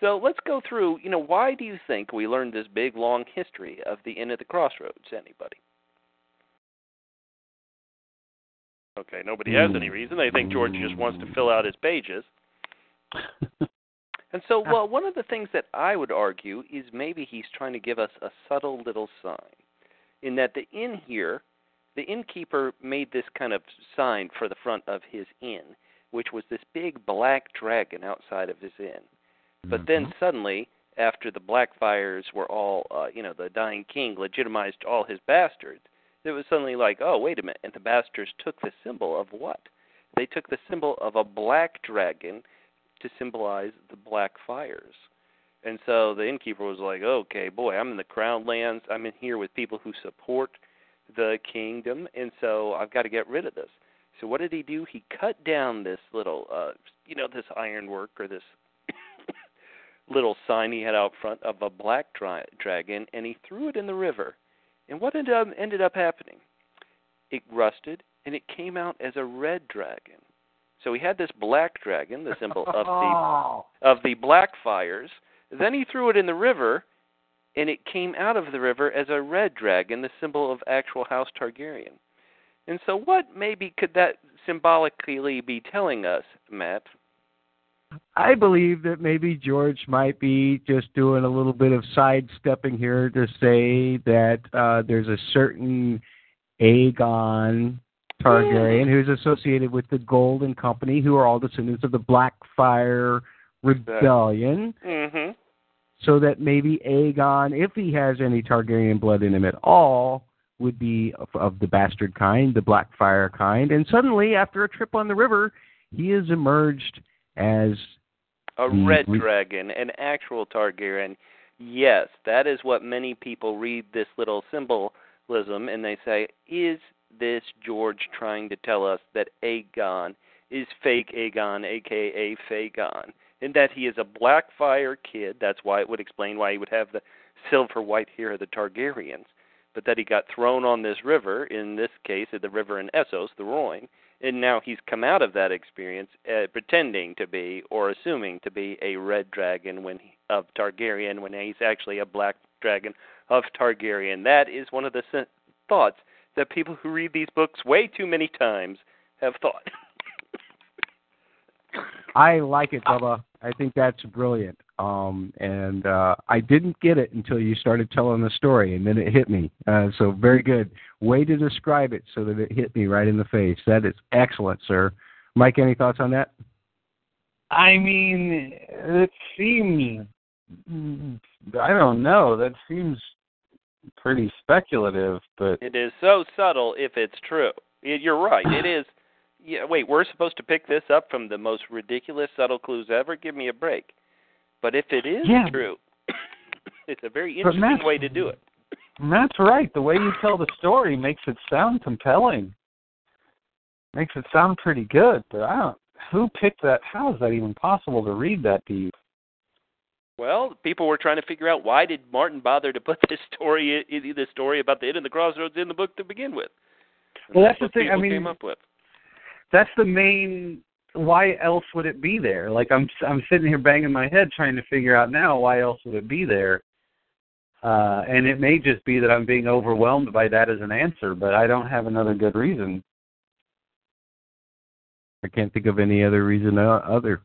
So let's go through, you know, why do you think we learned this big, long history of the Inn at the Crossroads? Anybody? Okay, nobody has any reason. They think George just wants to fill out his pages. (laughs) And so, well, one of the things that I would argue is maybe he's trying to give us a subtle little sign, in that the inn here, the innkeeper made this kind of sign for the front of his inn, which was this big black dragon outside of his inn. But then suddenly, after the Blackfires were all, uh, you know, the dying king legitimized all his bastards, it was suddenly like, oh, wait a minute. And the bastards took the symbol of what? They took the symbol of a black dragon to symbolize the black fires. And so the innkeeper was like, okay, boy, I'm in the crown lands. I'm in here with people who support the kingdom, and so I've got to get rid of this. So what did he do? He cut down this little, uh, you know, this ironwork or this (coughs) little sign he had out front of a black dra- dragon, and he threw it in the river. And what ended up, ended up happening? It rusted, and it came out as a red dragon. So he had this black dragon, the symbol of the (laughs) Oh. of the black fires. Then he threw it in the river, and it came out of the river as a red dragon, the symbol of actual House Targaryen. And so, what maybe could that symbolically be telling us, Matt? I believe that maybe George might be just doing a little bit of sidestepping here to say that uh, there's a certain Aegon Targaryen who's associated with the Golden Company, who are all descendants of the Blackfire Rebellion. Mm-hmm. So that maybe Aegon, if he has any Targaryen blood in him at all, would be of, of the bastard kind, the Blackfire kind. And suddenly, after a trip on the river, he has emerged as A The red re- dragon, an actual Targaryen. Yes, that is what many people read this little symbolism, and they say, is this George trying to tell us that Aegon is fake Aegon, aka Fagon, and that he is a Blackfire kid? That's why it would explain why he would have the silver white hair of the Targaryens. but that he got thrown on this river, in this case, at the river in Essos, the Rhoyne, and now he's come out of that experience uh, pretending to be or assuming to be a red dragon when he, of Targaryen when he's actually a black dragon of Targaryen. That is one of the thoughts that people who read these books way too many times have thought. (laughs) I like it, Bubba. I think that's brilliant. Um, and uh, I didn't get it until you started telling the story, and then it hit me. Uh, so very good way to describe it, so that it hit me right in the face. That is excellent, sir. Mike, any thoughts on that? I mean, it seems. I don't know. That seems pretty speculative, but it is so subtle. If it's true, you're right. It is. Yeah. Wait, we're supposed to pick this up from the most ridiculous subtle clues ever. Give me a break. But if it is yeah. true, (coughs) it's a very interesting way to do it. That's right. The way you tell the story makes it sound compelling. Makes it sound pretty good, but I don't. Who picked that? How is that even possible to read that deep? Well, people were trying to figure out why did Martin bother to put (laughs) this story, the story about the inn and the crossroads, in the book to begin with. And well, that's, that's the thing. I mean, came up with. that's the main why else would it be there? Like I'm I'm sitting here banging my head trying to figure out now why else would it be there. Uh, and it may just be that I'm being overwhelmed by that as an answer, but I don't have another good reason. I can't think of any other reason uh, other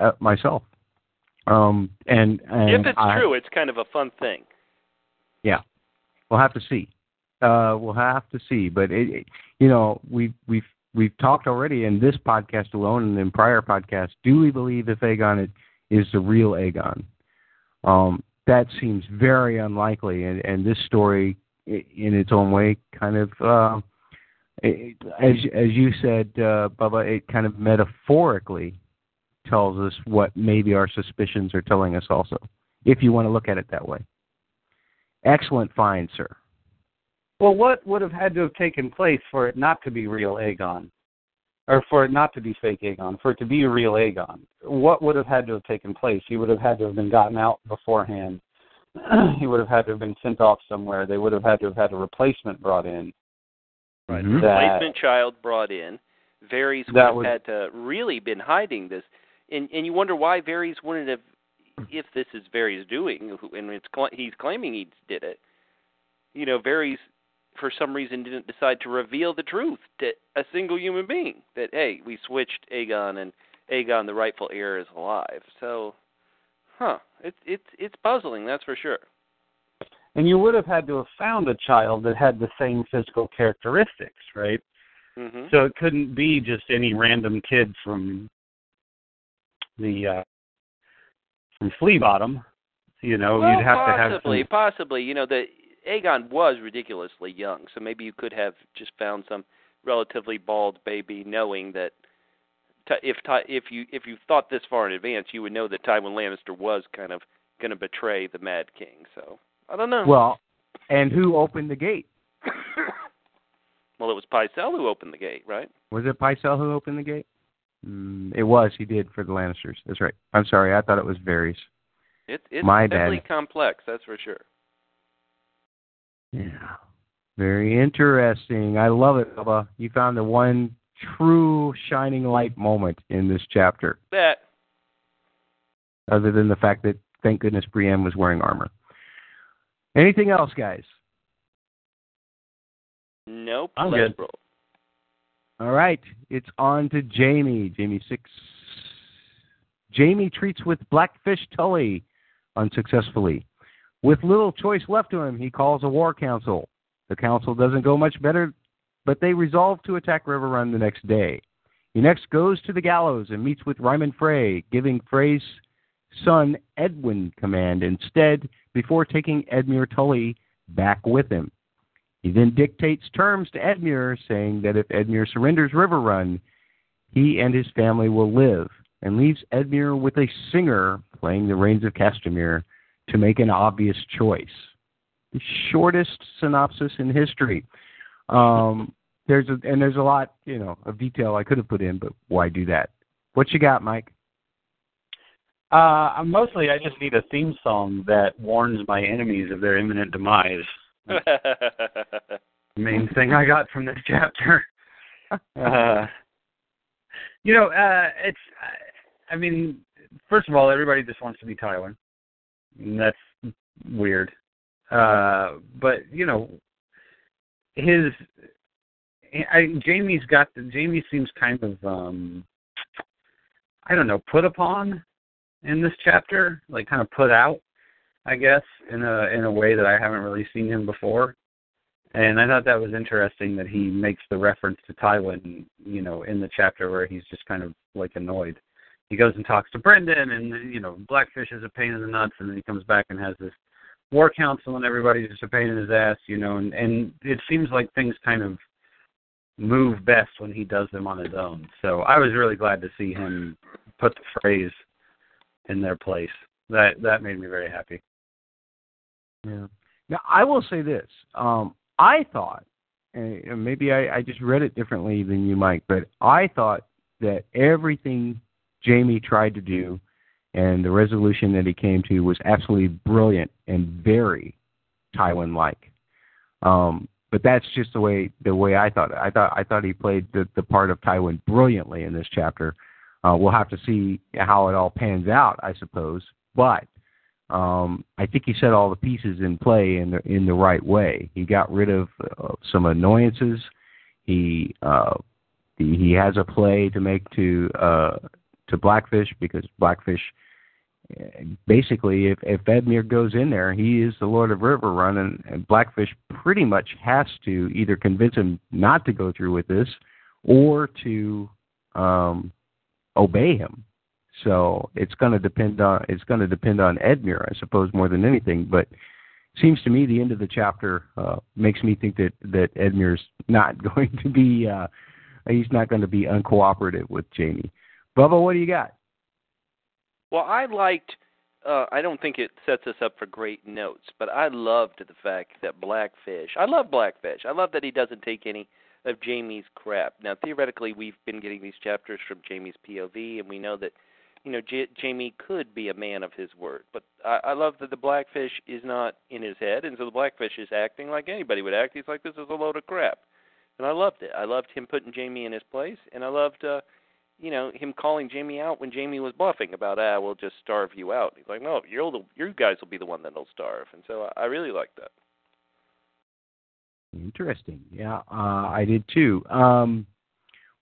uh, myself. Um, and, and if it's I, true, it's kind of a fun thing. Yeah, we'll have to see. Uh, we'll have to see. But it, it, you know, we've we've we've talked already in this podcast alone and in prior podcasts. Do we believe if Aegon is the real Aegon? Um, that seems very unlikely, and, and this story, in its own way, kind of, uh, it, as as you said, uh, Bubba, it kind of metaphorically tells us what maybe our suspicions are telling us also, if you want to look at it that way. Excellent find, sir. Well, what would have had to have taken place for it not to be real Aegon? Or for it not to be fake Aegon, for it to be a real Aegon? What would have had to have taken place? He would have had to have been gotten out beforehand. (clears throat) he would have had to have been sent off somewhere. They would have had to have had a replacement brought in. Right. Mm-hmm. Replacement child brought in. Varys would have would, had to really been hiding this, and and you wonder why Varys wouldn't have, if this is Varys doing, and it's he's claiming he did it. You know, Varys for some reason didn't decide to reveal the truth to a single human being that hey, we switched Aegon and Aegon the rightful heir is alive. So, huh, it's it's it's puzzling, that's for sure. And you would have had to have found a child that had the same physical characteristics, right? Mm-hmm. So it couldn't be just any random kid from the uh from Flea Bottom. You know, well, you'd have possibly, to have possibly, possibly. You know, the Aegon was ridiculously young, so maybe you could have just found some relatively bald baby, knowing that if if you if you thought this far in advance, you would know that Tywin Lannister was kind of going to betray the Mad King. So I don't know. Well, and who opened the gate? (coughs) well, it was Pycelle who opened the gate, right? Was it Pycelle who opened the gate? Mm, it was. He did for the Lannisters. That's right. I'm sorry. I thought it was Varys. It, it's My definitely bad. complex. That's for sure. Yeah. Very interesting. I love it, Bubba. You found the one true shining light moment in this chapter. That. Other than the fact that, thank goodness, Brienne was wearing armor. Anything else, guys? Nope. I'm good. roll. All right. It's on to Jaime. Jaime six. Jaime treats with Blackfish Tully unsuccessfully. With little choice left to him, he calls a war council. The council doesn't go much better, but they resolve to attack Riverrun the next day. He next goes to the gallows and meets with Ryman Frey, giving Frey's son Edwyn command instead before taking Edmure Tully back with him. He then dictates terms to Edmure, saying that if Edmure surrenders Riverrun, he and his family will live, and leaves Edmure with a singer playing the rains of Castamere to make an obvious choice. The shortest synopsis in history. Um, there's a, and there's a lot, you know, of detail I could have put in, but why do that? What you got, Mike? Uh, mostly, I just need a theme song that warns my enemies of their imminent demise. Main (laughs) thing I got from this chapter. (laughs) Uh, you know, uh, it's. I mean, first of all, everybody just wants to be Tywin. And that's weird. Uh, but you know, his. I, Jaime's got the. Jaime seems kind of. um I don't know, put upon in this chapter, like kind of put out, I guess, in a in a way that I haven't really seen him before. And I thought that was interesting that he makes the reference to Tywin, you know, in the chapter where he's just kind of like annoyed. He goes and talks to Brynden, and you know, Blackfish is a pain in the nuts, and then he comes back and has this war council, and everybody's just a pain in his ass, you know. And and it seems like things kind of move best when he does them on his own. So I was really glad to see him put the Freys in their place. That that made me very happy. Yeah. Now I will say this. Um, I thought, and maybe I, I just read it differently than you, Mike, but I thought that everything Jaime tried to do and the resolution that he came to was absolutely brilliant and very Tywin like. Um, but that's just the way the way I thought. I thought I thought he played the the part of Tywin brilliantly in this chapter. Uh, we'll have to see how it all pans out, I suppose. But um, I think he set all the pieces in play in the in the right way. He got rid of uh, some annoyances. He uh, he, has a play to make to uh, to Blackfish because Blackfish basically if if Edmure goes in there, he is the Lord of Riverrun, and, and Blackfish pretty much has to either convince him not to go through with this or to um, obey him. So it's going to depend on it's going to depend on Edmure, I suppose, more than anything. But it seems to me the end of the chapter uh, makes me think that that Edmure's not (laughs) going to be uh, he's not going to be uncooperative with Jaime. Bubba, what do you got? Well, I liked. Uh, I don't think it sets us up for great notes, but I loved the fact that Blackfish. I love Blackfish. I love that he doesn't take any of Jaime's crap. Now, theoretically, we've been getting these chapters from Jaime's POV, and we know that you know J- Jaime could be a man of his word. But I, I love that the Blackfish is not in his head, and so the Blackfish is acting like anybody would act. He's like, this is a load of crap, and I loved it. I loved him putting Jaime in his place, and I loved. uh you know him calling Jaime out when Jaime was bluffing about ah we'll just starve you out. He's like no you're the you guys will be the one that'll starve, and so I, I really like that. Interesting. Yeah, uh, I did too. Um,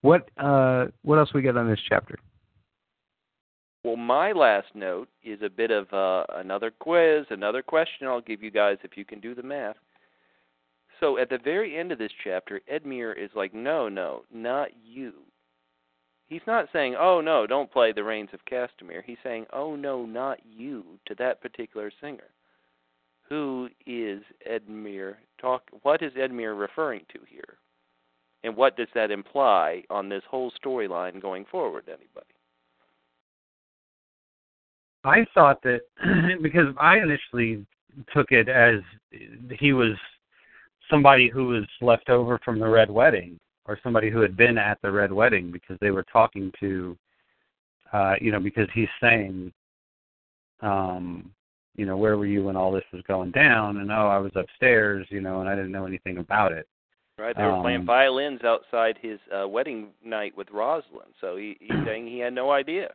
what uh, what else we got on this chapter? Well, my last note is a bit of uh, another quiz, another question. I'll give you guys if you can do the math. So at the very end of this chapter, Edmure is like, "No, no, not you." He's not saying, "Oh no, don't play the Rains of Castamere." He's saying, "Oh no, not you" to that particular singer. Who is Edmure talk? What is Edmure referring to here? And what does that imply on this whole storyline going forward? Anybody? I thought that (clears throat) because I initially took it as he was somebody who was left over from the Red Wedding or somebody who had been at the Red Wedding because they were talking to, uh, you know, because he's saying, um, you know, where were you when all this was going down? And oh, I was upstairs, you know, and I didn't know anything about it. Right, they were um, playing violins outside his uh, wedding night with Rosalind, so he, he's (clears throat) saying he had no idea,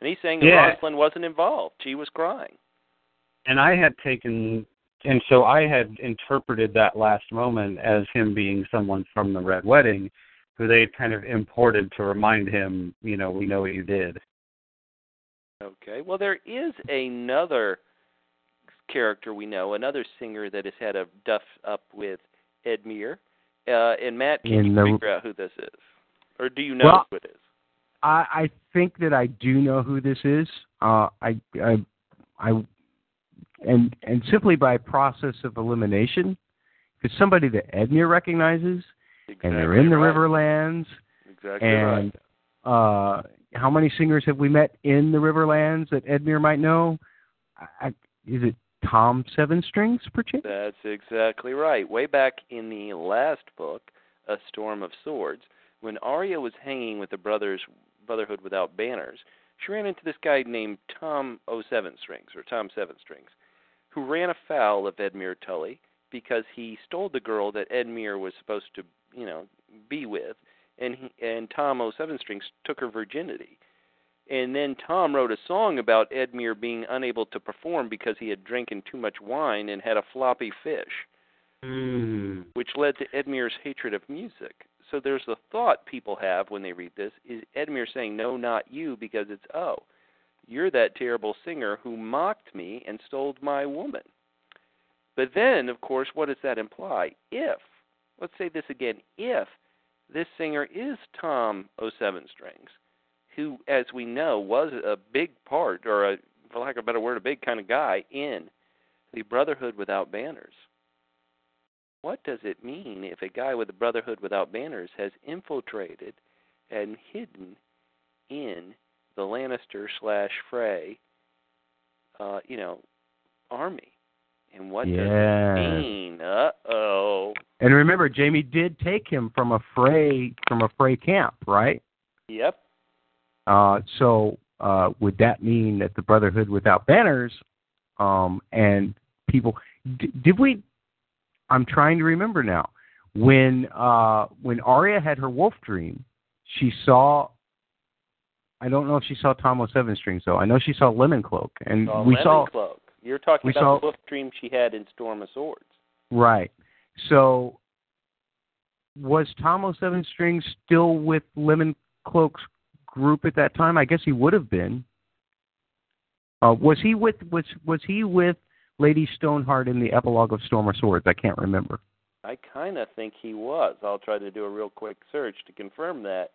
and he's saying that yeah. Rosalind wasn't involved; she was crying. And I had taken and so I had interpreted that last moment as him being someone from the Red Wedding, who they kind of imported to remind him, you know, we know what you did. Okay. Well, there is another character we know, another singer that has had a duff up with Edmure. Uh, and Matt, can In you the... figure out who this is, or do you know well, who it is? I, I think that I do know who this is. Uh, I, I, I and and simply by process of elimination, it's somebody that Edmure recognizes, exactly and they're in the right. Riverlands, exactly and right. uh, how many singers have we met in the Riverlands that Edmure might know? I, is it Tom Seven Strings, perchance? That's exactly right. Way back in the last book, A Storm of Swords, when Arya was hanging with the brothers Brotherhood Without Banners, she ran into this guy named Tom O Seven Strings or Tom Seven Strings who ran afoul of Edmure Tully because he stole the girl that Edmure was supposed to, you know, be with, and he, and Tom O Seven Strings took her virginity. And then Tom wrote a song about Edmure being unable to perform because he had drinking too much wine and had a floppy fish, Mm. which led to Edmure's hatred of music. So there's the thought people have when they read this is Edmure saying no not you because it's oh you're that terrible singer who mocked me and stole my woman. But then, of course, what does that imply? If, let's say this again, if this singer is Tom O Seven Strings, who, as we know, was a big part, or a, for lack of a better word, a big kind of guy in the Brotherhood Without Banners. What does it mean if a guy with the Brotherhood Without Banners has infiltrated and hidden in the Lannister slash Frey, uh, you know, army. And what does it mean? Uh oh. And remember, Jaime did take him from a Frey from a Frey camp, right? Yep. Uh, so uh, would that mean that the Brotherhood without banners um, and people d- did we? I'm trying to remember now. When uh, when Arya had her wolf dream, she saw. I don't know if she saw Tom Seven Strings though. I know she saw Lemon Cloak, and Uh, we Lemon saw Cloak. You're talking about saw- the wolf dream she had in Storm of Swords. right. So was Tom O Seven Strings still with Lemon Cloak's group at that time? I guess he would have been. Uh, was he with was was he with Lady Stoneheart in the epilogue of Storm of Swords? I can't remember. I kind of think he was. I'll try to do a real quick search to confirm that.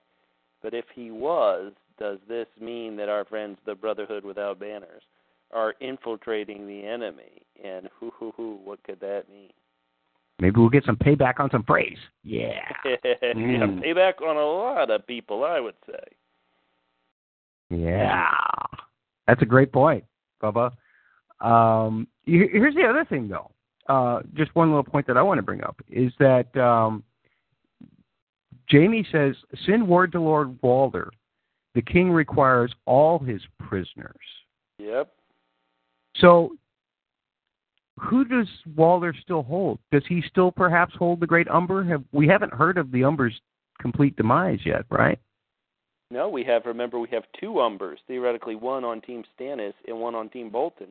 But if he was, does this mean that our friends, the Brotherhood Without Banners, are infiltrating the enemy? And hoo hoo hoo, what could that mean? Maybe we'll get some payback on some Freys. Yeah. (laughs) yeah, Mm. payback on a lot of people, I would say. Yeah. That's a great point, Bubba. Um, here's the other thing, though. Uh, just one little point that I want to bring up is that um, Jaime says, Send word to Lord Walder. The king requires all his prisoners. Yep. So, who does Walder still hold? Does he still perhaps hold the Great Umber? Have, we haven't heard of the Umber's complete demise yet, right? No, we have. Remember, we have two Umbers. Theoretically, one on Team Stannis and one on Team Bolton.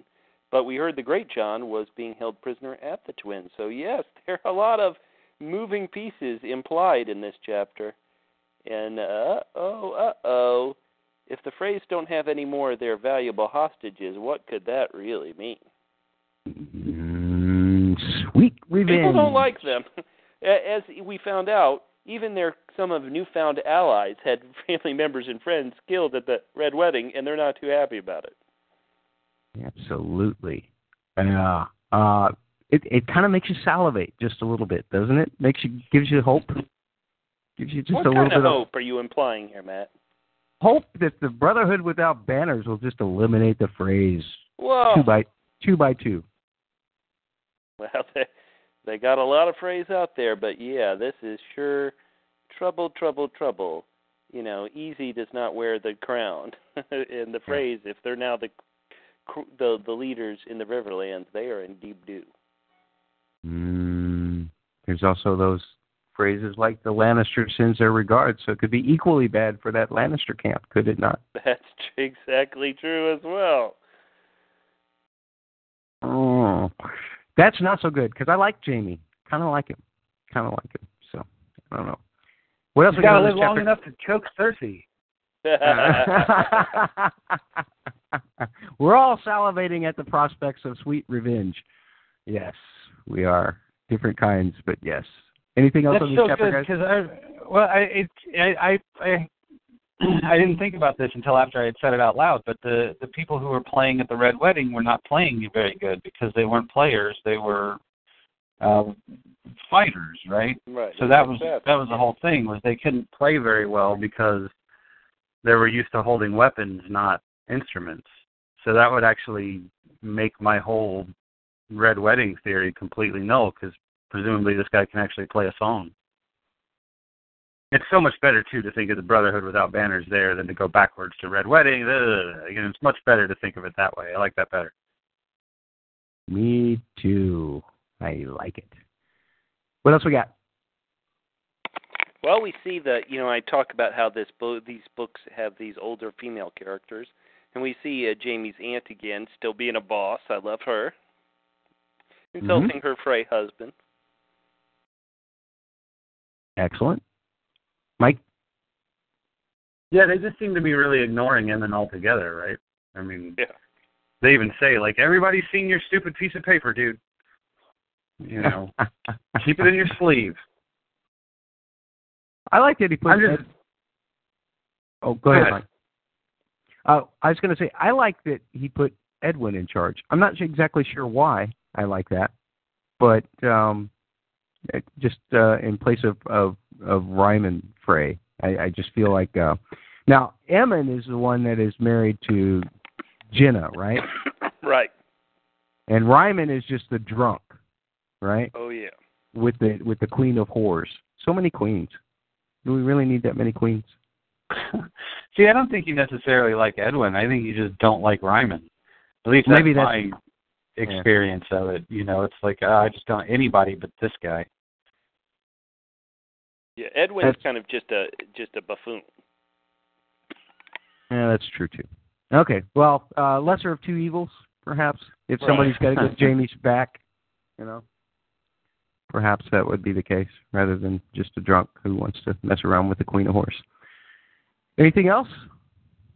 But we heard the Greatjon was being held prisoner at the Twins. So yes, (laughs) there are a lot of moving pieces implied in this chapter. And uh oh, uh oh, if the Freys don't have any more of their valuable hostages, what could that really mean? Mm, sweet revenge. People don't like them. (laughs) As we found out, even their some of newfound allies had (laughs) family members and friends killed at the Red Wedding, and they're not too happy about it. Absolutely. Yeah. Uh, it it kind of makes you salivate just a little bit, doesn't it? Makes you gives you hope. Gives you just what a little bit of hope are you implying here, Matt? hope that the Brotherhood without banners will just eliminate the Freys Whoa. two by two by two. Well, (laughs) they they got a lot of Freys out there, but yeah, this is sure trouble, trouble, trouble. You know, easy does not wear the crown. (laughs) and the Freys, if they're now the the the leaders in the Riverlands, they are in deep doo. Mm, there's also those phrases like the Lannister sends their regards, so it could be equally bad for that Lannister camp, could it not? (laughs) That's exactly true as well. Oh, that's not so good because I like Jaime. Kind of like him. Kind of like him. So I don't know. What else He's we got got to live long enough to choke Cersei. (laughs) (laughs) (laughs) We're all salivating at the prospects of sweet revenge. Yes, we are. Different kinds, but yes. Anything else That's on this so chapter, good guys? because I, well, I, it, I, I, I, (clears throat) I didn't think about this until after I had said it out loud. But the the people who were playing at the Red Wedding were not playing very good because they weren't players; they were uh, fighters, right? right. So that was That's- that was the whole thing was they couldn't play very well because they were used to holding weapons, not instruments. So that would actually make my whole Red Wedding theory completely null because presumably this guy can actually play a song. It's so much better too to think of the Brotherhood without banners there than to go backwards to Red Wedding. Ugh. Again, it's much better to think of it that way. I like that better. Me too. I like it. What else we got? Well, we see that you know I talk about how this bo- these books have these older female characters, and we see uh, Jaime's aunt again, still being a boss. I love her, insulting her Frey husband. Excellent. Mike? Yeah, they just seem to be really ignoring Emmon altogether, right? I mean, Yeah. they even say like, "Everybody's seen your stupid piece of paper, dude." You (laughs) know, keep it in your sleeve. I like that he put. I'm just- oh, go Go ahead, ahead. Mike. Uh, I was going to say I like that he put Edwyn in charge. I'm not exactly sure why I like that, but um, just uh, in place of of of Ryman Frey, I, I just feel like uh, now Emmon is the one that is married to Genna, right? (coughs) right. And Ryman is just the drunk, right? Oh yeah. With the with the queen of whores. So many queens. Do we really need that many queens? (laughs) See, I don't think you necessarily like Edwyn. I think you just don't like Ryman. At least Maybe that's that's- my experience of it. You know, it's like uh, I just don't anybody but this guy. Yeah, Edwyn's That's- kind of just a just a buffoon. Yeah, that's true too. Okay, well, uh, lesser of two evils, perhaps. If Right. somebody's got to get (laughs) Jaime's back, you know, perhaps that would be the case, rather than just a drunk who wants to mess around with the Queen of Horse. Anything else?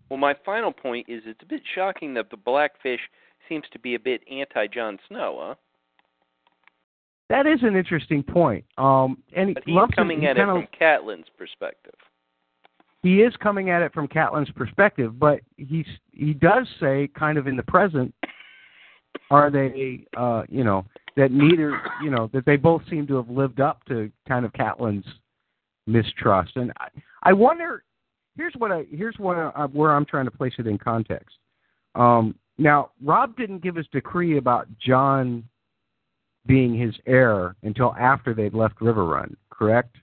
Well, my final point is it's a bit shocking that the Blackfish seems to be a bit anti Jon Snow, huh? That is an interesting point. Um, and But he's lumps it- coming he at it from Catelyn's perspective. he is coming at it from Catelyn's perspective, but he's he does say kind of in the present are they uh you know that neither you know that they both seem to have lived up to kind of Catelyn's mistrust and I, I wonder here's what I here's what I, where I'm trying to place it in context. Um now Robb didn't give his decree about Jon being his heir until after they'd left Riverrun, correct?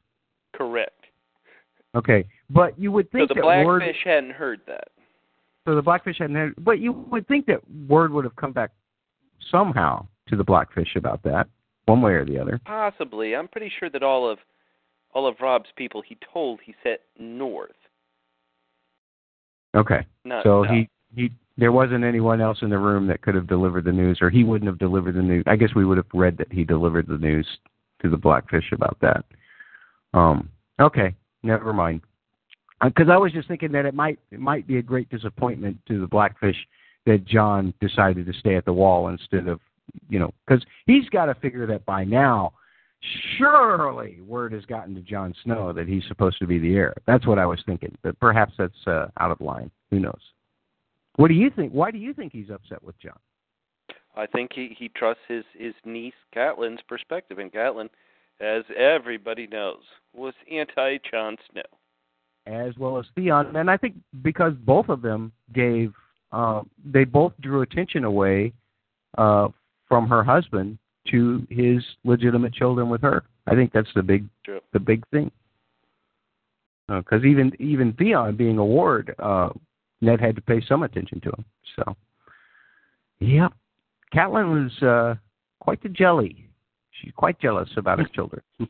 Correct. Okay, but you would So think the that word Blackfish hadn't heard that. So the Blackfish hadn't had, but you would think that word would have come back somehow to the Blackfish about that, one way or the other. Possibly. I'm pretty sure that all of all of Robb's people he told he sent north, Okay, not so south. he he there wasn't anyone else in the room that could have delivered the news, or he wouldn't have delivered the news. I guess we would have read that he delivered the news to the Blackfish about that. Um, okay, never mind. Because I was just thinking that it might it might be a great disappointment to the Blackfish that Jon decided to stay at the wall instead of you know because he's got to figure that by now. Surely word has gotten to Jon Snow that he's supposed to be the heir. That's what I was thinking, but perhaps that's uh, out of line. Who knows? What do you think? Why do you think he's upset with Jon? I think he he trusts his his niece Catelyn's perspective, and Catelyn, as everybody knows, was anti Jon Snow. as well as Theon, and I think because both of them gave, uh, they both drew attention away uh, from her husband to his legitimate children with her. I think that's the big, True. the big thing. Because even even Theon being a ward, uh, Ned had to pay some attention to him. So, yeah, Catelyn was uh, quite the jelly. She's quite jealous about his children. (laughs)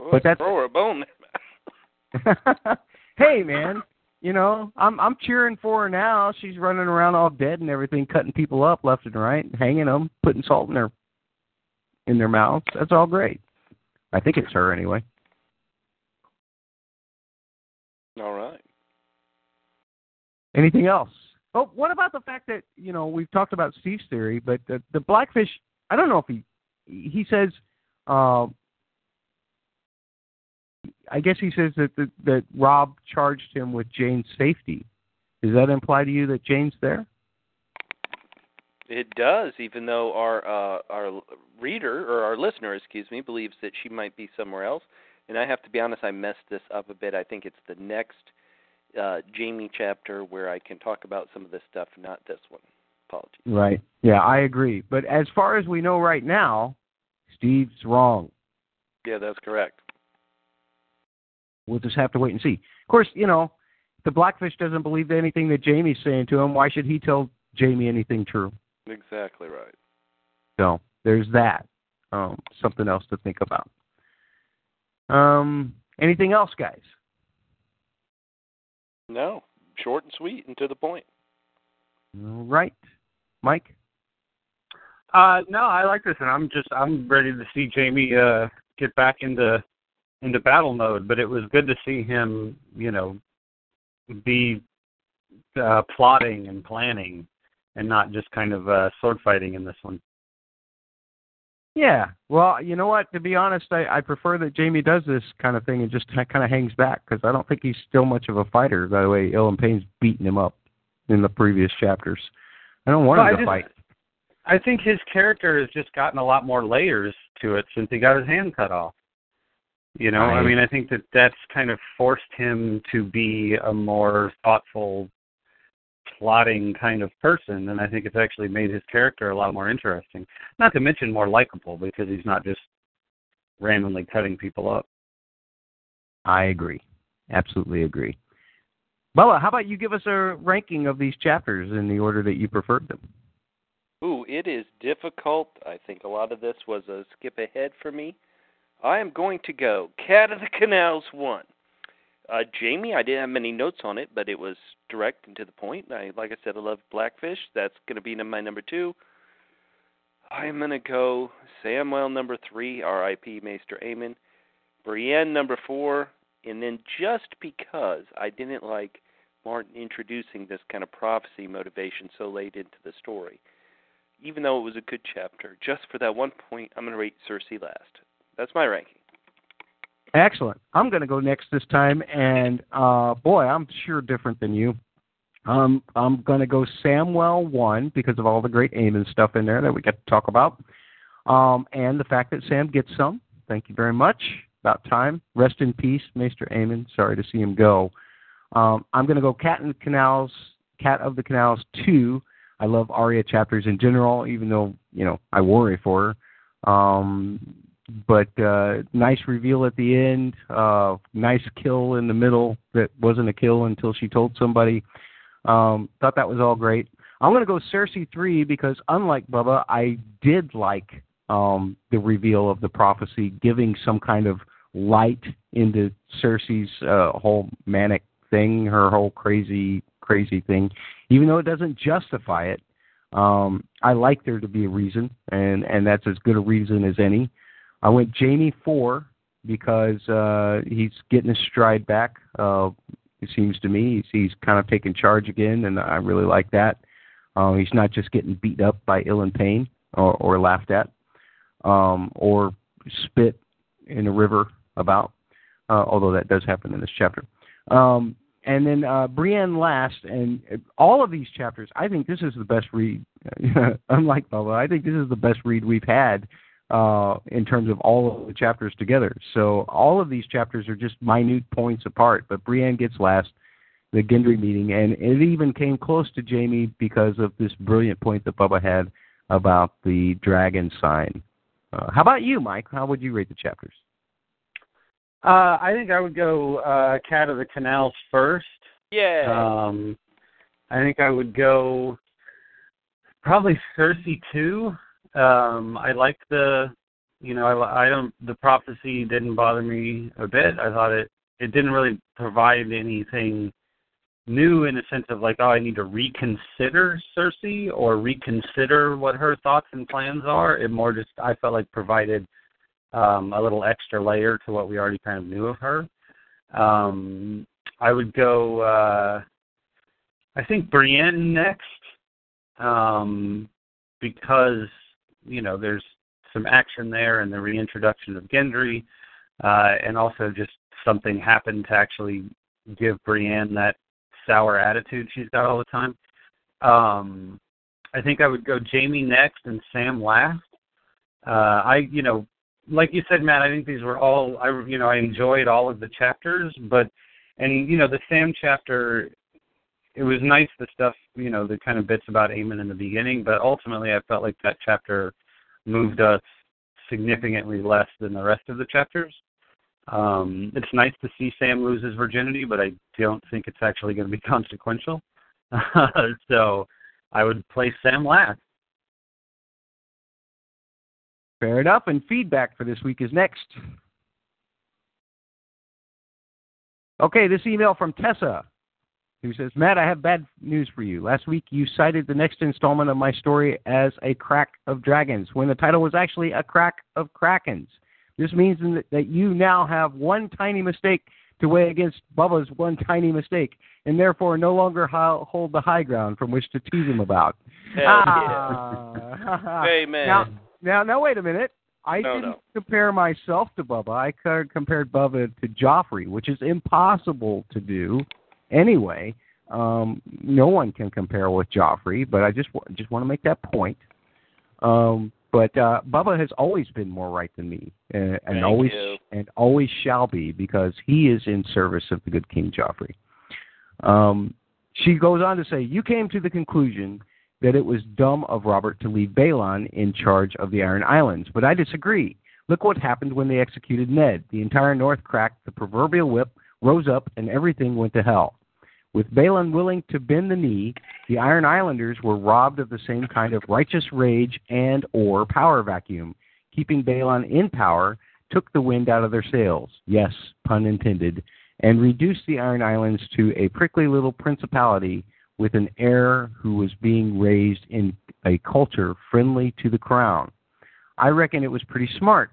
Well, But that's- throw her a bone. (laughs) hey man, you know, I'm I'm cheering for her now. She's running around all dead and everything, cutting people up left and right, hanging them, putting salt in their in their mouths. That's all great. I think it's her anyway. All right. Anything else? Oh, what about the fact that you know we've talked about Steve's theory, but the, the Blackfish. I don't know if he he says. Uh, I guess he says that, that that Robb charged him with Jane's safety. Does that imply to you that Jane's there? It does, even though our uh, our reader or our listener, excuse me, believes that she might be somewhere else. And I have to be honest, I messed this up a bit. I think it's the next uh, Jaime chapter where I can talk about some of this stuff, not this one. Apologies. Right. Yeah, I agree. But as far as we know right now, Steve's wrong. Yeah, that's correct. We'll just have to wait and see. Of course, you know, the Blackfish doesn't believe anything that Jaime's saying to him, why should he tell Jaime anything true? Exactly right. So there's that. Um, something else to think about. Um, anything else, guys? No, short and sweet and to the point. All right, Mike. Uh, no, I like this, and I'm just I'm ready to see Jaime uh, get back into into battle mode. But it was good to see him, you know, be uh, plotting and planning, and not just kind of uh, sword fighting in this one. Yeah, well, you know what? To be honest, I, I prefer that Jaime does this kind of thing and just kind of hangs back because I don't think he's still much of a fighter. By the way, Ilyn Payne's beating him up in the previous chapters. I don't want well, him I to just, fight. I think his character has just gotten a lot more layers to it since he got his hand cut off. You know, I, I mean, I think that that's kind of forced him to be a more thoughtful, plotting kind of person, and I think it's actually made his character a lot more interesting. Not to mention more likable because he's not just randomly cutting people up. I agree. Absolutely agree. Bella, how about you give us a ranking of these chapters in the order that you preferred them? Ooh, it is difficult. I think a lot of this was a skip ahead for me. I am going to go Cat of the Canals 1. Uh, Jaime, I didn't have many notes on it, but it was direct and to the point. I, like I said, I love Blackfish. That's going to be my number two. I'm going to go Samwell number three, R.I.P. Maester Aemon. Brienne number four, and then just because I didn't like Martin introducing this kind of prophecy motivation so late into the story, even though it was a good chapter, just for that one point, I'm going to rate Cersei last. That's my ranking. Excellent. I'm going to go next this time, and uh, boy, I'm sure different than you. Um, I'm going to go Samwell one because of all the great Aemon stuff in there that we get to talk about, um, and the fact that Sam gets some. Thank you very much. About time. Rest in peace, Maester Aemon. Sorry to see him go. Um, I'm going to go Cat the Canals, Cat of the Canals two. I love Arya chapters in general, even though you know I worry for her. Um, but uh, nice reveal at the end. Uh, nice kill in the middle that wasn't a kill until she told somebody. Um, thought that was all great. I'm going to go Cersei three because unlike Bubba, I did like um, the reveal of the prophecy, giving some kind of light into Cersei's uh, whole manic thing, her whole crazy, crazy thing. Even though it doesn't justify it, um, I like there to be a reason, and and that's as good a reason as any. I went Jaime four because uh, he's getting his stride back. Uh, it seems to me he's, he's kind of taking charge again, and I really like that. Uh, he's not just getting beat up by Ilyn Payne or, or laughed at, um, or spit in a river about. Uh, although that does happen in this chapter. Um, and then uh, Brienne last, and all of these chapters, I think this is the best read. (laughs) Unlike Bubba, I think this is the best read we've had uh, in terms of all of the chapters together. So all of these chapters are just minute points apart, but Brienne gets last, the Gendry meeting, and it even came close to Jaime because of this brilliant point that Bubba had about the dragon sign. Uh, how about you, Mike? How would you rate the chapters? Uh, I think I would go uh, Cat of the Canals first. Yeah. Um, I think I would go probably Cersei two. Um, I like the, you know, I, I don't. The prophecy didn't bother me a bit. I thought it it didn't really provide anything new in a sense of like, oh, I need to reconsider Cersei or reconsider what her thoughts and plans are. It more just I felt like provided um, a little extra layer to what we already kind of knew of her. Um, I would go. Uh, I think Brienne next, um, because you know there's some action there and the reintroduction of Gendry, uh, and also just something happened to actually give Brienne that sour attitude she's got all the time. Um, I think I would go Jaime next and Sam last. Uh, I, you know, like you said, Matt, I think these were all I you know I enjoyed all of the chapters, but and you know the Sam chapter, it was nice the stuff you know the kind of bits about Aemon in the beginning, but ultimately I felt like that chapter moved us significantly less than the rest of the chapters. Um, it's nice to see Sam lose his virginity, but I don't think it's actually going to be (laughs) consequential. (laughs) so I would place Sam last. Fair enough. And feedback for this week is next. Okay, this email from Tessa, who says, Matt, I have bad news for you. Last week you cited the next installment of my story as a crack of dragons, when the title was actually a crack of krakens. This means that you now have one tiny mistake to weigh against Bubba's one tiny mistake, and therefore no longer hold the high ground from which to tease him about. Hell ah. yeah. Amen. Now, now, now, wait a minute. I No, didn't no. compare myself to Bubba. I compared Bubba to Joffrey, which is impossible to do anyway. Um, no one can compare with Joffrey, but I just just want to make that point. Um, but uh, Bubba has always been more right than me, uh, and always you. and always shall be because he is in service of the good King Joffrey. Um, she goes on to say, "You came to the conclusion that it was dumb of Robert to leave Balon in charge of the Iron Islands, but I disagree. Look what happened when they executed Ned. The entire North cracked, the proverbial whip rose up, and everything went to hell. With Balon willing to bend the knee, the Iron Islanders were robbed of the same kind of righteous rage and or power vacuum. Keeping Balon in power took the wind out of their sails. Yes, pun intended, and reduced the Iron Islands to a prickly little principality with an heir who was being raised in a culture friendly to the crown. I reckon it was pretty smart.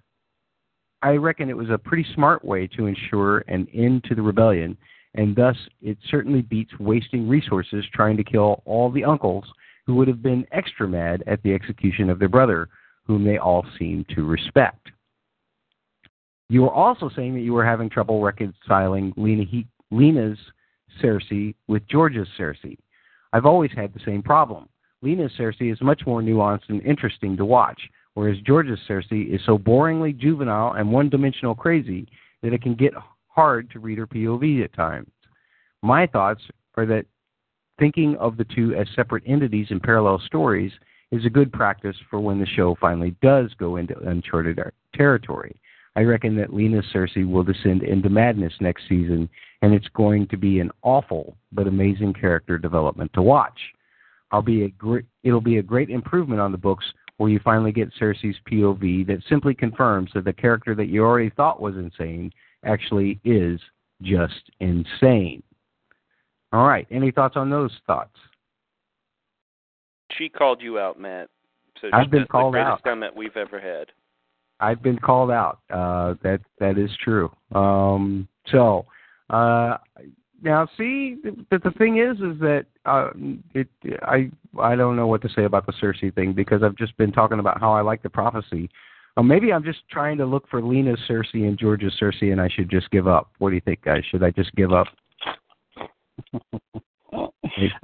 I reckon it was a pretty smart way to ensure an end to the rebellion, and thus it certainly beats wasting resources trying to kill all the uncles who would have been extra mad at the execution of their brother, whom they all seem to respect. You were also saying that you were having trouble reconciling Lena he- Lena's Cersei with George's Cersei. I've always had the same problem. Lena's Cersei is much more nuanced and interesting to watch, whereas George's Cersei is so boringly juvenile and one dimensional crazy that it can get hard to read her POV at times. My thoughts are that thinking of the two as separate entities in parallel stories is a good practice for when the show finally does go into uncharted territory. I reckon that Lena Cersei will descend into madness next season, and it's going to be an awful but amazing character development to watch. I'll be a it'll be a great improvement on the books where you finally get Cersei's POV that simply confirms that the character that you already thought was insane actually is just insane. All right. Any thoughts on those thoughts? She called you out, Matt. So I've been called the greatest out. comment we've ever had. I've been called out. Uh, that that is true. Um, so uh, now, see, the, the thing is, is that uh, it I I don't know what to say about the Cersei thing because I've just been talking about how I like the prophecy. Uh, maybe I'm just trying to look for Lena's Cersei and George's Cersei, and I should just give up. What do you think, guys? Should I just give up? (laughs)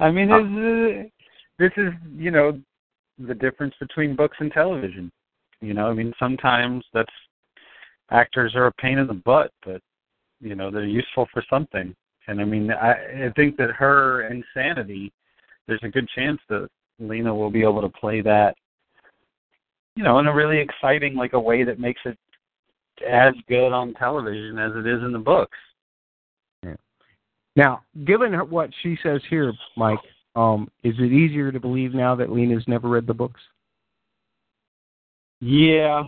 I mean, this is, this is you know the difference between books and television. You know, I mean, sometimes that's actors are a pain in the butt, but you know they're useful for something. And I mean, I, I think that her insanity, there's a good chance that Lena will be able to play that, you know, in a really exciting like a way that makes it as good on television as it is in the books. Yeah. Now, given her, what she says here, Mike, um, is it easier to believe now that Lena's never read the books? Yeah,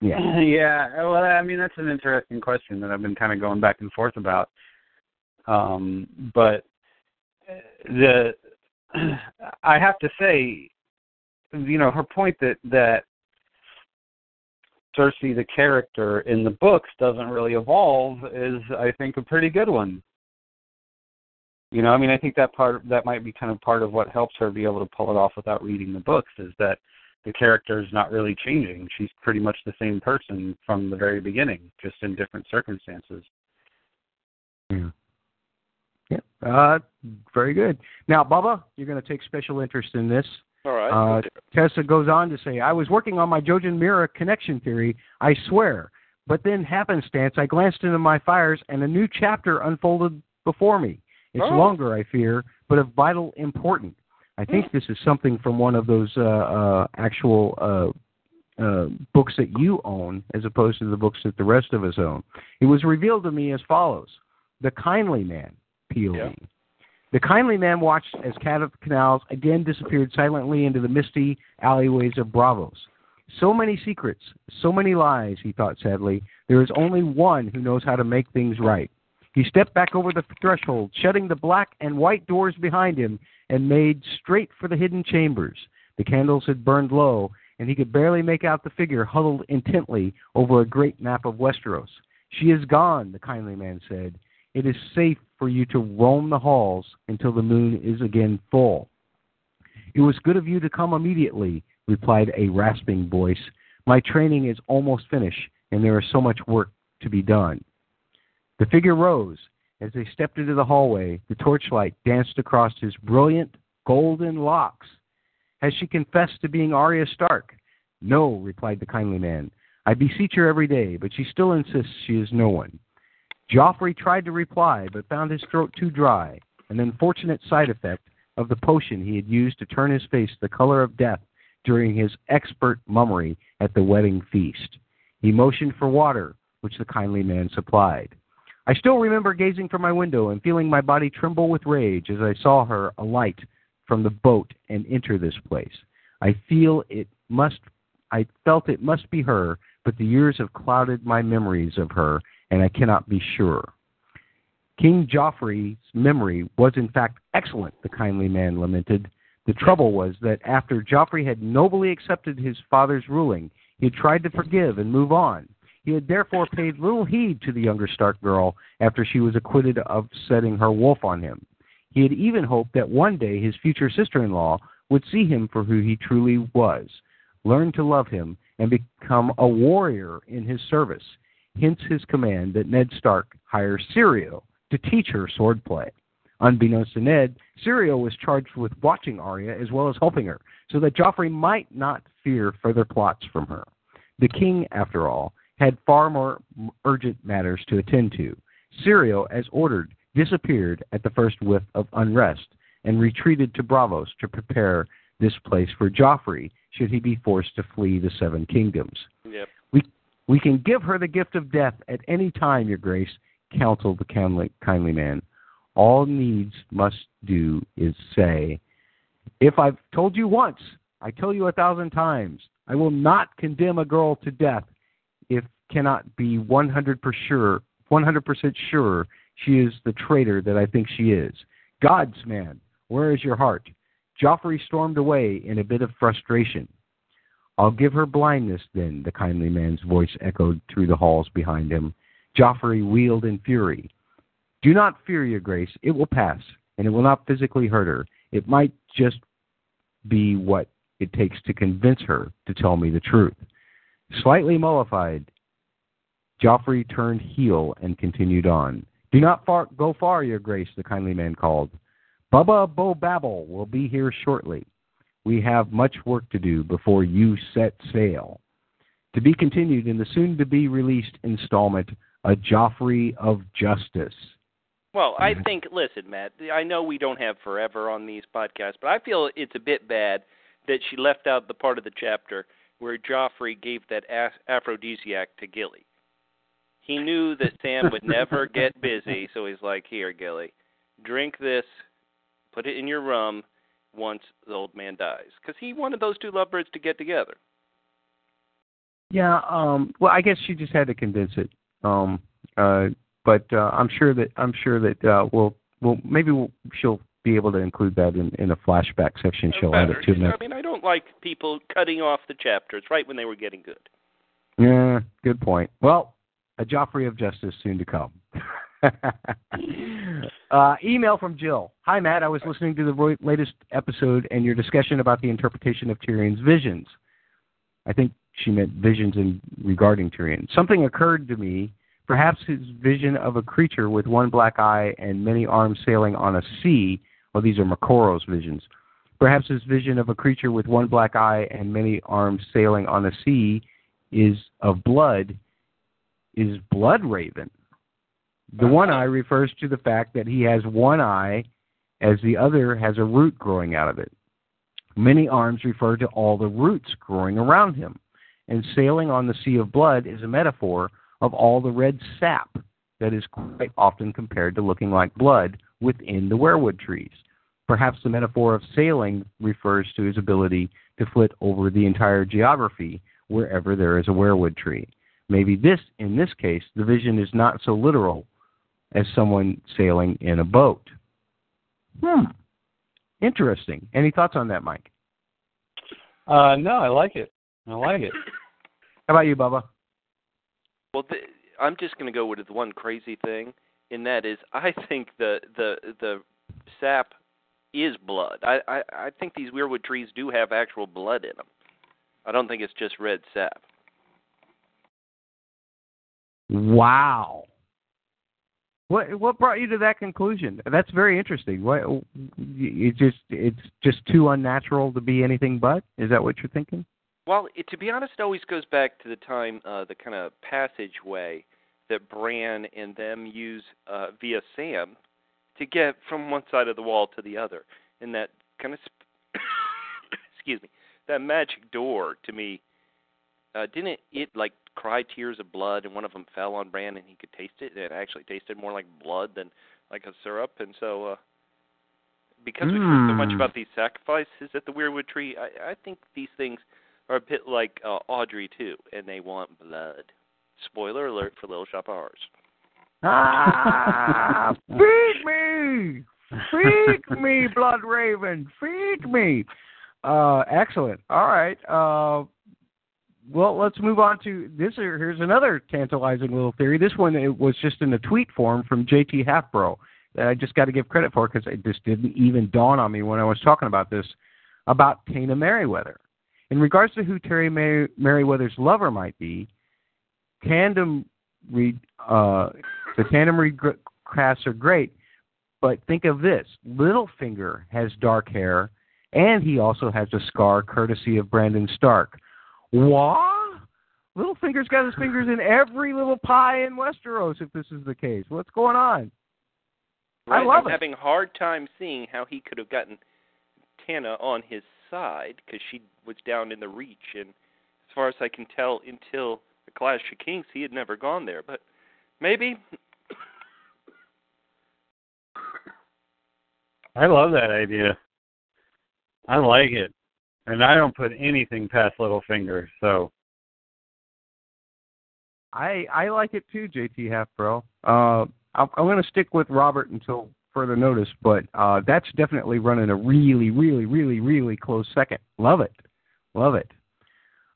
Yeah. (laughs) yeah. Well, I mean, that's an interesting question that I've been kind of going back and forth about. Um, but the (clears throat) I have to say, you know, her point that that Cersei, the character in the books, doesn't really evolve is, I think, a pretty good one. You know, I mean, I think that part that might be kind of part of what helps her be able to pull it off without reading the books is that the character is not really changing. She's pretty much the same person from the very beginning, just in different circumstances. Yeah. Yeah. Uh, very good. Now, Bubba, you're going to take special interest in this. All right. Uh. Tessa goes on to say, I was working on my Jojen Meera connection theory, I swear. But then, happenstance, I glanced into my fires and a new chapter unfolded before me. It's Oh. longer, I fear, but of vital importance. I think this is something from one of those uh, uh, actual uh, uh, books that you own, as opposed to the books that the rest of us own. It was revealed to me as follows: the kindly man POV. Yeah. The kindly man watched as Cat of the Canals again disappeared silently into the misty alleyways of Braavos. So many secrets, so many lies, he thought sadly. There is only one who knows how to make things right. He stepped back over the threshold, shutting the black and white doors behind him, and made straight for the hidden chambers. The candles had burned low, and he could barely make out the figure huddled intently over a great map of Westeros. She is gone, the kindly man said. It is safe for you to roam the halls until the moon is again full. It was good of you to come immediately, replied a rasping voice. My training is almost finished, and there is so much work to be done. The figure rose. As they stepped into the hallway, the torchlight danced across his brilliant golden locks. Has she confessed to being Arya Stark? No, replied the kindly man. I beseech her every day, but she still insists she is no one. Joffrey tried to reply, but found his throat too dry, an unfortunate side effect of the potion he had used to turn his face the color of death during his expert mummery at the wedding feast. He motioned for water, which the kindly man supplied. I still remember gazing from my window and feeling my body tremble with rage as I saw her alight from the boat and enter this place. I feel it must I felt it must be her, but the years have clouded my memories of her, and I cannot be sure. King Joffrey's memory was in fact excellent, the kindly man lamented. The trouble was that after Joffrey had nobly accepted his father's ruling, he had tried to forgive and move on. He had therefore paid little heed to the younger Stark girl after she was acquitted of setting her wolf on him. He had even hoped that one day his future sister in law would see him for who he truly was, learn to love him, and become a warrior in his service. Hence his command that Ned Stark hire Syrio to teach her swordplay. Unbeknownst to Ned, Syrio was charged with watching Arya as well as helping her, so that Joffrey might not fear further plots from her. The king, after all, had far more urgent matters to attend to. Syrio, as ordered, disappeared at the first whiff of unrest and retreated to Braavos to prepare this place for Joffrey should he be forced to flee the Seven Kingdoms. Yep. We can give her the gift of death at any time, Your Grace, counseled the kindly, kindly man. All needs must do is say, If I've told you once, I tell you a thousand times, I will not condemn a girl to death if cannot be 100% sure, 100% sure she is the traitor that I think she is. God's man, where is your heart? Joffrey stormed away in a bit of frustration. I'll give her blindness then, the kindly man's voice echoed through the halls behind him. Joffrey wheeled in fury. Do not fear, your grace. It will pass, and it will not physically hurt her. It might just be what it takes to convince her to tell me the truth. Slightly mollified, Joffrey turned heel and continued on. Do not far, go far, your grace, the kindly man called. Bubba Bo Babble will be here shortly. We have much work to do before you set sail. To be continued in the soon to be released installment a Joffrey of Justice. Well, I think, listen, Matt, I know we don't have forever on these podcasts, but I feel it's a bit bad that she left out the part of the chapter where Joffrey gave that aphrodisiac to Gilly. He knew that Sam would never (laughs) get busy, so he's like, "Here, Gilly, drink this, put it in your rum once the old man dies," because he wanted those two lovebirds to get together. Yeah, um, well, I guess she just had to convince it. Um, uh, but uh, I'm sure that I'm sure that uh, we'll, we'll maybe we'll, she'll be able to include that in, in a flashback section. She'll add it to I mean, I don't like people cutting off the chapters right when they were getting good. Yeah, good point. Well, a Joffrey of Justice soon to come. (laughs) (laughs) uh, email from Jill. Hi, Matt. I was listening to the latest episode and your discussion about the interpretation of Tyrion's visions. I think she meant visions in regarding Tyrion. Something occurred to me. Perhaps his vision of a creature with one black eye and many arms sailing on a sea. Well, these are Moqorro's visions. Perhaps his vision of a creature with one black eye and many arms sailing on a sea is of blood is Bloodraven. The one eye refers to the fact that he has one eye as the other has a root growing out of it. Many arms refer to all the roots growing around him. And sailing on the sea of blood is a metaphor of all the red sap that is quite often compared to looking like blood within the weirwood trees. Perhaps the metaphor of sailing refers to his ability to flit over the entire geography wherever there is a weirwood tree. Maybe this, in this case, the vision is not so literal as someone sailing in a boat. Hmm. Interesting. Any thoughts on that, Mike? Uh, no, I like it. I like it. How about you, Bubba? Well, th- I'm just going to go with the one crazy thing, and that is (laughs) I think the the the sap is blood. I I, I think these weirwood trees do have actual blood in them. I don't think it's just red sap. Wow. What what brought you to that conclusion? That's very interesting. What it just it's just too unnatural to be anything but. Is that what you're thinking? Well, it, to be honest, it always goes back to the time, uh, the kind of passageway that Bran and them use uh, via Sam to get from one side of the wall to the other, and that kind of sp- (coughs) excuse me, that magic door to me. Uh, didn't it like cry tears of blood, and one of them fell on Bran, and he could taste it, and it actually tasted more like blood than like a syrup, and so. uh because we've heard so much Hmm. about these sacrifices at the Weirwood Tree, I, I think these things are a bit like uh, Audrey II, and they want blood. Spoiler alert for Little Shop of Horrors. Ah, (laughs) feed me, feed me, (laughs) Blood Raven, feed me. Uh, excellent. All right. Uh, well, let's move on to this. Here's another tantalizing little theory. This one it was just in a tweet form from JT Halfbro that I just got to give credit for because it just didn't even dawn on me when I was talking about this about Taena Merryweather. In regards to who Terry Mer- Merryweather's lover might be, tandem read uh, the tandem read casts are great, but think of this: Littlefinger has dark hair, and he also has a scar courtesy of Brandon Stark. What? Littlefinger's got his fingers in every little pie in Westeros. If this is the case, what's going on? I love I'm it. having a hard time seeing how he could have gotten Taena on his side because she was down in the Reach, and as far as I can tell, until the Clash of Kings, he had never gone there. But maybe I love that idea. I like it, and I don't put anything past Littlefinger. So I I like it too, JT Half Bro. Uh, I'm, I'm going to stick with Robert until further notice, but uh, that's definitely running a really, really, really, really close second. Love it, love it.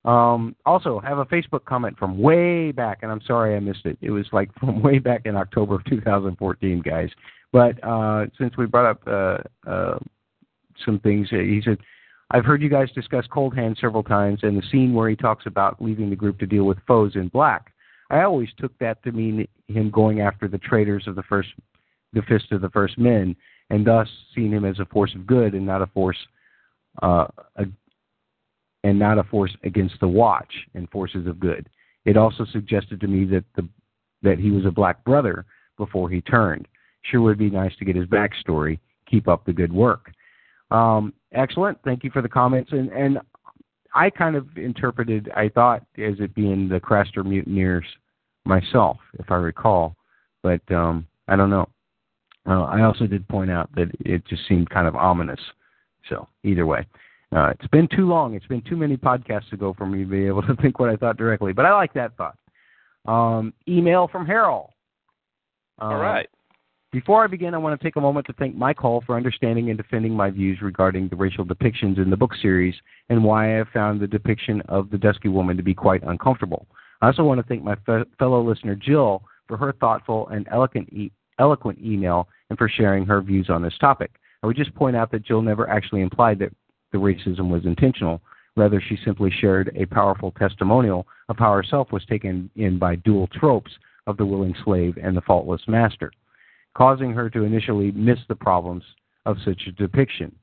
Um, also, have a Facebook comment from way back, and I'm sorry I missed it. It was like (laughs) from way back in October of 2014, guys. But uh, since we brought up uh, uh, some things, he said, I've heard you guys discuss Cold Hand several times, and the scene where he talks about leaving the group to deal with foes in black. I always took that to mean him going after the traitors of the first, the fist of the first men, and thus seeing him as a force of good and not a force, uh, a, and not a force against the Watch and forces of good. It also suggested to me that the that he was a black brother before he turned. Sure would be nice to get his backstory. Keep up the good work. Um, excellent. Thank you for the comments. And, and I kind of interpreted, I thought, as it being the Craster mutineers myself, if I recall. But um, I don't know. Uh, I also did point out that it just seemed kind of ominous. So either way, uh, it's been too long. It's been too many podcasts ago for me to be able (laughs) to think what I thought directly. But I like that thought. Um, email from Harold. all Um, right. Before I begin, I want to take a moment to thank Mike Hall for understanding and defending my views regarding the racial depictions in the book series and why I have found the depiction of the Dusky Woman to be quite uncomfortable. I also want to thank my fe- fellow listener Jill for her thoughtful and eloquent, e- eloquent email and for sharing her views on this topic. I would just point out that Jill never actually implied that the racism was intentional. Rather, she simply shared a powerful testimonial of how herself was taken in by dual tropes of the willing slave and the faultless master causing her to initially miss the problems of such a depiction.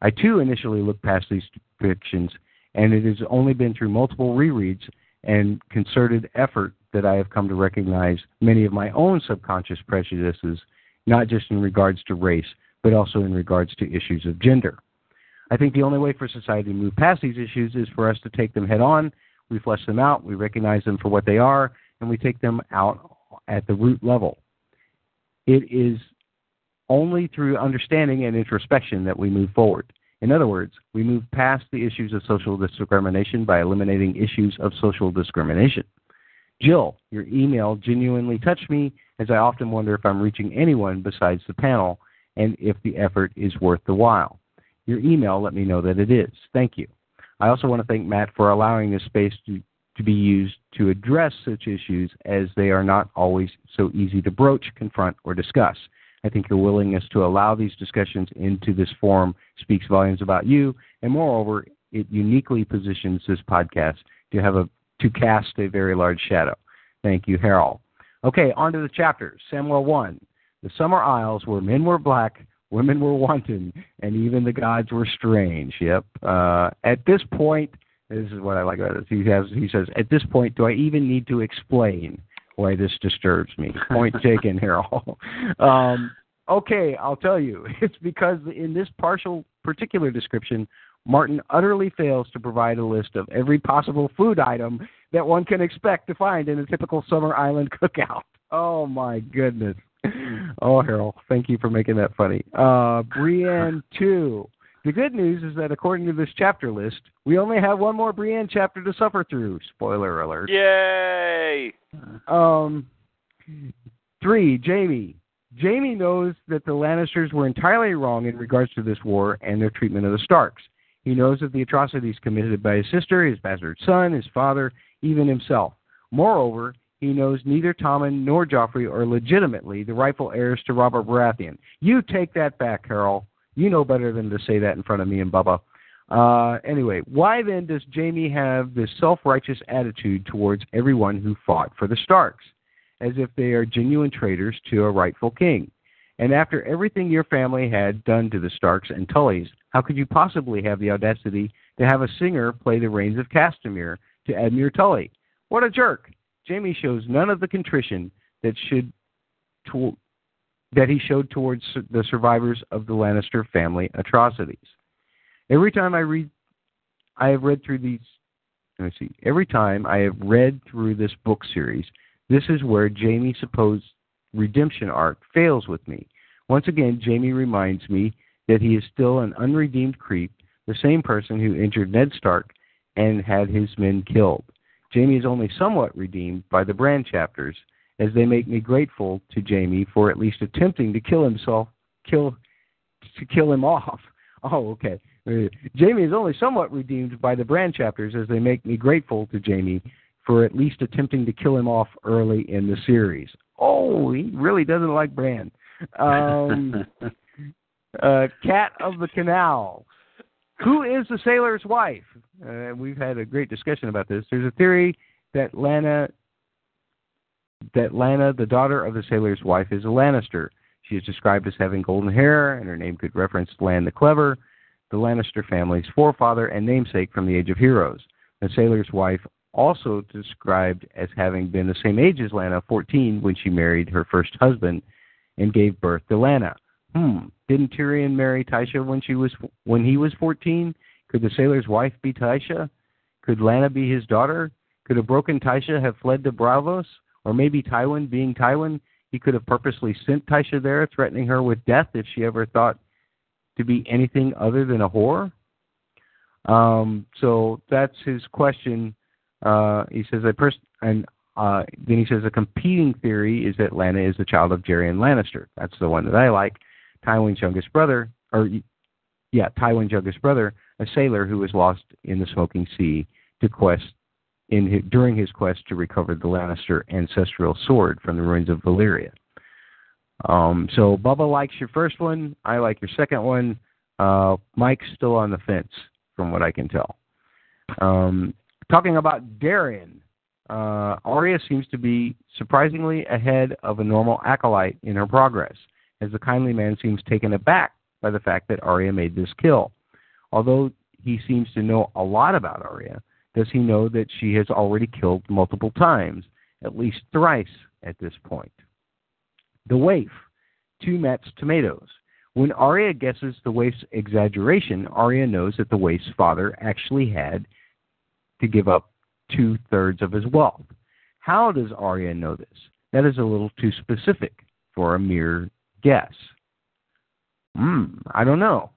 I too initially looked past these depictions, and it has only been through multiple rereads and concerted effort that I have come to recognize many of my own subconscious prejudices, not just in regards to race, but also in regards to issues of gender. I think the only way for society to move past these issues is for us to take them head on, we flesh them out, we recognize them for what they are, and we take them out at the root level. It is only through understanding and introspection that we move forward. In other words, we move past the issues of social discrimination by eliminating issues of social discrimination. Jill, your email genuinely touched me as I often wonder if I'm reaching anyone besides the panel and if the effort is worth the while. Your email let me know that it is. Thank you. I also want to thank Matt for allowing this space to, to be used to address such issues as they are not always so easy to broach, confront, or discuss. I think your willingness to allow these discussions into this forum speaks volumes about you, and moreover, it uniquely positions this podcast to have a to cast a very large shadow. Thank you, Harold. Okay, on to the chapter. Samwell 1. The summer isles where men were black, women were wanton, and even the gods were strange. Yep. Uh, at this point, this is what I like about it. He, has, he says, At this point, do I even need to explain why this disturbs me? (laughs) Point taken, Harold. um, okay, I'll tell you. (laughs) It's because in this partial particular description, Martin utterly fails to provide a list of every possible food item that one can expect to find in a typical summer island (laughs) cookout. Oh my goodness. Oh, Harold, thank you for making that funny. Uh, Brienne 2. The good news is that according to this chapter list, we only have one more Brienne chapter to suffer through. Spoiler alert. Yay! Um, three, Jaime. Jaime knows that the Lannisters were entirely wrong in regards to this war and their treatment of the Starks. He knows of the atrocities committed by his sister, his bastard son, his father, even himself. Moreover, he knows neither Tommen nor Joffrey are legitimately the rightful heirs to Robert Baratheon. You take that back, Carol. You know better than to say that in front of me and Bubba. Uh, anyway, why then does Jaime have this self-righteous attitude towards everyone who fought for the Starks, as if they are genuine traitors to a rightful king? And after everything your family had done to the Starks and Tullys, how could you possibly have the audacity to have a singer play the rains of Castamere to Edmure Tully? What a jerk! Jaime shows none of the contrition that should that he showed towards the survivors of the Lannister family atrocities. Every time I read, I have read through these. Let me see. Every time I have read through this book series, this is where Jaime's supposed redemption arc fails with me. Once again, Jaime reminds me that he is still an unredeemed creep, the same person who injured Ned Stark and had his men killed. Jaime is only somewhat redeemed by the Bran chapters, as they make me grateful to Jaime for at least attempting to kill himself, kill to kill him off. (laughs) Oh, okay. Jaime is only somewhat redeemed by the Bran chapters, as they make me grateful to Jaime for at least attempting to kill him off early in the series. Oh, he really doesn't like Bran. Um, (laughs) uh, Cat of the Canal. Who is the sailor's wife? Uh, we've had a great discussion about this. There's a theory that Lanna, that Lanna, the daughter of the sailor's wife, is a Lannister. She is described as having golden hair, and her name could reference Lann the Clever, the Lannister family's forefather and namesake from the Age of Heroes. The sailor's wife also described as having been the same age as Lanna, 14, when she married her first husband and gave birth to Lanna. Hmm. Didn't Tyrion marry Tysha when she was when he was 14? Could the sailor's wife be Tysha? Could Lanna be his daughter? Could a broken Tysha have fled to Braavos? Or maybe Tywin, being Tywin, he could have purposely sent Tysha there, threatening her with death if she ever thought to be anything other than a whore? Um, so that's his question. Uh, he says, a pers- and uh, then he says a competing theory is that Lanna is the child of Gerion Lannister. That's the one that I like. Tywin's youngest brother, or yeah, Tywin's youngest brother, a sailor who was lost in the Smoking Sea to quest his, during his quest to recover the Lannister ancestral sword from the ruins of Valyria. Um, so Bubba likes your first one. I like your second one. Uh, Mike's still on the fence, from what I can tell. Um, talking about Dareon, uh, Arya seems to be surprisingly ahead of a normal acolyte in her progress as the kindly man seems taken aback by the fact that Arya made this kill. Although he seems to know a lot about Arya, does he know that she has already killed multiple times, at least thrice at this point? The waif, two Matt's tomatoes. When Arya guesses the waif's exaggeration, Arya knows that the waif's father actually had to give up two thirds of his wealth. How does Arya know this? That is a little too specific for a mere guess. Hmm, I don't know.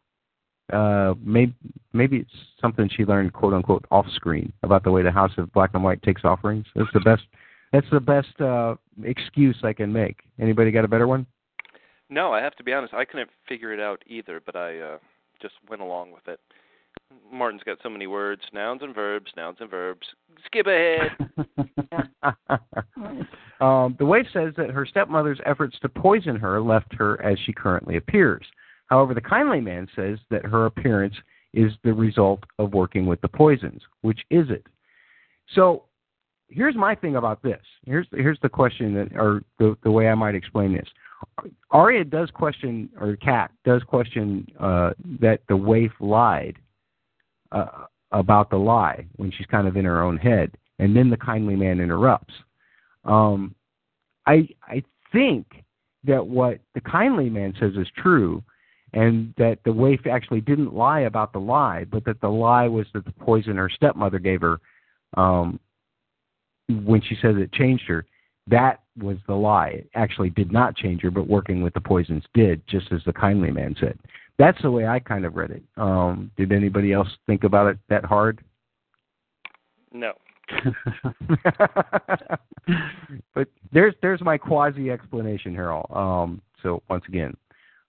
Uh, maybe maybe it's something she learned quote unquote off screen about the way the House of Black and White takes offerings. That's the best. That's the best uh, excuse I can make. Anybody got a better one? No, I have to be honest. I couldn't figure it out either, but I uh, just went along with it. Martin's got so many words, nouns and verbs, nouns and verbs. Skip ahead. (laughs) um, the wife says that her stepmother's efforts to poison her left her as she currently appears. However, the kindly man says that her appearance is the result of working with the poisons. Which is it? So, here's my thing about this. Here's here's the question that, or the the way I might explain this. Arya does question, or Cat does question uh, that the waif lied uh, about the lie when she's kind of in her own head, and then the kindly man interrupts. Um, I I think that what the kindly man says is true, and that the waif actually didn't lie about the lie, but that the lie was that the poison her stepmother gave her um, when she says it changed her. That was the lie. It actually did not change her, but working with the poisons did, just as the kindly man said. That's the way I kind of read it. Um, did anybody else think about it that hard? No. (laughs) but there's there's my quasi explanation, Harold. Um, so once again,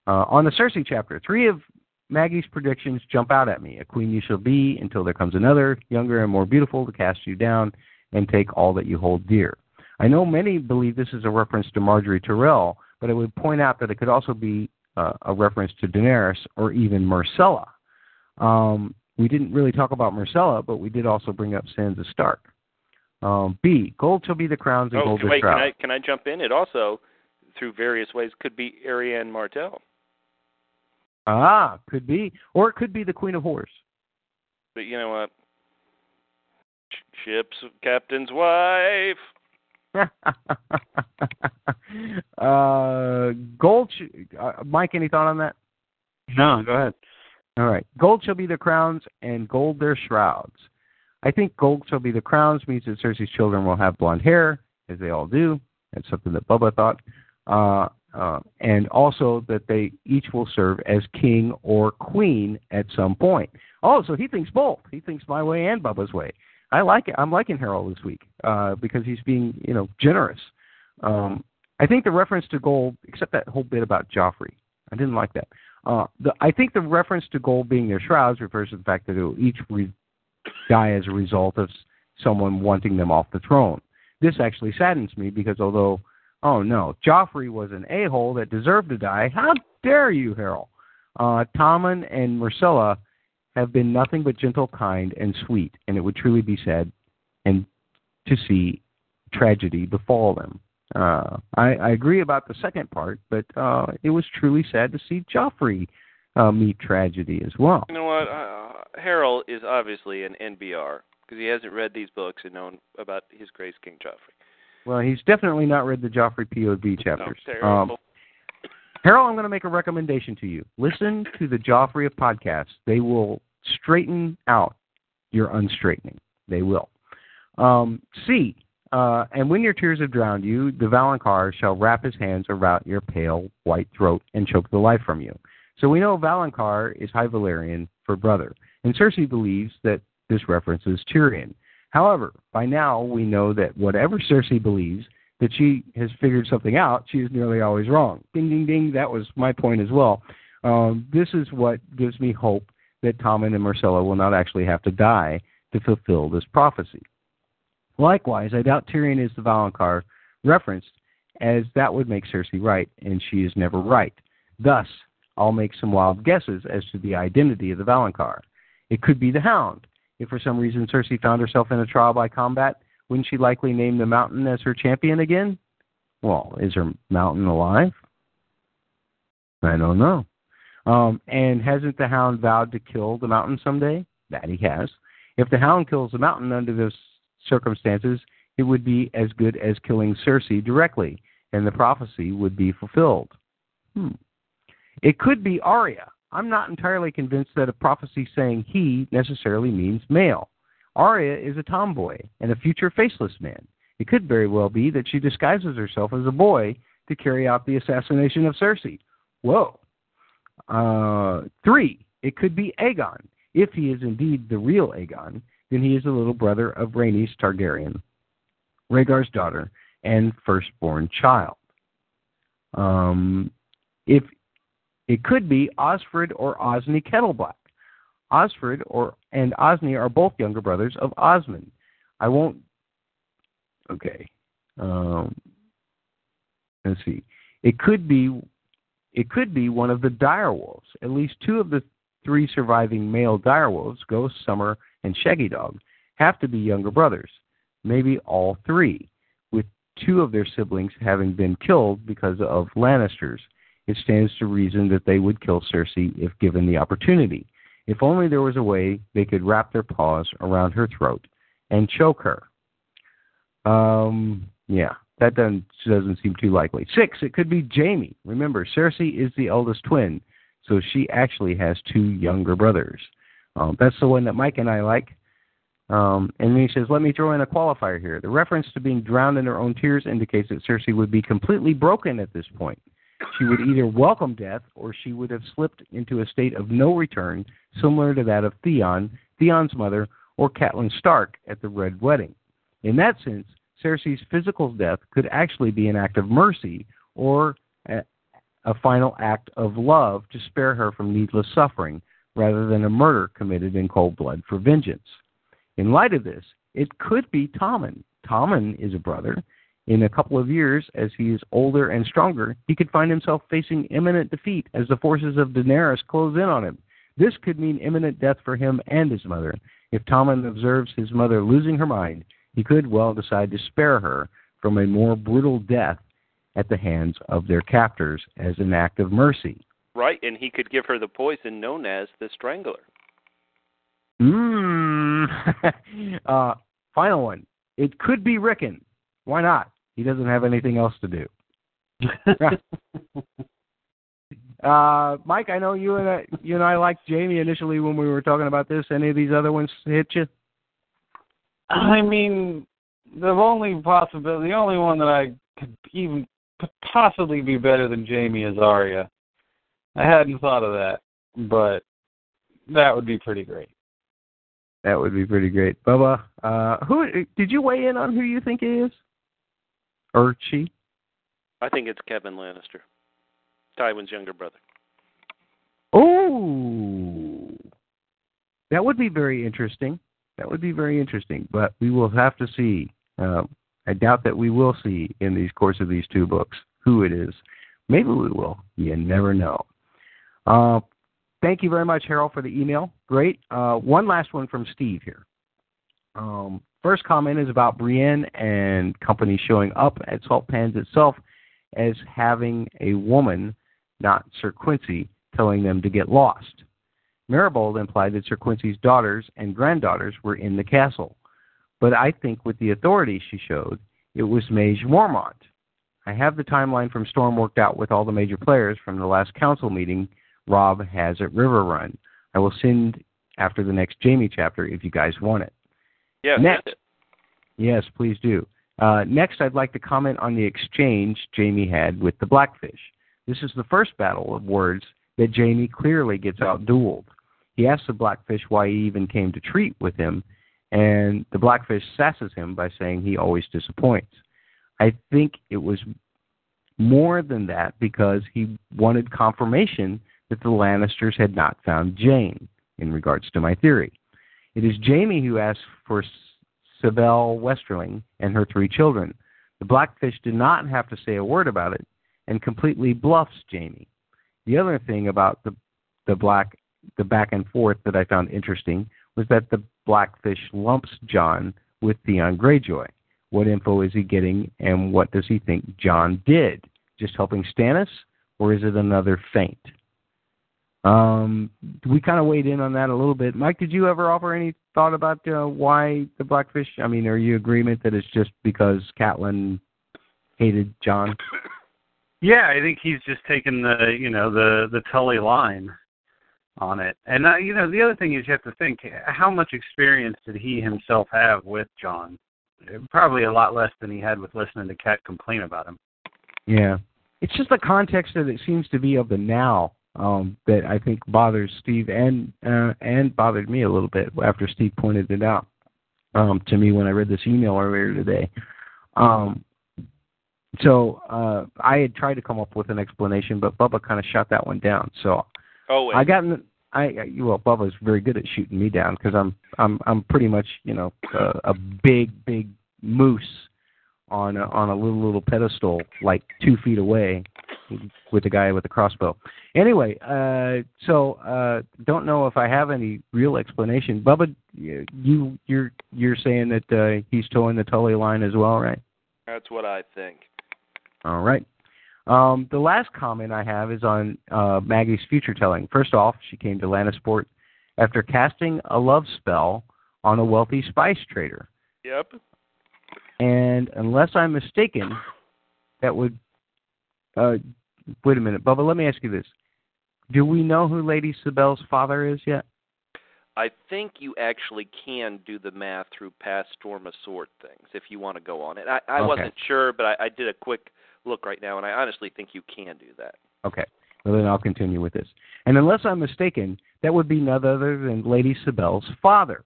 uh, on the Cersei chapter, three of Maggy's predictions jump out at me. A queen you shall be until there comes another, younger and more beautiful, to cast you down and take all that you hold dear. I know many believe this is a reference to Margaery Tyrell, but I would point out that it could also be uh, a reference to Daenerys or even Myrcella. Um, we didn't really talk about Myrcella, but we did also bring up Sansa Stark. Um, B. Gold shall be the crowns and oh, gold wait, the shrouds. Can I, can I jump in? It also, through various ways, could be Arianne Martell. Ah, could be. Or it could be the Queen of Whores. But you know what? Ship's captain's wife. (laughs) uh, gold. Sh- uh, Mike, any thought on that? No, go ahead. All right. Gold shall be their crowns, and gold their shrouds. I think gold shall be the crowns means that Cersei's children will have blonde hair, as they all do. That's something that Bubba thought. Uh, uh, and also that they each will serve as king or queen at some point. Oh, so he thinks both. He thinks my way and Bubba's way. I like it. I'm liking Harold this week uh, because he's being, you know, generous. Um, I think the reference to gold, except that whole bit about Joffrey, I didn't like that. Uh, the, I think the reference to gold being their shrouds refers to the fact that they will each re- die as a result of someone wanting them off the throne. This actually saddens me because although, oh no, Joffrey was an a-hole that deserved to die. How dare you, Harold? Uh, Tommen and Myrcella have been nothing but gentle, kind, and sweet, and it would truly be sad and to see tragedy befall them. Uh, I, I agree about the second part, but uh, it was truly sad to see Joffrey uh, meet tragedy as well. You know what? Uh, Harold is obviously an NBR because he hasn't read these books and known about His Grace King Joffrey. Well, he's definitely not read the Joffrey POV chapters. No. Um, Harold, I'm going to make a recommendation to you. Listen to the Joffrey of podcasts. They will straighten out your unstraightening. They will. Um, C. Uh, and when your tears have drowned you, the Valonqar shall wrap his hands around your pale white throat and choke the life from you. So we know Valonqar is High Valyrian for brother, and Cersei believes that this references Tyrion. However, by now we know that whatever Cersei believes, that she has figured something out, she is nearly always wrong. Ding, ding, ding. That was my point as well. Um, this is what gives me hope that Tommen and Myrcella will not actually have to die to fulfill this prophecy. Likewise, I doubt Tyrion is the Valonqar referenced, as that would make Cersei right, and she is never right. Thus, I'll make some wild guesses as to the identity of the Valonqar. It could be the Hound. If for some reason Cersei found herself in a trial by combat, wouldn't she likely name the mountain as her champion again? Well, is her mountain alive? I don't know. Um, and hasn't the hound vowed to kill the mountain someday? That he has. If the hound kills the mountain under those circumstances, it would be as good as killing Cersei directly, and the prophecy would be fulfilled. Hmm. It could be Arya. I'm not entirely convinced that a prophecy saying he necessarily means male. Arya is a tomboy and a future faceless man. It could very well be that she disguises herself as a boy to carry out the assassination of Cersei. Whoa. Uh, three, it could be Aegon. If he is indeed the real Aegon, then he is the little brother of Rhaenys Targaryen, Rhaegar's daughter, and firstborn child. Um, if it could be Osfryd or Osney Kettleblack. Osfryd or and Osney are both younger brothers of Osmund. I won't. Okay. Um, let's see. It could be. It could be one of the direwolves. At least two of the three surviving male direwolves, Ghost, Summer, and Shaggy Dog, have to be younger brothers. Maybe all three, with two of their siblings having been killed because of Lannisters. It stands to reason that they would kill Cersei if given the opportunity. If only there was a way they could wrap their paws around her throat and choke her. Um, yeah, that doesn't doesn't seem too likely. Six, it could be Jaime. Remember, Cersei is the eldest twin, so she actually has two younger brothers. Um, that's the one that Mike and I like. Um, and then he says, let me throw in a qualifier here. The reference to being drowned in her own tears indicates that Cersei would be completely broken at this point. She would either welcome death or she would have slipped into a state of no return, similar to that of Theon, Theon's mother, or Catelyn Stark at the Red Wedding. In that sense, Cersei's physical death could actually be an act of mercy or a, a final act of love to spare her from needless suffering, rather than a murder committed in cold blood for vengeance. In light of this, it could be Tommen. Tommen is a brother. In a couple of years, as he is older and stronger, he could find himself facing imminent defeat as the forces of Daenerys close in on him. This could mean imminent death for him and his mother. If Tommen observes his mother losing her mind, he could well decide to spare her from a more brutal death at the hands of their captors as an act of mercy. Right, and he could give her the poison known as the Strangler. Mmm. (laughs) uh, final one. It could be Rickon. Why not? He doesn't have anything else to do. (laughs) uh, Mike, I know you and I, you and I liked Jaime initially when we were talking about this. Any of these other ones hit you? I mean, the only possibility, the only one that I could even could possibly be better than Jaime is Arya. I hadn't thought of that, but that would be pretty great. That would be pretty great. Bubba, uh, who did you weigh in on who you think it is? Or she? I think it's Kevan Lannister, Tywin's younger brother. Oh, that would be very interesting. That would be very interesting, but we will have to see. Uh, I doubt that we will see in the course of these two books who it is. Maybe we will. You never know. Uh, thank you very much, Harold, for the email. Great. Uh, one last one from Steve here. Um, first comment is about Brienne and company showing up at Salt Pans itself as having a woman, not Sir Quincy, telling them to get lost. Meribald implied that Sir Quincy's daughters and granddaughters were in the castle, but I think with the authority she showed, it was Maege Mormont. I have the timeline from Storm worked out with all the major players from the last council meeting Robb has at Riverrun. I will send after the next Jaime chapter if you guys want it. Yeah. Next. Yes, please do. Uh, next, I'd like to comment on the exchange Jaime had with the Blackfish. This is the first battle of words that Jaime clearly gets outdueled. He asks the Blackfish why he even came to treat with him, and the Blackfish sasses him by saying he always disappoints. I think it was more than that because he wanted confirmation that the Lannisters had not found Jeyne, in regards to my theory. It is Jaime who asks for Sybell Westerling and her three children. The Blackfish did not have to say a word about it and completely bluffs Jaime. The other thing about the the black the back and forth that I found interesting was that the Blackfish lumps Jon with Theon Greyjoy. What info is he getting, and what does he think Jon did? Just helping Stannis, or is it another feint? Um, we kind of weighed in on that a little bit. Mike, did you ever offer any thought about uh, why the Blackfish? I mean, are you agreement that it's just because Catelyn hated Jon? (laughs) Yeah, I think he's just taken the you know the the Tully line on it. And uh, you know the other thing is you have to think how much experience did he himself have with Jon? Probably a lot less than he had with listening to Cat complain about him. Yeah, it's just the context that it seems to be of the now um, that I think bothers Steve and uh, and bothered me a little bit after Steve pointed it out um, to me when I read this email earlier today. Um, so uh, I had tried to come up with an explanation, but Bubba kind of shot that one down. So Oh, I got in, I well Bubba's very good at shooting me down because I'm I'm I'm pretty much you know a, a big big moose on a, on a little little pedestal like two feet away with the guy with the crossbow. Anyway, uh, so uh, don't know if I have any real explanation. Bubba, you you're you're saying that uh, he's towing the Tully line as well, right? That's what I think. All right. Um, the last comment I have is on uh, Maggy's future telling. First off, she came to Lannisport after casting a love spell on a wealthy spice trader. Yep. And unless I'm mistaken, that would. Uh, wait a minute, Bubba. Let me ask you this: Do we know who Lady Sybell's father is yet? I think you actually can do the math through past Storm of Sword things if you want to go on it. I, I Okay. wasn't sure, but I, I did a quick look right now, and I honestly think you can do that. Okay. Well, then I'll continue with this. And unless I'm mistaken, that would be none other than Lady Sybell's father.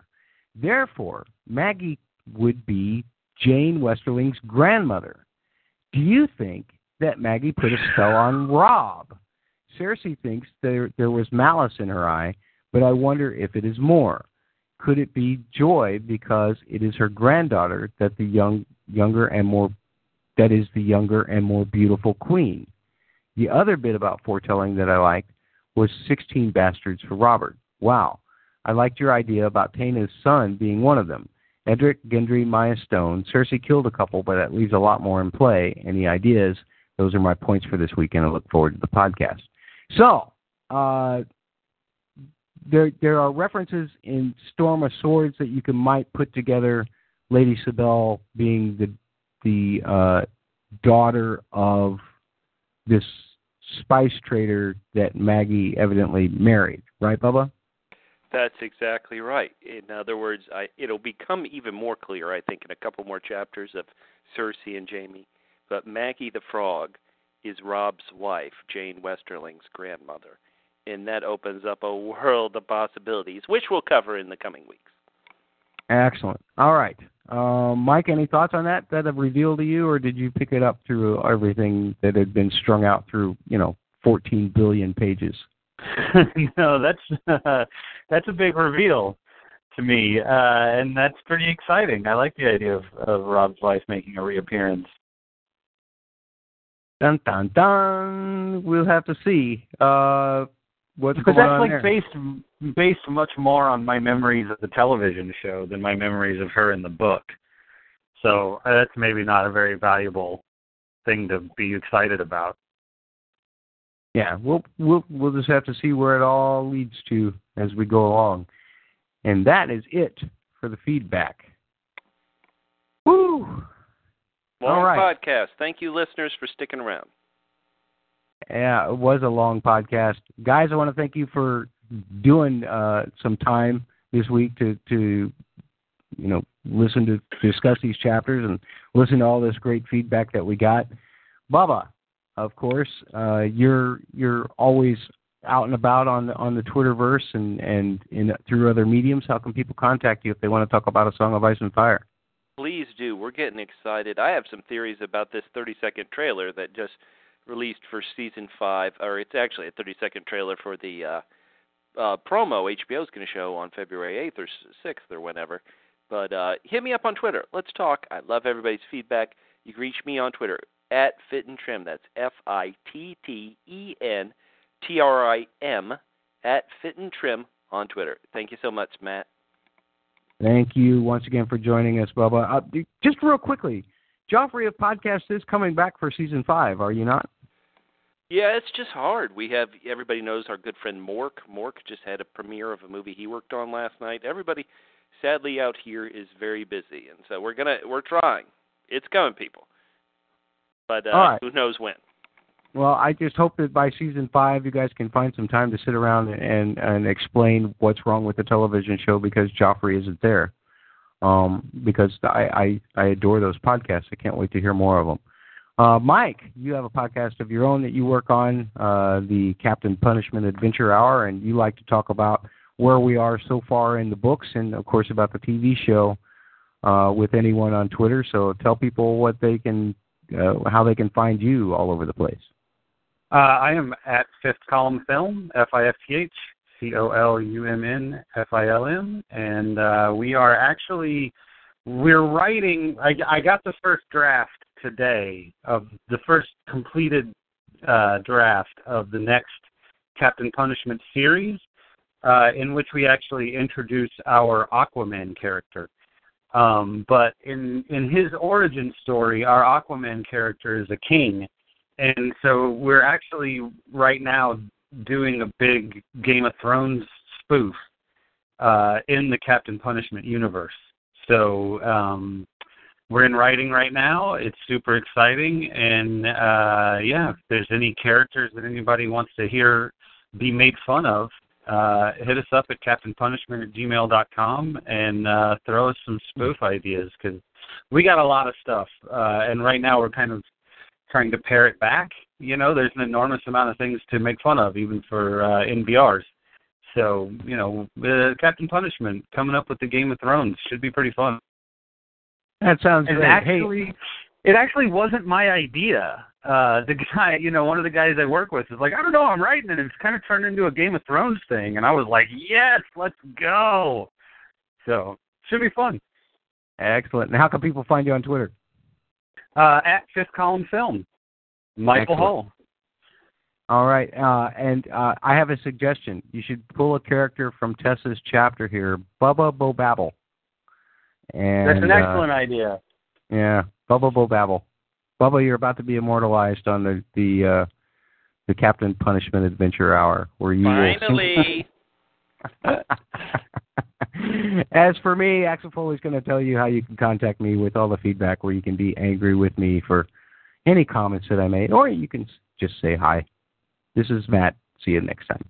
Therefore, Maggy would be Jeyne Westerling's grandmother. Do you think that Maggy put a spell on Robb? Cersei thinks there there was malice in her eye, but I wonder if it is more. Could it be joy because it is her granddaughter that the young younger and more that is the younger and more beautiful queen? The other bit about foretelling that I liked was 16 bastards for Robert. Wow. I liked your idea about Taena's son being one of them. Edric, Gendry, Mya Stone. Cersei killed a couple, but that leaves a lot more in play. Any ideas? Those are my points for this week, and I look forward to the podcast. So, uh, there there are references in Storm of Swords that you can might put together. Lady Sybell being the the uh, daughter of this spice trader that Maggy evidently married, right, Bubba? That's exactly right. In other words, I, it'll become even more clear, I think, in a couple more chapters of Cersei and Jaime. But Maggy the Frog is Robb's wife, Jeyne Westerling's grandmother. And that opens up a world of possibilities, which we'll cover in the coming weeks. Excellent. All right, um, Mike. Any thoughts on that that have revealed to you, or did you pick it up through everything that had been strung out through you know 14 billion pages? (laughs) no, that's uh, (laughs) that's a big reveal to me, uh, and that's pretty exciting. I like the idea of, of Robb's wife making a reappearance. Dun dun dun. We'll have to see uh, what's Because going that's on like there. based based much more on my memories of the television show than my memories of her in the book. So uh, that's maybe not a very valuable thing to be excited about. yeah, we'll we'll we'll just have to see where it all leads to as we go along. And that is it for the feedback. Woo! Long All right. podcast. Thank you, listeners, for sticking around. Yeah, it was a long podcast. Guys, I want to thank you for doing uh some time this week to to you know listen to discuss these chapters and listen to all this great feedback that we got. Bubba, of course, uh you're you're always out and about on the on the Twitterverse and and in through other mediums. How can people contact you if they want to talk about a Song of Ice and Fire? Please do. We're getting excited. I have some theories about this 30 second trailer that just released for season five, or it's actually a 30 second trailer for the uh, uh, promo HBO's going to show on February 8th or 6th or whenever. But uh, hit me up on Twitter. Let's talk. I love everybody's feedback. You can reach me on Twitter at Fitten Trim. That's F I T T E N T R I M at Fitten Trim on Twitter. Thank you so much, Matt. Thank you once again for joining us, Bubba. Uh, just real quickly, Joffrey of Podcast is coming back for season five, are you not? Yeah, it's just hard. We have everybody knows our good friend Mork. Mork just had a premiere of a movie he worked on last night. Everybody, sadly, out here is very busy, and so we're gonna we're trying. It's coming, people. But uh, right. who knows when? Well, I just hope that by season five, you guys can find some time to sit around and and explain what's wrong with the television show because Joffrey isn't there. Um, because I, I I adore those podcasts. I can't wait to hear more of them. Uh, Mike, you have a podcast of your own that you work on, uh, the Captain Punishment Adventure Hour, and you like to talk about where we are so far in the books and, of course, about the TV show uh, with anyone on Twitter. So tell people what they can, uh, how they can find you all over the place. Uh, I am at Fifth Column Film, F I F T H C O L U M N F I L M, and uh, we are actually we're writing. I, I got the first draft today of the first completed uh, draft of the next Captain Punishment series, uh, in which we actually introduce our Aquaman character. Um, but in in his origin story, our Aquaman character is a king, and so we're actually right now doing a big Game of Thrones spoof uh, in the Captain Punishment universe. So um, we're in writing right now. It's super exciting, and uh, yeah, if there's any characters that anybody wants to hear be made fun of, uh, hit us up at captainpunishment at gmail.com and uh, throw us some spoof ideas because we got a lot of stuff. Uh, and right now we're kind of trying to pare it back. You know, there's an enormous amount of things to make fun of, even for uh, NBRs. So, you know, uh, Captain Punishment coming up with the Game of Thrones should be pretty fun. That sounds And great. actually, hey, it actually wasn't my idea. Uh, the guy, you know, one of the guys I work with is like, I don't know, I'm writing it. and It's kind of turned into a Game of Thrones thing, and I was like, yes, let's go. So should be fun. excellent. And how can people find you on Twitter? Uh, at Fifth Column Film, Michael Excellent. Hull. All right, uh, and uh, I have a suggestion. You should pull a character from Tessa's chapter here, Bubba Bobabble. And That's an uh, excellent idea. Yeah, Bubba Bo Bobabble. Bubba, you're about to be immortalized on the the uh, the Captain Punishment Adventure Hour, where you will- Finally. (laughs) (laughs) (laughs) As for me, Axel Foley's going to tell you how you can contact me with all the feedback, where you can be angry with me for any comments that I made, or you can just say hi. This is Matt. See you next time.